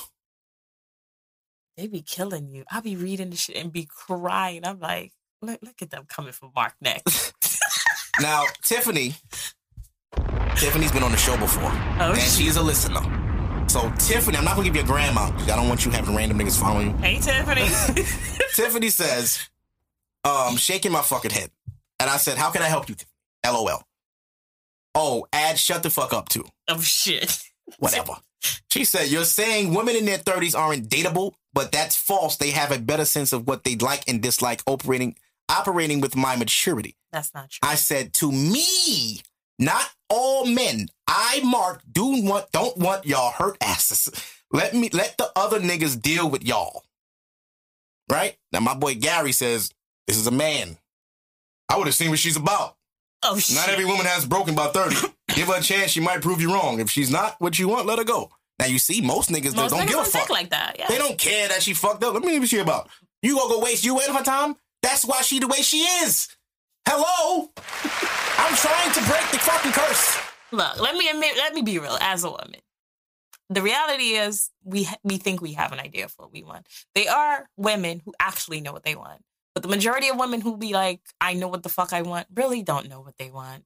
They be killing you. I be reading the shit and be crying. I'm like, look, look at them coming from Mark next. Now, Tiffany. Tiffany's been on the show before, Oh, and shit. she's a listener. So, Tiffany, I'm not gonna give you a grandma. I don't want you having random niggas following you. hey, Tiffany. Tiffany says, um, shaking my fucking head. And I said, How can I help you? LOL. Oh, add shut the fuck up too. oh shit. Whatever. She said, You're saying women in their 30s aren't dateable, but that's false. They have a better sense of what they like and dislike operating operating with my maturity. That's not true. I said, To me, not all men. I Mark do want don't want y'all hurt asses. Let me let the other niggas deal with y'all. Right? Now my boy Gary says, This is a man. I would have seen what she's about. oh shit. Not every woman has broken by 30. Give her a chance, she might prove you wrong. If she's not what you want, let her go. Now you see, most niggas Most don't niggas give a fuck. like that. Yeah. They don't care that she fucked up. Let me see what she about. You gonna go waste you and her time? That's why she the way she is. Hello? I'm trying to break the fucking curse. Look, let me admit, let me be real. As a woman, the reality is we we think we have an idea of what we want. They are women who actually know what they want, but the majority of women who be like, "I know what the fuck I want," really don't know what they want.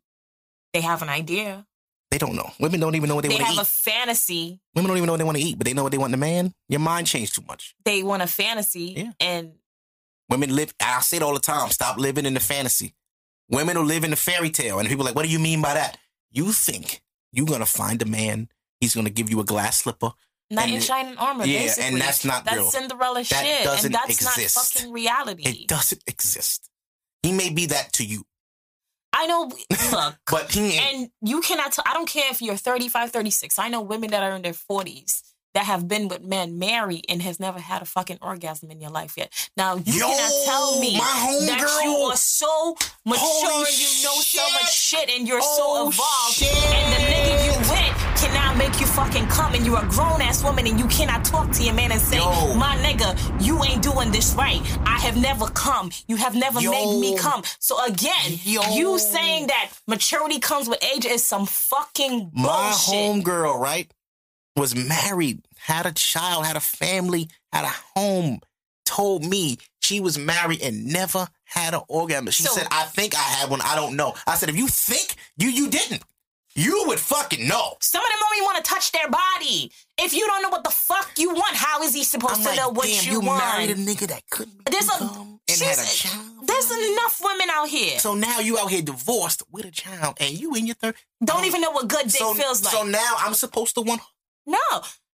They have an idea. They don't know. Women don't even know what they, They, want to have a fantasy. Women don't even know what they want to eat, but they know what they want in a man. Your mind changed too much. They want a fantasy, Yeah. and Women live, I say it all the time, stop living in the fantasy. Women who live in the fairy tale. And people are like, what do you mean by that? You think you're going to find a man, he's going to give you a glass slipper. knight in shining armor. yeah, and that's not that's real. Cinderella That shit, doesn't and that's exist. not fucking reality. It doesn't exist. He may be that to you, I know. Look, but he ain't. and you cannot. T- I don't care if you're 35, 36. I know women that are in their 40s that have been with men married and has never had a fucking orgasm in your life yet. Now you Yo, cannot tell me that homegirl. you are so mature Holy and you know so much shit and you're Oh, so evolved shit. and the nigga you with cannot make you fucking come and you're a grown ass woman and you cannot talk to your man and say, Yo. my nigga, you ain't doing this right. I have never come. You have never Yo. made me come. So again, Yo. you saying that maturity comes with age is some fucking bullshit. My homegirl, right, was married, had a child, had a family, had a home. Told me she was married and never had an orgasm. She So- said, "I think I had one. I don't know." I said, "If you think you you didn't, you would fucking know." Some of them only want to touch their body. If you don't know what the fuck you want, how is he supposed I'm to like, know what damn, you, you want? married a nigga that couldn't There's a- and had a child. There's enough women out here. So now you out here divorced with a child, and you in your third. don't even know what good dick so, feels like. So now I'm supposed to want. No,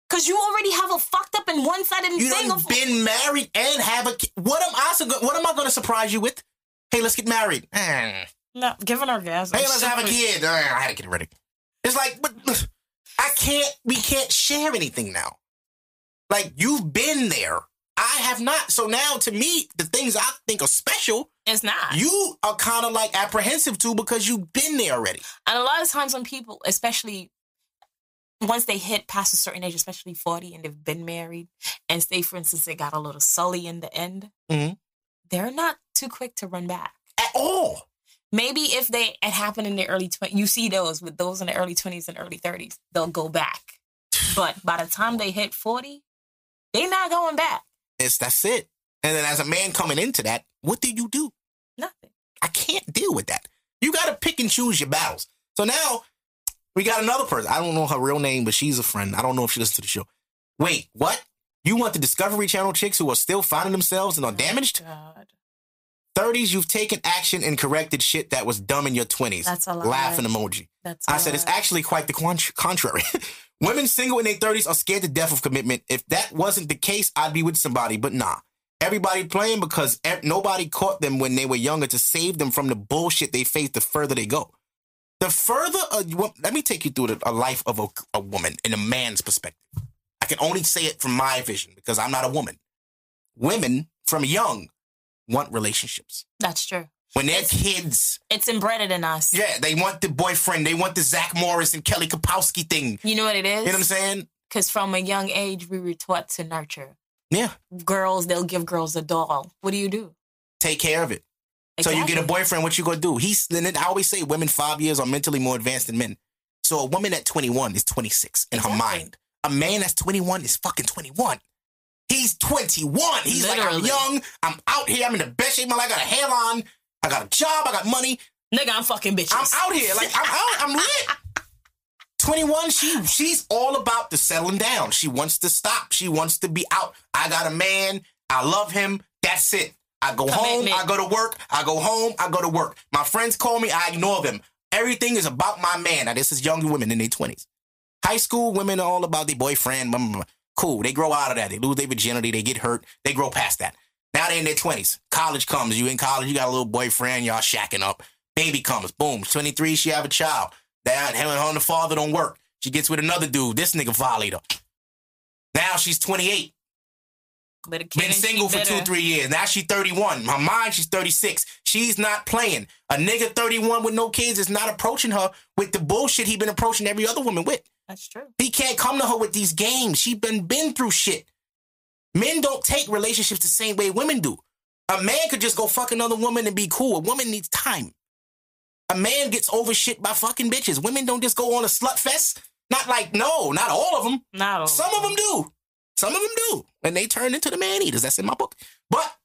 because you already have a fucked up and one-sided You thing of been married and have a kid. What am I? What am I going to surprise you with? Hey, let's get married. Eh. no, give an orgasm. Hey, let's have a kid. Eh, I had to get ready. It's like, but I can't. We can't share anything now. Like you've been there. I have not. So now, to me, the things I think are special, It's not. you are kind of like apprehensive too because you've been there already. And a lot of times when people, especially once they hit past a certain age, especially 40, and they've been married, and say, for instance, they got a little sully in the end, Mhm. they're not too quick to run back. At all. Maybe if they it happened in the early 20s, you see those with those in the early 20s and early 30s, they'll go back. But by the time they hit 40, they're not going back. It's that's it. And then as a man coming into that, what do you do? Nothing. I can't deal with that. You got to pick and choose your battles. So now we got another person. I don't know her real name, but she's a friend. I don't know if she listens to the show. Wait, what? You want the Discovery Channel chicks who are still finding themselves and are oh damaged? God. 30s, you've taken action and corrected shit that was dumb in your 20s. That's a lie. Laughing emoji. That's I said it's actually quite the contrary. Women single in their 30s are scared to death of commitment. If that wasn't the case, I'd be with somebody, but nah. Everybody playing because nobody caught them when they were younger to save them from the bullshit they face the further they go. The further, uh, a, wo- let me take you through the, a life of a, a woman in a man's perspective. I can only say it from my vision because I'm not a woman. Women from young want relationships. That's true. When they're It's- kids, It's embedded in us. yeah, they want the boyfriend. They want the Zach Morris and Kelly Kapowski thing. You know what it is? You know what I'm saying? Because from a young age, we were taught to nurture. Yeah. Girls, they'll give girls a doll. What do you do? Take care of it. So you get a boyfriend, what you gonna do? He's then I always say women five years are mentally more advanced than men. So a woman at 21 is 26 in her mind. A man that's 21 is fucking 21. He's 21. He's like, I'm young. I'm out here. I'm in the best shape of my life. I got a hairline. I got a job. I got money. Nigga, I'm fucking bitches. I'm out here. Like I'm out. I'm lit. 21, she she's all about the settling down. She wants to stop. She wants to be out. I got a man. I love him. That's it. I go home, I go to work, I go home, I go to work. My friends call me, I ignore them. Everything is about my man. Now, this is young women in their 20s. High school women are all about their boyfriend. blah, blah, blah. Cool. They grow out of that. They lose their virginity. They get hurt. They grow past that. Now they're in their 20s. College comes. You in college, you got a little boyfriend, y'all shacking up. Baby comes. Boom. 23, she have a child. Dad, him and her and the father don't work. She gets with another dude. This nigga violate her. Now she's 28. But Been single for two, three years. Now she's 31. My mind, she's 36. She's not playing. A nigga 31 with no kids is not approaching her with the bullshit he been approaching every other woman with. That's true. He can't come to her with these games. She been been through shit. Men don't take relationships the same way women do. A man could just go fuck another woman and be cool. A woman needs time. A man gets over shit by fucking bitches. Women don't just go on a slut fest. Not like no, not all of them. Not all. Some of them do. Some of them do. And they turn into the man eaters. That's in my book. But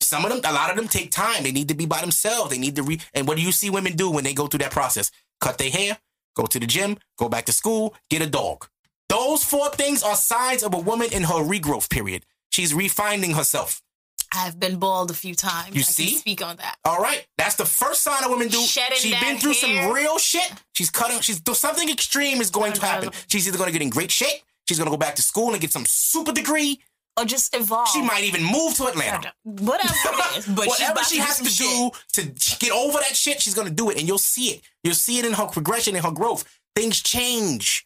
some of them, a lot of them take time. They need to be by themselves. They need to re. And what do you see women do when they go through that process? Cut their hair, go to the gym, go back to school, get a dog. Those four things are signs of a woman in her regrowth period. She's refinding herself. I've been bald a few times. You I see? Can speak on that. All right, that's the first sign a woman do. Shedding She's been through some real shit. She's cutting. She's something extreme is going to happen. She's either going to get in great shape. She's to go back to school and get some super degree, or just evolve. She might even move to Atlanta. Whatever it is, but Whatever she has to do to get over that shit, she's gonna do it, and you'll see it. You'll see it in her progression, in her growth. Things change.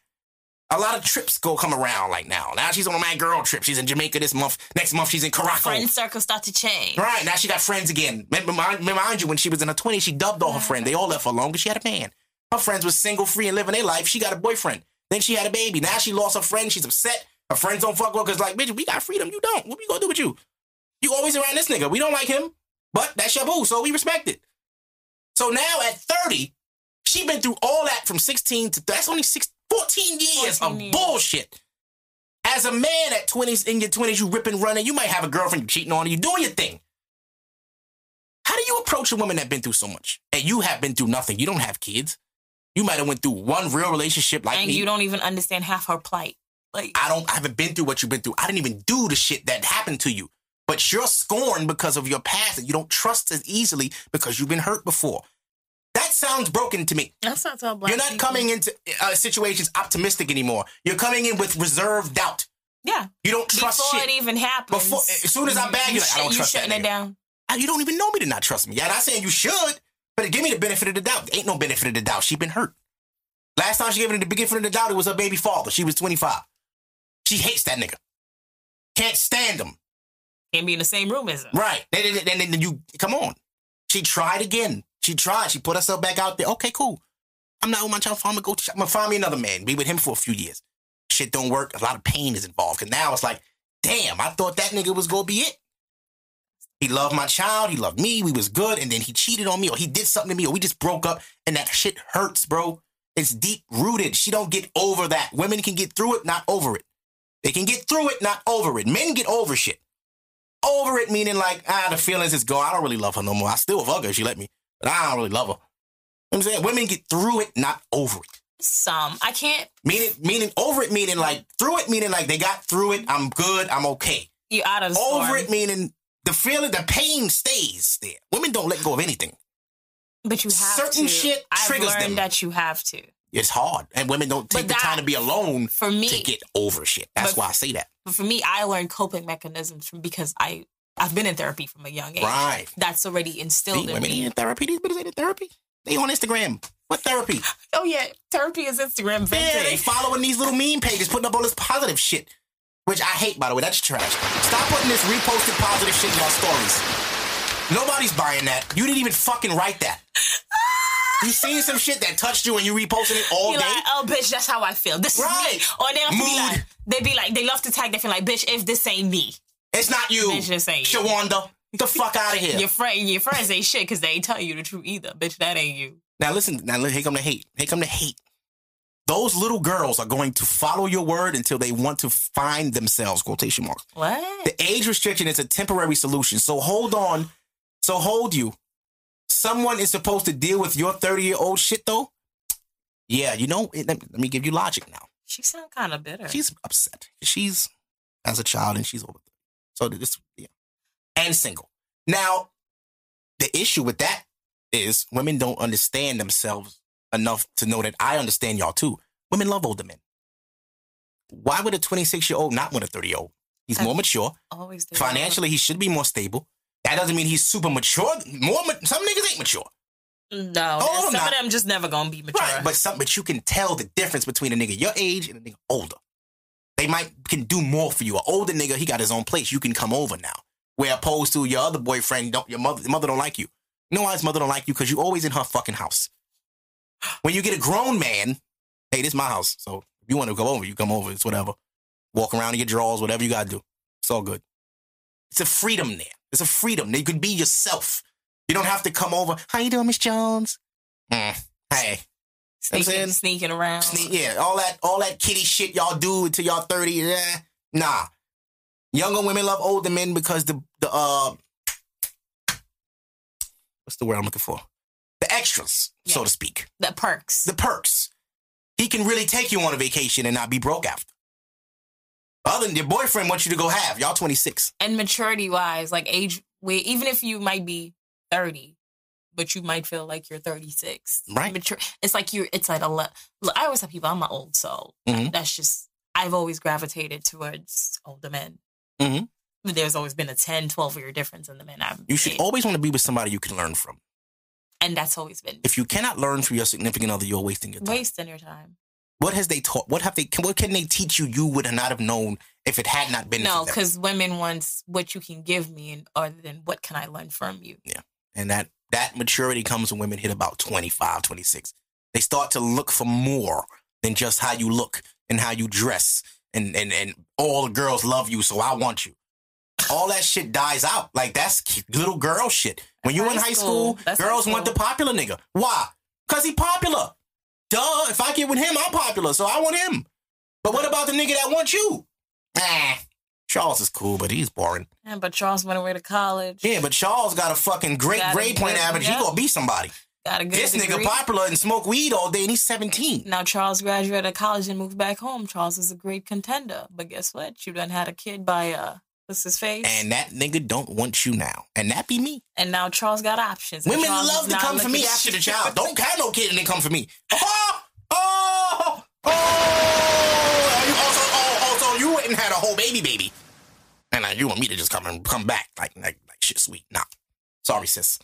A lot of trips go come around like now. Now she's on a my girl trip. She's in Jamaica this month. Next month she's in Caracal. Friend circle start to change. Right now she got friends again. Remind, remind you when she was in her twenties, she dubbed all her friends. They all left her alone because she had a man. Her friends was single, free, and living their life. She got a boyfriend. Then she had a baby. Now she lost her friend. She's upset. Her friends don't fuck with her because like, bitch, we got freedom. You don't. What we gonna do with you? You always around this nigga. We don't like him, but that's your boo, so we respect it. So now at 30, she been through all that from 16 to that's only six, 14 years 14 of years. bullshit. As a man at 20s, in your 20s, you ripping, running. You might have a girlfriend you cheating on, you doing your thing. How do you approach a woman that been through so much? And you have been through nothing. You don't have kids. You might have went through one real relationship like and me. you don't even understand half her plight. Like I don't I haven't been through what you've been through. I didn't even do the shit that happened to you. But you're scorned because of your past and you don't trust as easily because you've been hurt before. That sounds broken to me. that's not all black. You're not people. coming into uh, situations optimistic anymore. You're coming in with reserved doubt. Yeah, You don't trust before shit. it even happens. Before- as soon as I'm bad, you're like, I don't you trust that shutting it down. You don't even know me to not trust me. Yeah, not saying you should, but it give me the benefit of the doubt. Ain't no benefit of the doubt. She been hurt. Last time she gave me the benefit of the doubt, it was her baby father. She was 25. She hates that nigga. Can't stand him. Can't be in the same room as him. Right. And then you come on. She tried again. She tried. She put herself back out there. Okay, cool. I'm not with my child. I'm gonna go. I'm gonna find me another man. Be with him for a few years. Shit don't work. A lot of pain is involved. Cause now it's like, damn. I thought that nigga was gonna be it. He loved my child. He loved me. We was good. And then he cheated on me, or he did something to me, or we just broke up. And that shit hurts, bro. It's deep rooted. She don't get over that. Women can get through it, not over it. They can get through it, not over it. Men get over shit. Over it meaning like, ah, the feelings is gone. I don't really love her no more. I still fuck her if she let me, but I don't really love her. You know what I'm saying? Women get through it, not over it. Some I can't. Meaning, meaning over it, meaning like through it, meaning like they got through it. I'm good. I'm okay. You out of Over storm. it, meaning the feeling, the pain stays there. Women don't let go of anything. but you have certain to. shit I've triggers learned them. that you have to. It's hard, and women don't take But the time to be alone For me, to get over shit. That's But- why I say that. but for me, I learned coping mechanisms from because I I've been in therapy from a young age. Right. That's already See, instilled in women me. in therapy. These bitches in therapy. They on Instagram. What therapy? Oh yeah, therapy is Instagram Yeah, they following these little meme pages, putting up all this positive shit. Which I hate, by the way. That's trash. Stop putting this reposted positive shit in your stories. Nobody's buying that. You didn't even fucking write that. You seen some shit that touched you and you reposted it all Be day? like, oh bitch, that's how I feel. This Right. is me. Or they to be like, they be like, they love to tag. They feel like, bitch, if this ain't me, it's not you. Bitch, this ain't. Shawanda. Get the fuck out of here. your friend, your friends ain't shit because they ain't telling you the truth either. Bitch, that ain't you. Now listen, now here come the hate. Here come the hate. Those little girls are going to follow your word until they want to find themselves, quotation marks. What? The age restriction is a temporary solution. So hold on. So hold you. Someone is supposed to deal with your 30 year old shit though? Yeah, you know, it- let, let me give you logic now. She sound kind of bitter. She's upset. She's as a child and she's over. So this, yeah. And single. Now, the issue with that is women don't understand themselves enough to know that I understand y'all too. Women love older men. Why would a 26 year old not want a 30 year old? He's more mature. always do. Financially, he should be more stable. That doesn't mean he's super mature. More, ma- some niggas ain't mature, No, Oh, some nah. of them just never gonna be mature. right? But some, but you can tell the difference between a nigga your age and a nigga older. They might can do more for you. An older nigga, he got his own place. You can come over now. Where opposed to your other boyfriend, don't your mother, your mother don't like you. You know why his mother don't like you? Because you always in her fucking house. When you get a grown man, hey, this is my house. So if you want to go over, you come over. It's whatever. Walk around in your drawers, whatever you gotta do. It's all good. It's a freedom there. It's a freedom. You can be yourself. You don't have to come over. How you doing, Miss Jones? Mm, hey. Sneaking, sneaking around. Sneak, yeah, all that all that kitty shit y'all do until y'all 30. Yeah. Nah. Younger women love older men because the the uh what's the word I'm looking for? Extras, so to speak. The perks. The perks. He can really take you on a vacation and not be broke after. Other than your boyfriend wants you to go have. Y'all 26. and maturity wise, like age, where even if you might be thirty, but you might feel like you're thirty six. Right. Mature. It's like you're. It's like a. Look, I always tell people I'm an old soul. Mhm. That's just. I've always gravitated towards older men. Mhm. There's always been a 10, 12 year difference in the men I've You should dated. always want to be with somebody you can learn from. And that's always been If you cannot learn from your significant other, you're wasting your time. wasting your time. What has they taught? What have they? What can they teach you? You would not have known if it had not been No, because women wants what you can give me, and other than what can I learn from you. Yeah, and that that maturity comes when women hit about 25, 26. They start to look for more than just how you look and how you dress. And and and all the girls love you, so I want you. All that shit dies out. Like that's little girl shit. When you in High high school. school, girls high want the popular nigga. Why? Cause he popular. Duh. If I get with him, I'm popular, so I want him. But what about the nigga that wants you? Nah. Charles is cool, but he's boring. Yeah, but Charles went away to college. Yeah, but Charles got a fucking great Got a grade point average. yeah. He gonna be somebody. got a good This nigga popular and smoke weed all day and he's 17. Now Charles graduated college and moved back home. Charles is a great contender, but guess what? You done had a kid by uh, what's his face? And that nigga don't want you now. And that be me. And now Charles got options. Women Charles love to come for me after the child. Don't have no kid and they come for me. Oh, oh, oh. You also, oh, also, you went and had a whole baby baby. And uh, you want me to just come and come back like, like, like shit sweet. Nah. Sorry, sis.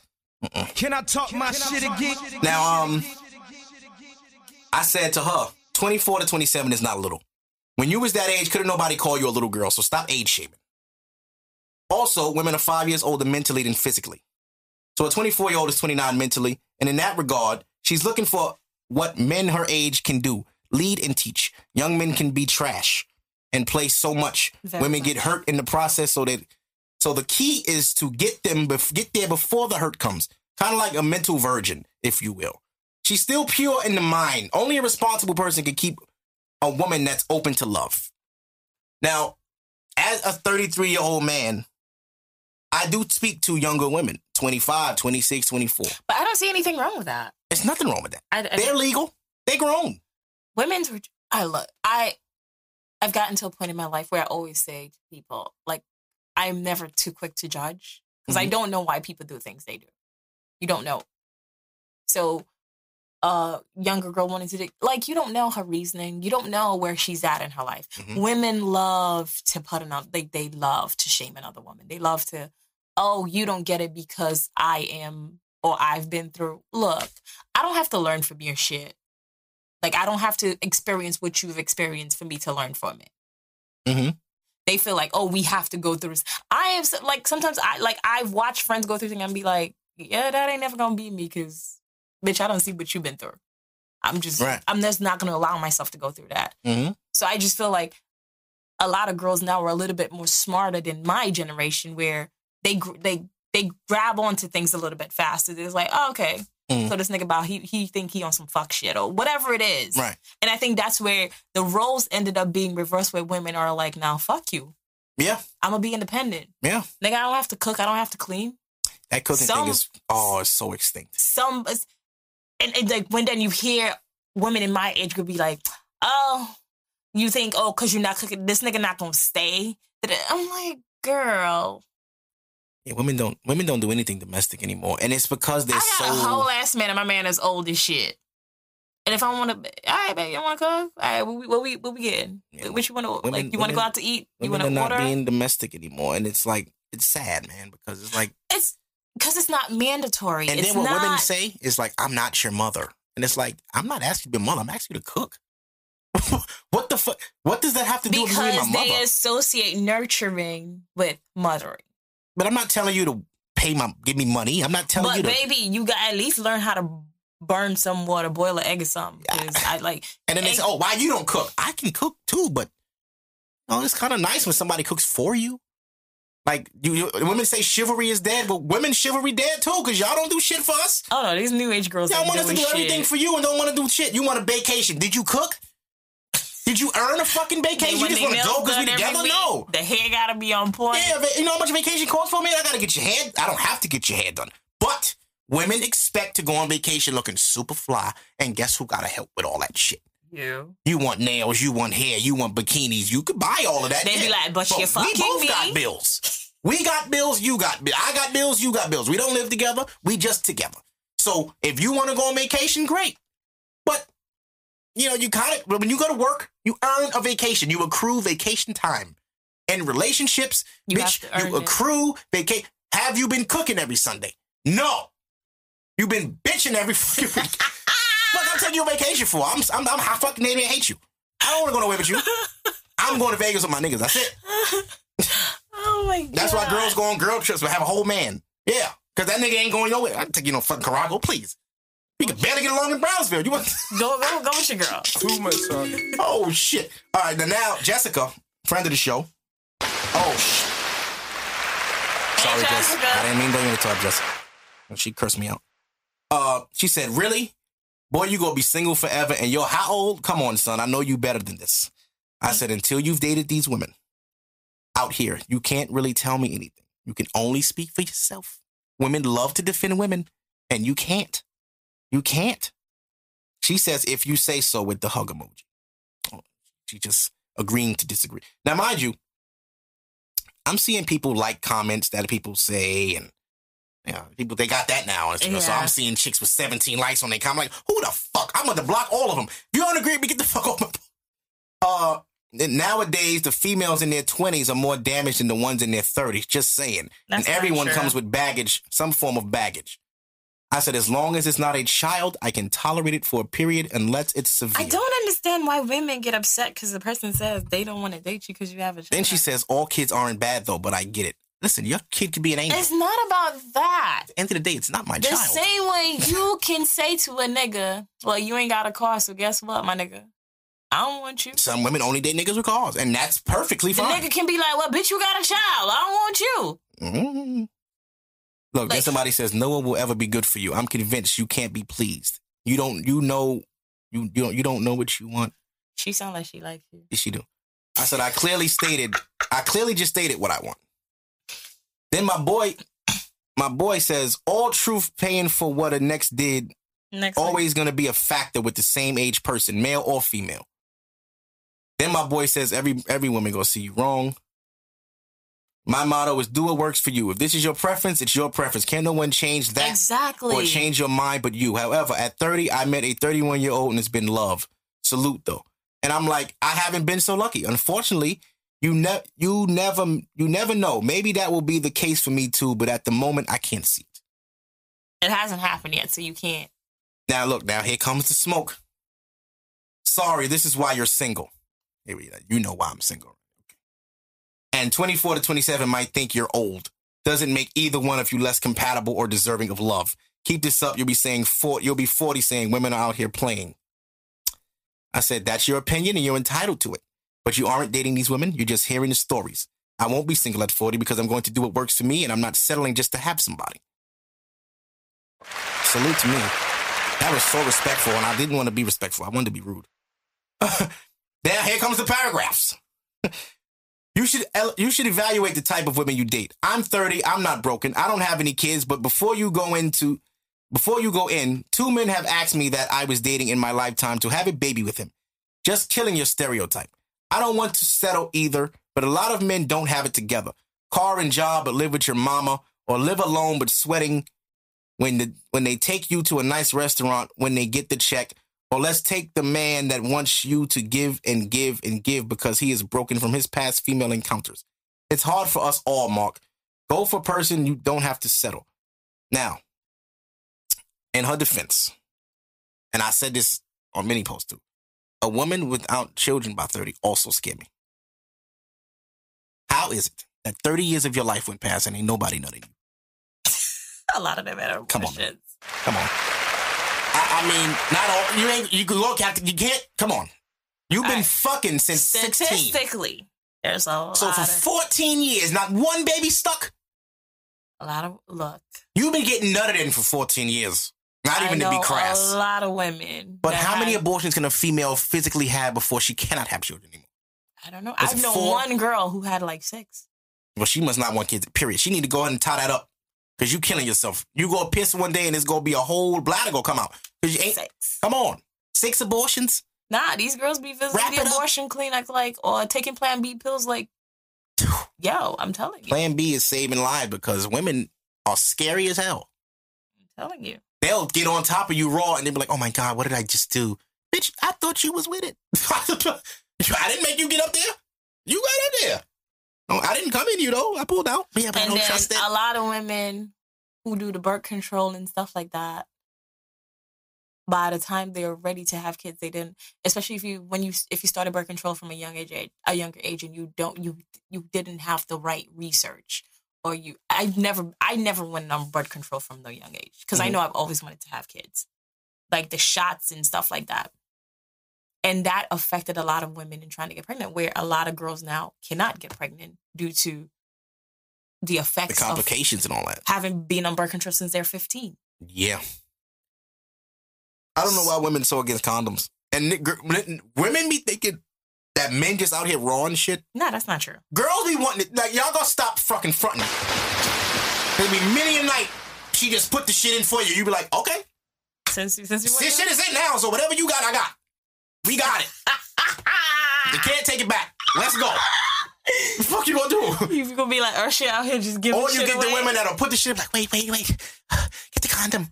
Can I talk my shit again? Now, um, I said to her, 24 to 27 is not little. When you was that age, couldn't nobody call you a little girl, so stop age shaming. Also, women are five years older mentally than physically. So a 24 year old is 29 mentally, and in that regard, she's looking for what men her age can do lead and teach. Young men can be trash and play so much. Very Women get hurt in the process, so that so the key is to get them bef- get there before the hurt comes. Kind of like a mental virgin, if you will. She's still pure in the mind. Only a responsible person can keep a woman that's open to love. Now, as a 33 year old man, I do speak to younger women, 25, 26, 24. But I don't see anything wrong with that. There's nothing wrong with that. I, I, They're legal. They're grown. women's I look I I've gotten to a point in my life where I always say to people like I'm never too quick to judge because I Mhm. don't know why people do things they do. You don't know. So a younger girl wanting to do like you don't know her reasoning. You don't know where she's at in her life. Mhm. Women love to put another they they love to shame another woman. They love to oh you don't get it because I am or I've been through. Look, I don't have to learn from your shit. Like I don't have to experience what you've experienced for me to learn from it. Mhm. They feel like, oh, we have to go through this. I so- like sometimes I like I've watched friends go through things and be like, yeah, that ain't never gonna be me because, bitch, I don't see what you've been through. I'm just, Right. I'm just not gonna allow myself to go through that. Mhm. So I just feel like a lot of girls now are a little bit more smarter than my generation, where they they they grab onto things a little bit faster. It's like, oh, okay, Mm. so this nigga about he he think he on some fuck shit or whatever it is, Right. And I think that's where the roles ended up being reversed, where women are like, now fuck you, Yeah. I'm gonna be independent, Yeah. nigga. I don't have to cook, I don't have to clean. That cooking Some- thing is, oh, it's so extinct. Some and, and like when then you hear women in my age group be like, oh, you think oh because you're not cooking, this nigga not gonna stay. I'm like, girl. Yeah, women don't women don't do anything domestic anymore, and it's because they're I got so. a whole ass man, and my man is old as shit. And if I want to, all right, baby, you want to cook? All right, what we what we what we getting? Yeah, what you want to like? You want to go out to eat? You want to not order? being domestic anymore, and it's like it's sad, man, because it's like, it's because it's not mandatory. and it's then what not. women say is like, "I'm not your mother," and it's like, I'm not asking you to be a mother. I'm asking you to cook. what the fuck? What does that have to do with me because and my they associate nurturing with mothering. But I'm not telling you to pay my give me money. I'm not telling But you to. baby, you got at least learn how to burn some water, boil an egg or something. 'Cause I like And then they say, "Oh, why you don't cook?" I can cook too, but oh, it's kind of nice when somebody cooks for you. Like you, you, women say chivalry is dead, but women chivalry dead too because y'all don't do shit for us. oh no, these new age girls Y'all want us to do everything for you and don't want to do shit. You want a vacation? Did you cook? Did you earn a fucking vacation? You just want to go because we together? week. No. The hair gotta be on point. Yeah, you know how much vacation costs for me? I gotta get your hair. I don't have to get your hair done, but women expect to go on vacation looking super fly, and guess who gotta help with all that shit? You. You want nails, you want hair, you want bikinis. You could buy all of that. They be like, but you're we both me. got bills. We got bills. You got. bi- I got bills. You got bills. We don't live together. We just together. So if you want to go on vacation, great. But you know, you kind of when you go to work, you earn a vacation. You accrue vacation time, in relationships, You bitch, have to earn you accrue vacation. Have you been cooking every Sunday? No. You've been bitching every fucking week. Look, I'm taking you on vacation for. I'm, I'm, I'm, I fucking hate hate you. I don't want to go nowhere with you. I'm going to Vegas with my niggas. That's it. Oh my god. That's why girls go on girl trips but have a whole man. Yeah. Because that nigga ain't going nowhere. I take you no fucking Carago, please. We can barely get along in Brownsville. You want Go go go with your girl. Too much talking. Oh shit. All right, now now Jessica, friend of the show. Oh shit. Sorry, Hey, Jessica. Jessica. I didn't mean to bring you to talk, Jessica. She cursed me out. Uh, she said, "Really, boy, you gonna be single forever? And you're how old? Come on, son. I know you better than this." I mm. said, "Until you've dated these women out here, you can't really tell me anything. You can only speak for yourself. Women love to defend women, and you can't. You can't." She says, "If you say so," with the hug emoji. Oh, She just agreeing to disagree. Now, mind you, I'm seeing people like comments that people say, and know, people they got that now. So I'm seeing chicks with 17 likes on their comment. Like, who the fuck? I'm gonna block all of them. If you don't agree, with me get the fuck off my. Uh, nowadays the females in their 20s are more damaged than the ones in their 30s. Just saying. That's and everyone true. comes with baggage, some form of baggage. I said, as long as it's not a child, I can tolerate it for a period unless it's severe. I don't understand why women get upset because the person says they don't want to date you because you have a child. Then she says, all kids aren't bad though, but I get it. Listen, your kid could be an angel. It's not about that. At the end of the day, it's not my The child. same way you can say to a nigga, well, you ain't got a car, so guess what, my nigga? I don't want you. Some women only date niggas with cars, and that's perfectly fine. The nigga can be like, well, bitch, you got a child. I don't want you. Mhm. Look, then somebody says no one will ever be good for you. I'm convinced you can't be pleased. You don't. You know. You you don't. You don't know what you want. She sound like she likes you. Yes, she do. I said I clearly stated. I clearly just stated what I want. Then my boy, my boy says all truth paying for what a next did Next always going to be a factor with the same age person, male or female. Then my boy says every every woman gonna see you wrong. My motto is do what works for you. If this is your preference, it's your preference. Can't no one change that exactly. or change your mind but you. However, at 30, I met a 31 year old and it's been love. Salute though. And I'm like, I haven't been so lucky. Unfortunately, you never you never you never know. Maybe that will be the case for me too, but at the moment I can't see it. It hasn't happened yet, so you can't. Now look, now here comes the smoke. Sorry, this is why you're single. Here we go. You know why I'm single. Okay. And 24 to 27 might think you're old. Doesn't make either one of you less compatible or deserving of love. Keep this up, you'll be saying four, you'll be 40 saying women are out here playing. I said, that's your opinion and you're entitled to it. But you aren't dating these women, you're just hearing the stories. I won't be single at 40 because I'm going to do what works for me and I'm not settling just to have somebody. Salute to me. That was so respectful, and I didn't want to be respectful. I wanted to be rude. now here comes the paragraphs. you should you should evaluate the type of women you date. I'm 30. I'm not broken. I don't have any kids. But before you go into before you go in, two men have asked me that I was dating in my lifetime to have a baby with him. Just killing your stereotype. I don't want to settle either, but a lot of men don't have it together. Car and job, but live with your mama, or live alone but sweating when the when they take you to a nice restaurant when they get the check. Or let's take the man that wants you to give and give and give because he is broken from his past female encounters. It's hard for us all mark. Go for person you don't have to settle. Now in her defense and i said this on many posts too a woman without children by 30 also scare me how is it that 30 years of your life went past and ain't nobody nutting you A lot of them are Come on. Come on. I, I mean, not all. You ain't. You can look at. You can't. Come on. You've been Alright. fucking since. Statistically, there's a lot, So for of, fourteen years, not one baby stuck. a lot of look. You've been getting nutted in for fourteen years. Not even to be crass. A lot of women. But how many abortions can a female physically have before she cannot have children anymore? I don't know. Was I've known four? one girl who had like six. Well, she must not want kids. Period. She need to go ahead and tie that up because you killing yourself. You go piss one day and it's gonna be a whole bladder gonna come out because you ain't. Six. Come on, six abortions. Nah, these girls be visiting Wrap the it up. abortion clinic like or taking Plan B pills like. Yo, I'm telling you. Plan B is saving lives because women are scary as hell. I'm telling you. They'll get on top of you raw and they'll be like, oh my God, what did I just do? Bitch, I thought you was with it. I didn't make you get up there. You got up there. Oh, I didn't come in you though. I pulled out. Yeah, but I don't trust it. a lot of women who do the birth control and stuff like that. By the time they're ready to have kids, they didn't. Especially if you when you if you started birth control from a young age, a younger age, and you don't you you didn't have the right research, or you I've never I never went on birth control from the young age because I Mhm. know I've always wanted to have kids, like the shots and stuff like that, and that affected a lot of women in trying to get pregnant. Where a lot of girls now cannot get pregnant due to the the effects of complications and all that. having been on birth control since they're 15. Yeah. I don't know why women so against condoms. And women be thinking that men just out here raw and shit. No, that's not true. Girls be wanting it. Like, y'all gonna stop fucking fronting. There'll be many a night she just put the shit in for you. You be like, okay, Since since you this shit is in now, so whatever you got, I got. We got it. You can't take it back. Let's go. The fuck you gonna do? you gonna be like oh, Ursha out here just giving Or you get away. the women that'll put the shit like, wait, wait, wait. Get the condom.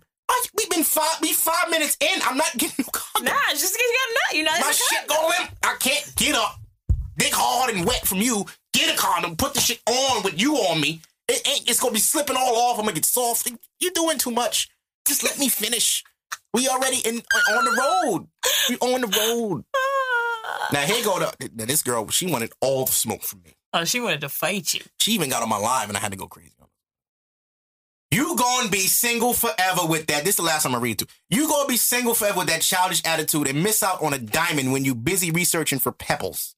We've been five, we five minutes in. I'm not getting no condom. Nah, just because you got a nut, you're not My shit going. limp. I can't get up. Dick hard and wet from you. Get a condom. Put the shit on with you on me. It ain't. It's gonna be slipping all off. I'm gonna get soft. You're doing too much. Just let me finish. We already in on the road. We on the road. Now here go the now this girl. She wanted all the smoke from me. Oh, she wanted to fight you. She even got on my live and I had to go crazy. You gonna be single forever with that. This is the last time I read to. You gonna be single forever with that childish attitude and miss out on a diamond when you busy researching for pebbles.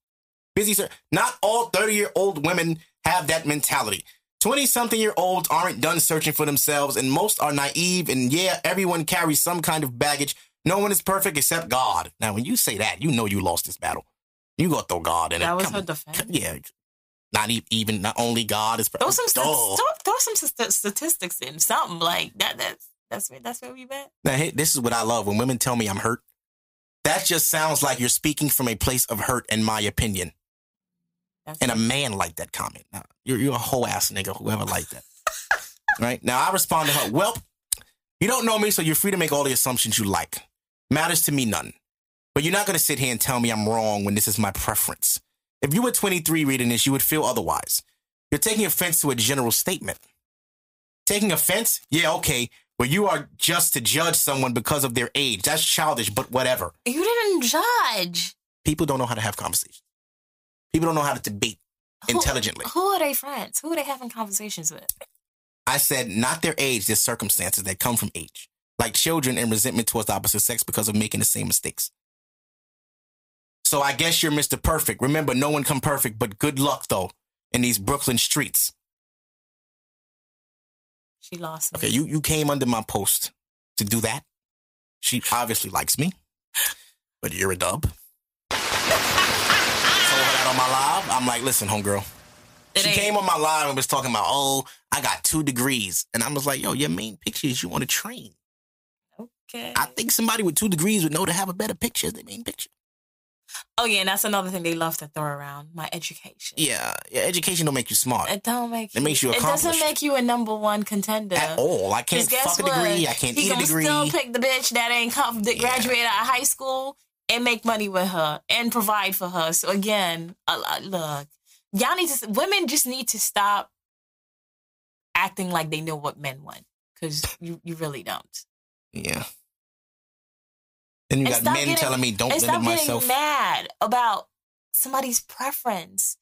Busy, sir. not all 30 year old women have that mentality. 20 something year olds aren't done searching for themselves and most are naive and yeah, everyone carries some kind of baggage. No one is perfect except God. Now, when you say that, you know you lost this battle. You gonna throw God in it. That was Come her defense. Yeah. Not even, not only God is Throw some st- oh. throw, throw some st- statistics in something like that. That's that's where that's where we at. Now, hey, this is what I love when women tell me I'm hurt. That just sounds like you're speaking from a place of hurt, in my opinion. That's And a man liked that comment. Now, you're, you're a whole ass nigga, whoever liked that. right? Now, I respond to her, well, you don't know me, so you're free to make all the assumptions you like. Matters to me none. But you're not going to sit here and tell me I'm wrong when this is my preference. If you were 23 reading this, you would feel otherwise. You're taking offense to a general statement. Taking offense? Yeah, okay. But you are just to judge someone because of their age. That's childish, but whatever. you didn't judge. People don't know how to have conversations. People don't know how to debate Who- intelligently. Who are they friends? Who are they having conversations with? I said not their age, their circumstances that come from age. Like children and resentment towards the opposite sex because of making the same mistakes. So I guess you're Mr. Perfect. Remember, no one come perfect, but good luck though in these Brooklyn streets. She lost me. Okay, you, you came under my post to do that. She obviously likes me, but you're a dub. Told her that on my live. I'm like, listen, homegirl. It She ain't- came on my live and was talking about, oh, I got two degrees. And I was like, yo, your main picture is you want to train. Okay. I think somebody with two degrees would know to have a better picture as their main picture. Oh yeah, and that's another thing they love to throw around. My education. Yeah, yeah education don't make you smart It don't make It makes you It doesn't make you a number one contender. at all. I can't fuck a degree. I can't he eat a degree. still pick the bitch that ain't come, that Yeah. graduated out of high school and make money with her and provide for her. So again, a lot- look, y'all need to. Women just need to stop acting like they know what men want because you you really don't. yeah. Then you And got men getting- telling me don't limit stop getting myself. mad about somebody's preference.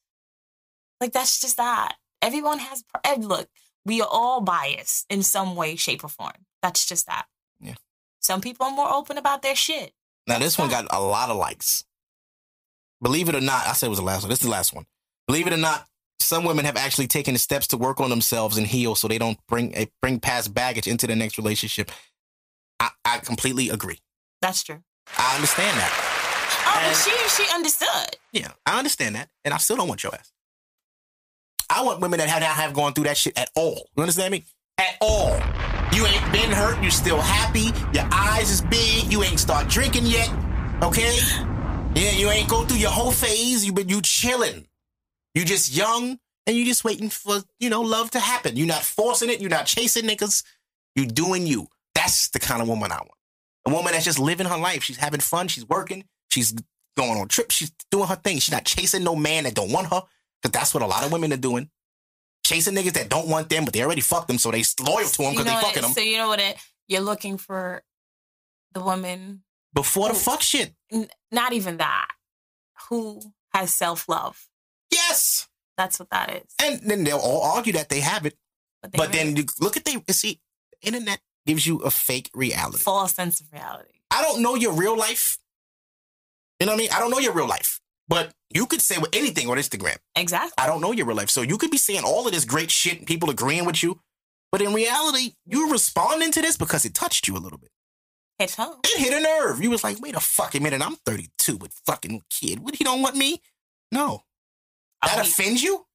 Like that's just that. Everyone has. pre- And look, we are all biased in some way, shape, or form. That's just that. Yeah. Some people are more open about their shit. Now this one got a lot of likes. Believe it or not, I said it was the last one. This is the last one. Believe it or not, some women have actually taken the steps to work on themselves and heal so they don't bring eh, bring past baggage into the next relationship. I, I completely agree. That's true. I understand that. Oh, but And- she she understood. Yeah, I understand that, and I still don't want your ass. I want women that have not have gone through that shit at all. You understand me? At all. You ain't been hurt. You still happy. Your eyes is big. You ain't start drinking yet. Okay? Yeah, you ain't go through your whole phase. You been you chilling. You just young and you just waiting for you know love to happen. You're not forcing it. You're not chasing niggas. You doing you. That's the kind of woman I want. A woman that's just living her life. She's having fun. She's working. She's going on trips. She's doing her thing. She's not chasing no man that don't want her. Because that's what a lot of women are doing. Chasing niggas that don't want them, but they already fucked them, so they loyal to them You because know they fucking it- them. So you know what it? You're looking for the woman. Before the fuck shit. n- Not even that. Who has self love? Yes. That's what that is. And then they'll all argue that they have it. But, they But then you look at they see, internet gives you a fake reality. false sense of reality. I don't know your real life. You know what I mean? I don't know your real life. But you could say with anything on Instagram. Exactly. I don't know your real life. So you could be saying all of this great shit and people agreeing with you. But in reality, you're responding to this because it touched you a little bit. It's home. It hit a nerve. You was like, wait a fucking minute, I'm 32 with fucking kid. What, he don't want me? No. That I mean, offends you?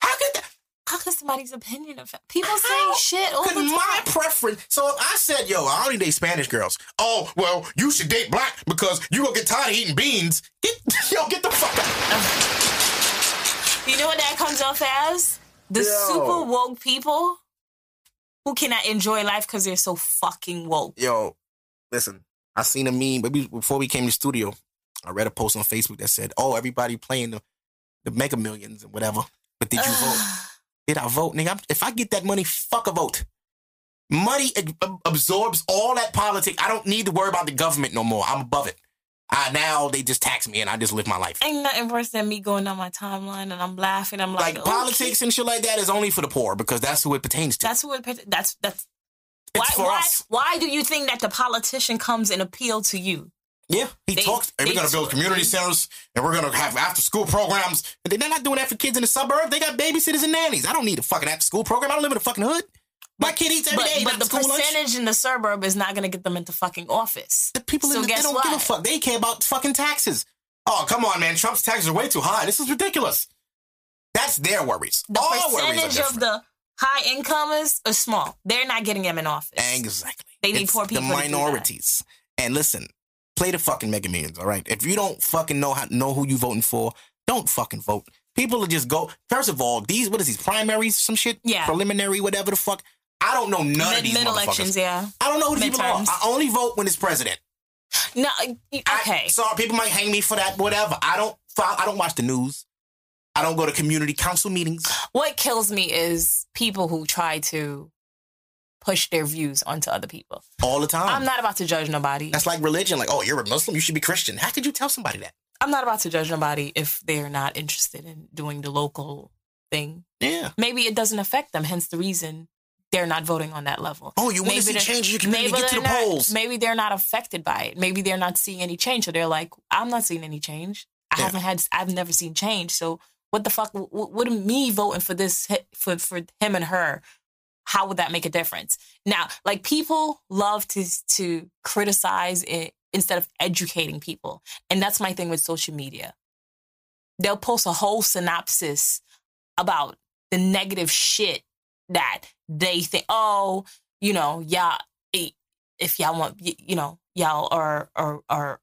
How could that? How could somebody's opinion affect people saying shit all the Could my preference. So if I said, yo, I only date Spanish girls. Oh, well, you should date black because you gonna get tired of eating beans. Get, yo, get the fuck out. You know what that comes off as? The Yo. super woke people who cannot enjoy life because they're so fucking woke. Yo, listen, I seen a meme, but before we came to the studio, I read a post on Facebook that said, oh, everybody playing the, the mega millions and whatever. But did you vote? Did I vote, nigga? I'm- If I get that money, fuck a vote. Money ab- ab- absorbs all that politics. I don't need to worry about the government no more. I'm above it. I, now they just tax me and I just live my life. Ain't nothing worse than me going down my timeline and I'm laughing. I'm like, Like "Oh, politics and shit like that is only for the poor because that's who it pertains to. That's who what. That's that's. Why, it's for why, us. why do you think that the politician comes and appeal to you? Yeah, he They- talks. And we're gonna build community mm-hmm. centers, and we're gonna have after school programs. And they're not doing that for kids in the suburb. They got babysitters and nannies. I don't need a fucking after school program. I don't live in a fucking hood. My kid eats every But day. but the school lunch. percentage in the suburb is not going to get them into fucking office. The people So in the, they don't give a fuck. They care about fucking taxes. Oh come on, man! Trump's taxes are way too high. This is ridiculous. That's their worries. The Our worries are percentage of the high incomers is small. They're not getting them in office. Exactly. They need It's poor people The to do that. minorities. And listen, play the fucking Mega Millions, all right? If you don't fucking know how know who you voting for, don't fucking vote. People will just go. First of all, these what is these primaries? Some shit. Yeah. Preliminary, whatever the fuck. I don't know none of these mid elections, yeah. I don't know who these people are. I only vote when it's president. No, you- I- okay. sorry, people might hang me for that. Whatever. I don't. I don't watch the news. I don't go to community council meetings what kills me is people who try to push their views onto other people. all the time. I'm not about to judge nobody. That's like religion. Like, oh, you're a Muslim, you should be Christian. How could you tell somebody that? I'm not about to judge nobody if they're not interested in doing the local thing. Yeah. Maybe it doesn't affect them, hence the reason they're not voting on that level. Oh, you want to Maybe see change in your community? Get to the not, polls. Maybe they're not affected by it. Maybe they're not seeing any change. So they're like, I'm not seeing any change. I Yeah. haven't had. I've never seen change. So what the fuck? What would me voting for this for for him and her? How would that make a difference? Now, like people love to to criticize it instead of educating people, and that's my thing with social media. They'll post a whole synopsis about the negative shit that they think, oh, you know, y'all, eh, if y'all want, you know, y'all are are are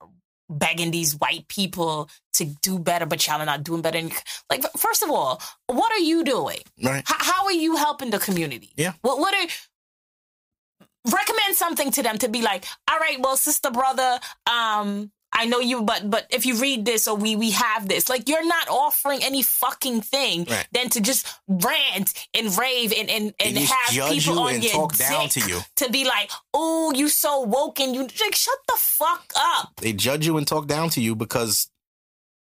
begging these white people to do better, but y'all are not doing better. Like, first of all, what are you doing? Right. H- how are you helping the community? Yeah. What what are recommend something to them to be like, all right, well, sister, brother, um, I know you, but but if you read this or we we have this, like you're not offering any fucking thing Right. than to just rant and rave and and, and have people on your talk down dick to you. to be like, oh, you so woke and you like shut the fuck up. They judge you and talk down to you because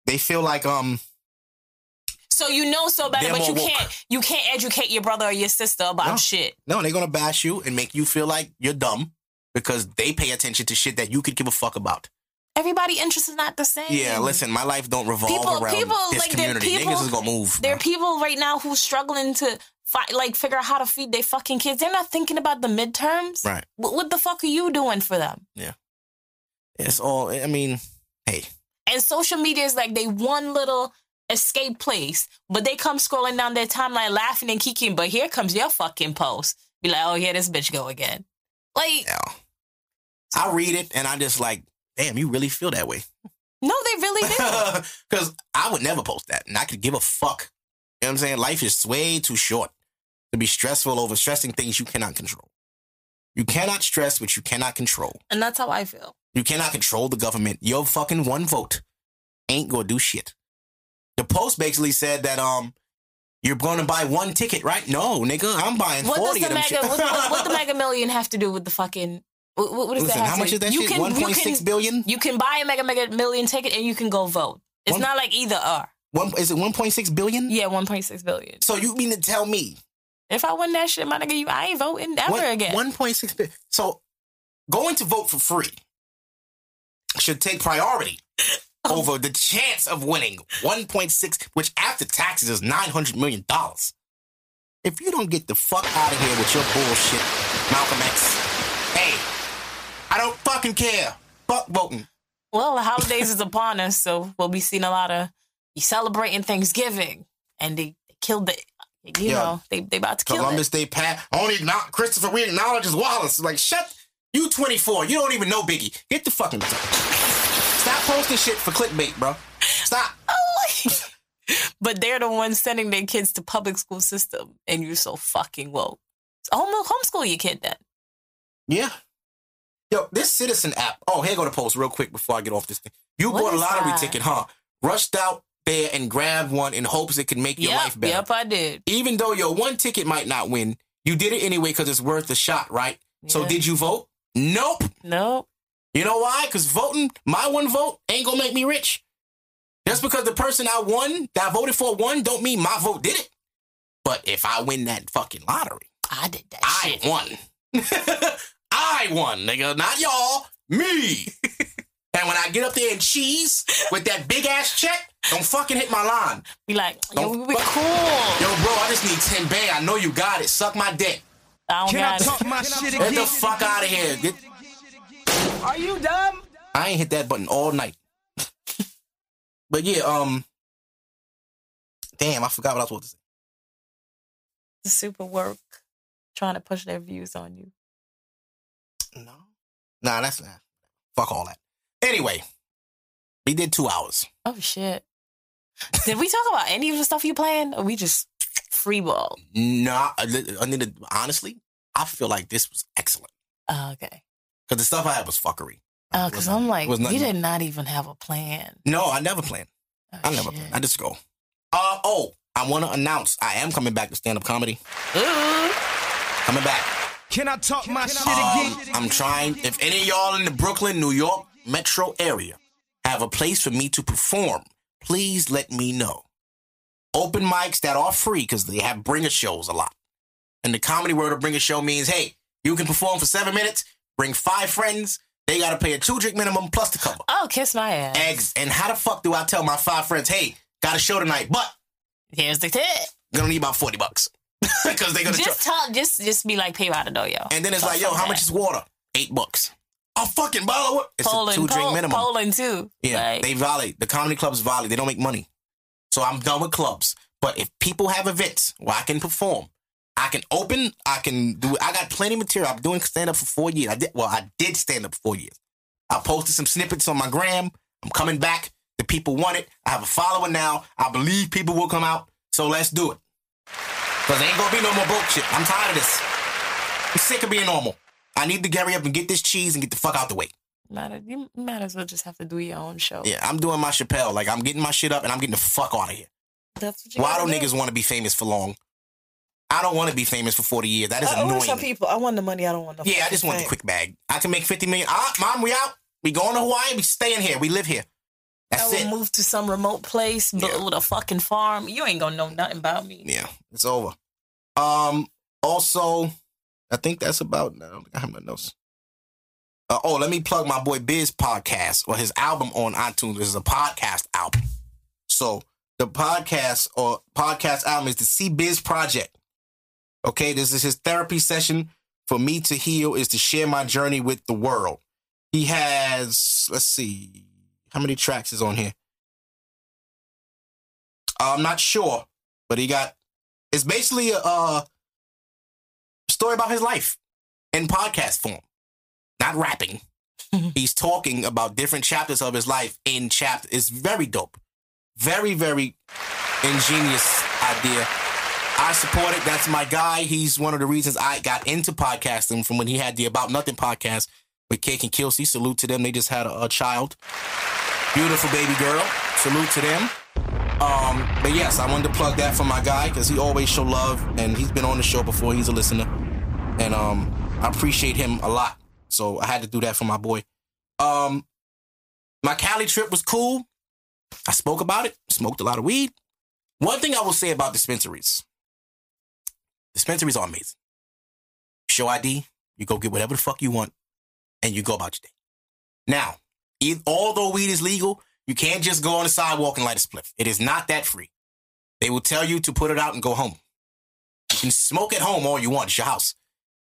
they feel like um So you know so better, but you woke. can't you can't educate your brother or your sister about No. shit. no, they're gonna bash you and make you feel like you're dumb because they pay attention to shit that you could give a fuck about. Everybody interest is not the same. Yeah, listen, my life don't revolve People- around people, this like, community. people- Niggas is gonna move. There are people right now who's struggling to fight, like figure out how to feed their fucking kids. They're not thinking about the midterms. Right. What, what the fuck are you doing for them? Yeah. It's all. I mean, hey, And social media is like they one little escape place, but they come scrolling down their timeline laughing and kicking. But here comes your fucking post. Be like, oh yeah, this bitch go again. Like, yeah. I read it and I just like, damn, you really feel that way. no, they really do. Because I would never post that, and I could give a fuck. You know what I'm saying? Life is way too short to be stressful over stressing things you cannot control. You cannot stress what you cannot control. and that's how I feel. You cannot control the government. Your fucking one vote ain't gonna do shit. The Post basically said that um you're going to buy one ticket, right? No, nigga, I'm buying What does the of them. mega? What, what, what the mega million have to do with the fucking? What, what does Listen, that how much is that you shit? Can, One you point can- billion. You can buy a mega mega million ticket and you can go vote. It's One- not like either or. One is it one point six billion? Yeah, one point six billion. So you mean to tell me If I win that shit, my nigga, you, I ain't voting ever again. One point six billion. So going to vote for free should take priority Oh. over the chance of winning one point six, which after taxes is nine hundred million dollars. If you don't get the fuck out of here with your bullshit, Malcolm X, hey, I don't fucking care. Fuck voting. Well, the holidays is upon us, so we'll be seeing a lot of you celebrating Thanksgiving, and they, they killed the, you Yeah. know, they they about to kill Columbus it. Day Pat. Only not Christopher. We acknowledge is Wallace. Like shut. You 24. You don't even know Biggie. Get the fucking. Stop posting shit for clickbait, bro. Stop. Oh, but they're the ones sending their kids to public school system, and you're so fucking woke. Home homeschool your kid then. Yeah. Yo, this Citizen app. Oh, here go the post real quick before I get off this thing. You What bought a lottery that? ticket, huh? Rushed out there and grabbed one in hopes it could make your yep, life better. yep, I did. Even though your one ticket might not win, you did it anyway because it's worth a shot, right? So did you vote? Nope. Nope. You know why? Because voting, my one vote ain't gonna make me rich. Just because the person I won, that I voted for won, don't mean my vote did it. But if I win that fucking lottery, I did that I shit. won. I won, nigga. Not y'all. Me. and when I get up there and cheese with that big ass check, don't fucking hit my line. Be like, yo, Don't we, we fuck- cool. Yo, bro, I just need 10 bang. I know you got it. Suck my dick. I don't Can I got it. talk my shit again? Get the fuck out of here. Get- Are you dumb? I ain't hit that button all night. but yeah, um, damn, I forgot what I was supposed to say. The super work trying to push their views on you. No, nah, that's not. Fuck all that. Anyway, we did two hours. Oh shit. Did we talk about any of the stuff you planned, or we just freeball? Nah, I I need to honestly. I feel like this was excellent Oh, okay. because the stuff I had was fuckery. Oh, because I'm like, you did not even have a plan. No, I never planned. Oh, I never shit. planned. I just go. Uh oh, I want to announce I am coming back to stand up comedy. Ooh. Coming back. Can I talk my shit Um, again? I'm trying. If any of y'all in the Brooklyn, New York metro area have a place for me to perform, please let me know. Open mics that are free because they have bringer shows a lot. In the comedy world, a bringer show means, hey, you can perform for seven minutes, bring five friends, they got to pay a two drink minimum plus the cover. Oh, kiss my ass. Eggs. And how the fuck do I tell my five friends, hey, got a show tonight, but Here's the tip. gonna need about 40 bucks. Because they're gonna Just tell, just just be like, pay by the door, yo. And then it's like, yo, how much is water? Eight bucks. A fucking bottle of. It's Poland, a two drink Pol- minimum. Poland too. Yeah, Like, they volley. The comedy clubs volley. They don't make money. So I'm done with clubs. But if people have events where I can perform, I can open, I can do I got plenty of material. I'm doing stand up for four years. I did well, I did stand up for four years. I posted some snippets on my gram. I'm coming back. The people want it. I have a follower now. I believe people will come out. So let's do it. Cause there ain't gonna be no more broke shit. I'm tired of this. I'm sick of being normal. I need to hurry up and get this cheese and get the fuck out the way. might, you might as well just have to do your own show. Yeah, I'm doing my Chappelle. Like I'm getting my shit up and I'm getting the fuck out of here. That's what you Why don't do. niggas want to be famous for long? I don't want to be famous for 40 years. That is I, want some people. I want the money. I don't want the. Yeah, I just want the quick bag. I can make 50 million. Ah, mom, we out. We going to Hawaii. We staying here. We live here. I That's will it. move to some remote place, but Yeah. with a fucking farm. You ain't gonna know nothing about me. Yeah, it's over. Um. Also, I think that's about. I don't I have nothing else. Uh, oh, let me plug my boy Biz podcast or his album on iTunes. This is a podcast album. So the podcast or podcast album is the C Biz Project. Okay, this is his therapy session for me to heal is to share my journey with the world. He has, let's see, how many tracks is on here? I'm not sure, but he got. It's basically a, uh story about his life in podcast form, not rapping. He's talking about different chapters of his life in chapter. It's very dope, very very ingenious idea. I support it. That's my guy. He's one of the reasons I got into podcasting from when he had the About Nothing podcast with Cake and Kelsey. Salute to them. They just had a, a child. Beautiful baby girl. Salute to them. Um, but yes, I wanted to plug that for my guy because he always show love, and he's been on the show before. He's a listener, and um, I appreciate him a lot. So I had to do that for my boy. Um, my Cali trip was cool. I spoke about it. Smoked a lot of weed. One thing I will say about dispensaries: dispensaries are amazing. Show ID, you go get whatever the fuck you want, and you go about your day. Now, e- although weed is legal, you can't just go on the sidewalk and light a spliff. It is not that free. They will tell you to put it out and go home. You can smoke at home all you want. It's your house.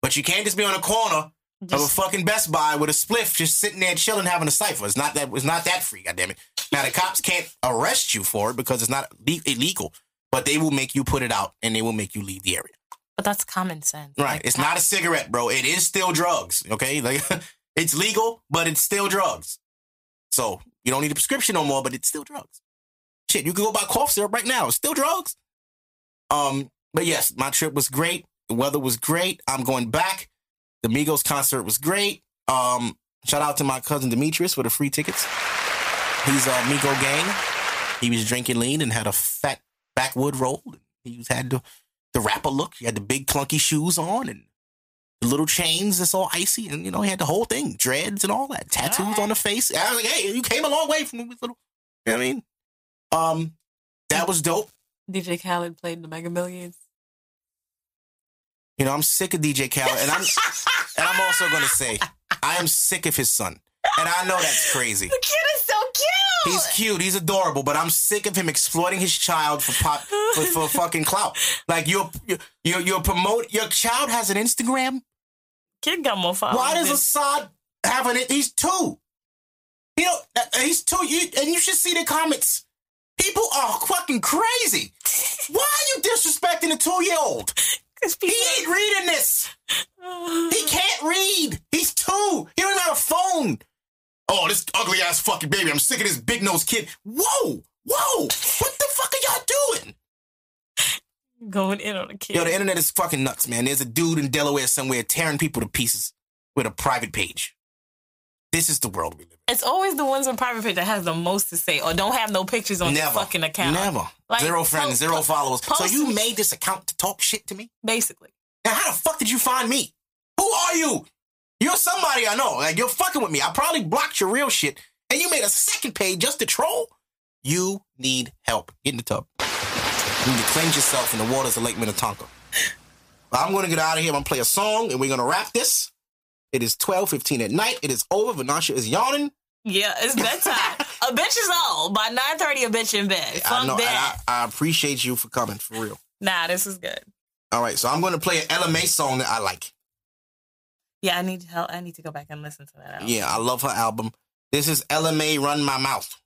But you can't just be on a corner of a fucking Best Buy with a spliff just sitting there chilling having a cipher. It's not that it's not that free, goddammit. Now the cops can't arrest you for it because it's not le- illegal, but they will make you put it out and they will make you leave the area. But that's common sense. Right. Like, It's not a cigarette, bro. It is still drugs. Okay. Like it's legal, but it's still drugs. So you don't need a prescription no more, but it's still drugs. Shit, you can go buy cough syrup right now. It's still drugs. Um, but yes, my trip was great. The weather was great. I'm going back. The Migos concert was great. Um, shout out to my cousin Demetrius for the free tickets. He's a Migo gang. He was drinking lean and had a fat backwood roll. He was had the the rapper look. He had the big clunky shoes on and little chains that's all icy, and you know he had the whole thing, dreads and all that, tattoos on the face. I was like, hey, you came a long way from this little. You know what I mean? Um, that was dope. DJ Khaled played the Mega Millions. You know, I'm sick of DJ Khaled, and I'm and I'm also gonna say I am sick of his son, and I know that's crazy. The kid is so cute. He's cute, he's adorable, but I'm sick of him exploiting his child for pop for, for fucking clout. Like you're you're you're promote your child has an Instagram. Kid got more followers. Why does Asahd have an? He's two. You know, uh, he's two. You and you should see the comments. People are fucking crazy. Why are you disrespecting a two-year-old? 'Cause He ain't reading this. He can't read. He's two. He don't even have a phone. Oh, this ugly ass fucking baby. I'm sick of this big nosed kid. Whoa, whoa. What the fuck are y'all doing? Going in on a kid. Yo, the internet is fucking nuts, man. There's a dude in Delaware somewhere tearing people to pieces with a private page. This is the world we live in. it's always the ones on private page that has the most to say or don't have no pictures on their Never. fucking account. Never. Like, zero friends, post- zero post- followers. so you made this account to talk shit to me? Basically. Now, how the fuck did you find me? Who are you? You're somebody I know. Like, you're fucking with me. I probably blocked your real shit, and you made a second page just to troll? You need help. Get in the tub. You need to cleanse yourself in the waters of Lake Minnetonka. But I'm going to get out of here. I'm going to play a song, and we're going to wrap this. It is 12.15 at night. It is over. Vanasha is yawning. Yeah, it's bedtime. a bitch is old. By 9.30, a bitch in bed. I know. I, I appreciate you for coming, for real. Nah, this is good. All right, so I'm going to play an Ella Mai song that I like. Yeah, I need help. I need to go back and listen to that. album. Yeah, I love her album. This is Ella Mai Run My Mouth.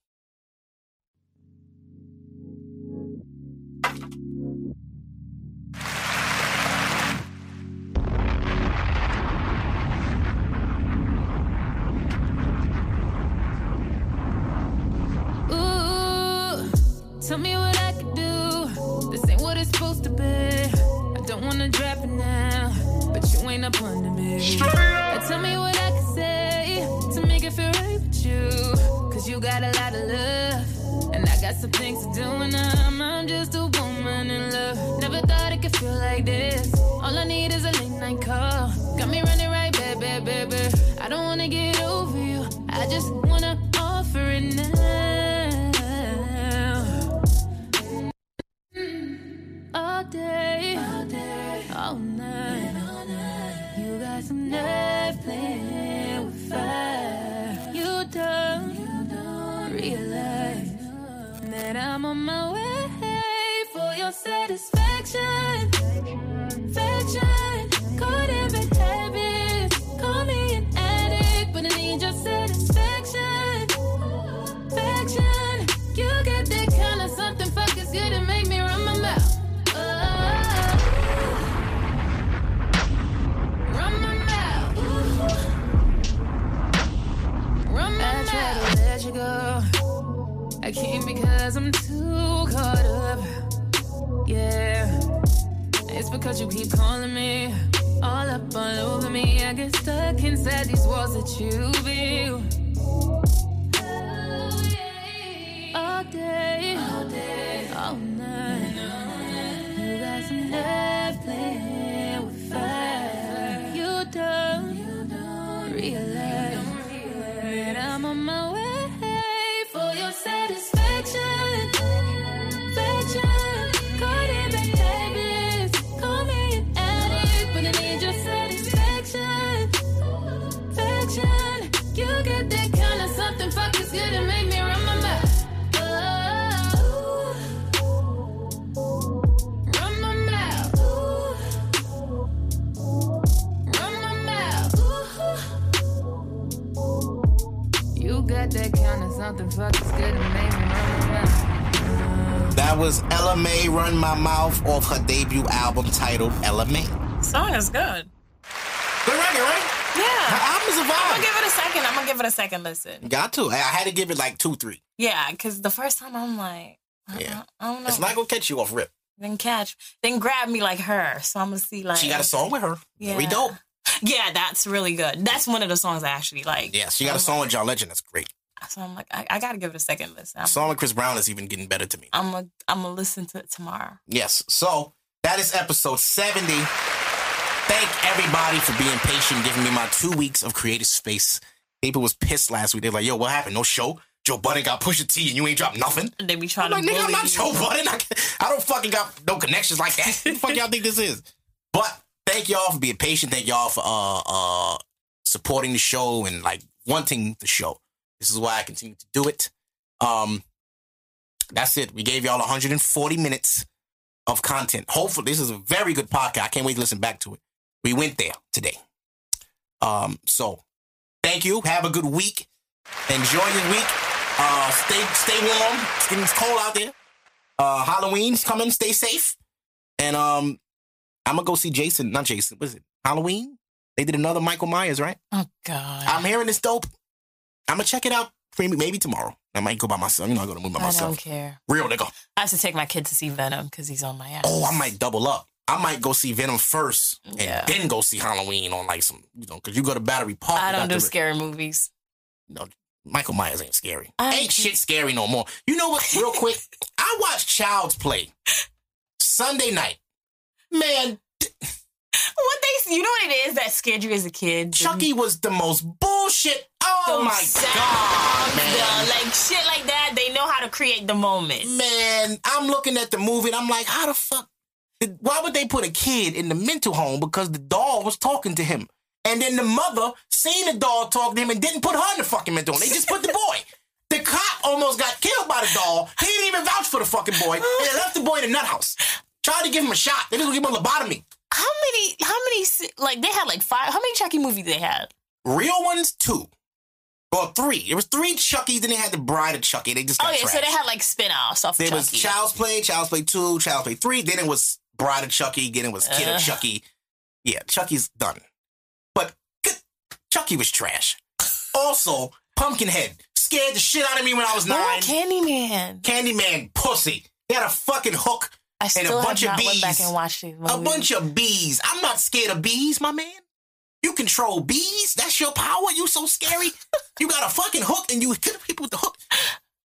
Tell me what I could do. This ain't what it's supposed to be. I don't wanna drop it now, but you ain't up under me. Now tell me what I could say to make it feel right with you. Cause you got a lot of love, I got some things to do, and I'm, I'm just a woman in love. Never thought it could feel like this. All I need is a late night call. Got me running right back, back, baby. I don't wanna get over you. I just wanna offer it now. All day, all day, all night. You got some nerve that I'm on my way for your satisfaction. Faction, caught in bad habits. Call me an addict, but I need your satisfaction. Faction, you got that kind of something fuck good and make me run my mouth. Oh. Run my mouth. Run my I try to let you go. I came because I'm too caught up. Yeah, it's because you keep calling me all up all over me. I get stuck inside these walls that you build. All day, all day, all night. You got some left playing. Something fucking good and made me run my. That was Ella Mai Run My Mouth off her debut album titled Ella Mai. Song is good. Good record, right? Her Yeah. album's a I'm gonna give it a second. I'm gonna give it a second listen. Got to. I I had to give it like two, three. Yeah, because the first time I'm like, I, Yeah. I, I don't know. It's not gonna catch you off rip. then catch, then grab me like her. So I'm gonna see like She got a song with her. Very Yeah. dope. Yeah, that's really good. That's one of the songs I actually like. Yeah, she got a I'm song like- with John Legend. That's great. So I'm like, I, I gotta give it a second listen. I'm, song with Chris Brown is even getting better to me. I'm gonna I'm gonna listen to it tomorrow. Yes. So that is episode 70. Thank everybody for being patient, giving me my two weeks of creative space. People was pissed last week. They're like, yo, what happened? No show? Joe Budden got Pusha T and you ain't dropped nothing? And they be trying I'm like, to nigga, I'm not. Joe Budden. I, I don't fucking got no connections like that. Who the fuck y'all think this is? But thank y'all for being patient. Thank y'all for uh uh supporting the show and like wanting the show. This is why I continue to do it. Um that's it. We gave y'all 140 minutes of content. Hopefully, this is a very good podcast. I can't wait to listen back to it. We went there today. Um, so thank you. Have a good week. Enjoy your week. Uh, stay stay warm. It's getting cold out there. Uh, Halloween's coming. Stay safe. And um, I'm gonna go see Jason. Not Jason. What is it? Halloween. They did another Michael Myers, right? Oh God. I'm hearing this dope. I'm gonna check it out. Maybe maybe tomorrow. I might go by myself. You know, I go to move by myself. I don't care. Real nigga. I have to take my kid to see Venom because he's on my ass. Oh, I might double up. I might go see Venom first and Yeah. then go see Halloween on like some, you know, because you go to Battery Park. I don't do the- scary movies. No, Michael Myers ain't scary. I ain't shit scary no more. You know what? Real quick, I watched Child's Play Sunday night. Man, What they, you know what it is that scared you as a kid? Chucky was the most bullshit. Oh my sounds, god, man. the- like shit like that. They know how to create the moment. Man, I'm looking at the movie and I'm like, how the fuck? Why would they put a kid in the mental home? Because the doll was talking to him. And then the mother seen the doll talk to him and didn't put her in the fucking mental home. They just put the boy. The cop almost got killed by the doll. He didn't even vouch for the fucking boy. And they left the boy in the nut house. Tried to give him a shot. They just gonna give him a lobotomy. How many? How many? Like they had like five. How many Chucky movies they had? Real ones, two. Or three. There was three Chuckies, then they had the bride of Chucky. They just oh, got Oh yeah, so they had like spin-offs off There Chucky. was Child's Play, Child's Play 2, Child's Play 3. Then it was Bride of Chucky. Then it was Kid of Chucky. Yeah, Chucky's done. But Chucky was trash. Also, Pumpkinhead scared the shit out of me when I was nine. about Candyman? Candyman, pussy. He had a fucking hook, I and a bunch of not went back bees. and watched these movies. a bunch of bees. I'm not scared of bees, my man. You control bees. That's your power. You so scary. you got a fucking hook, and you kill people with the hook.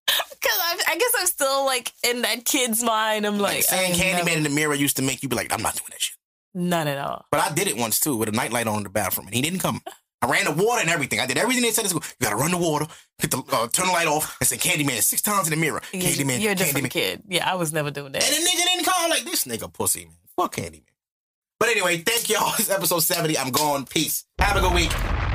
Because I, I guess I'm still like in that kid's mind. I'm like, Like saying Candyman never- in the mirror used to make you be like, I'm not doing that shit. None at all. But I did it once too with a nightlight on in the bathroom, and he didn't come. I ran the water and everything. I did everything they said. to do. You gotta run the water, hit the uh, turn the light off, and say Candyman six times in the mirror. Candyman, you're a different Candyman. kid. Yeah, I was never doing that. And the nigga didn't call like this nigga pussy man. Fuck Candyman. But anyway, thank y'all. It's episode seventy. I'm gone. Peace. Have a good week.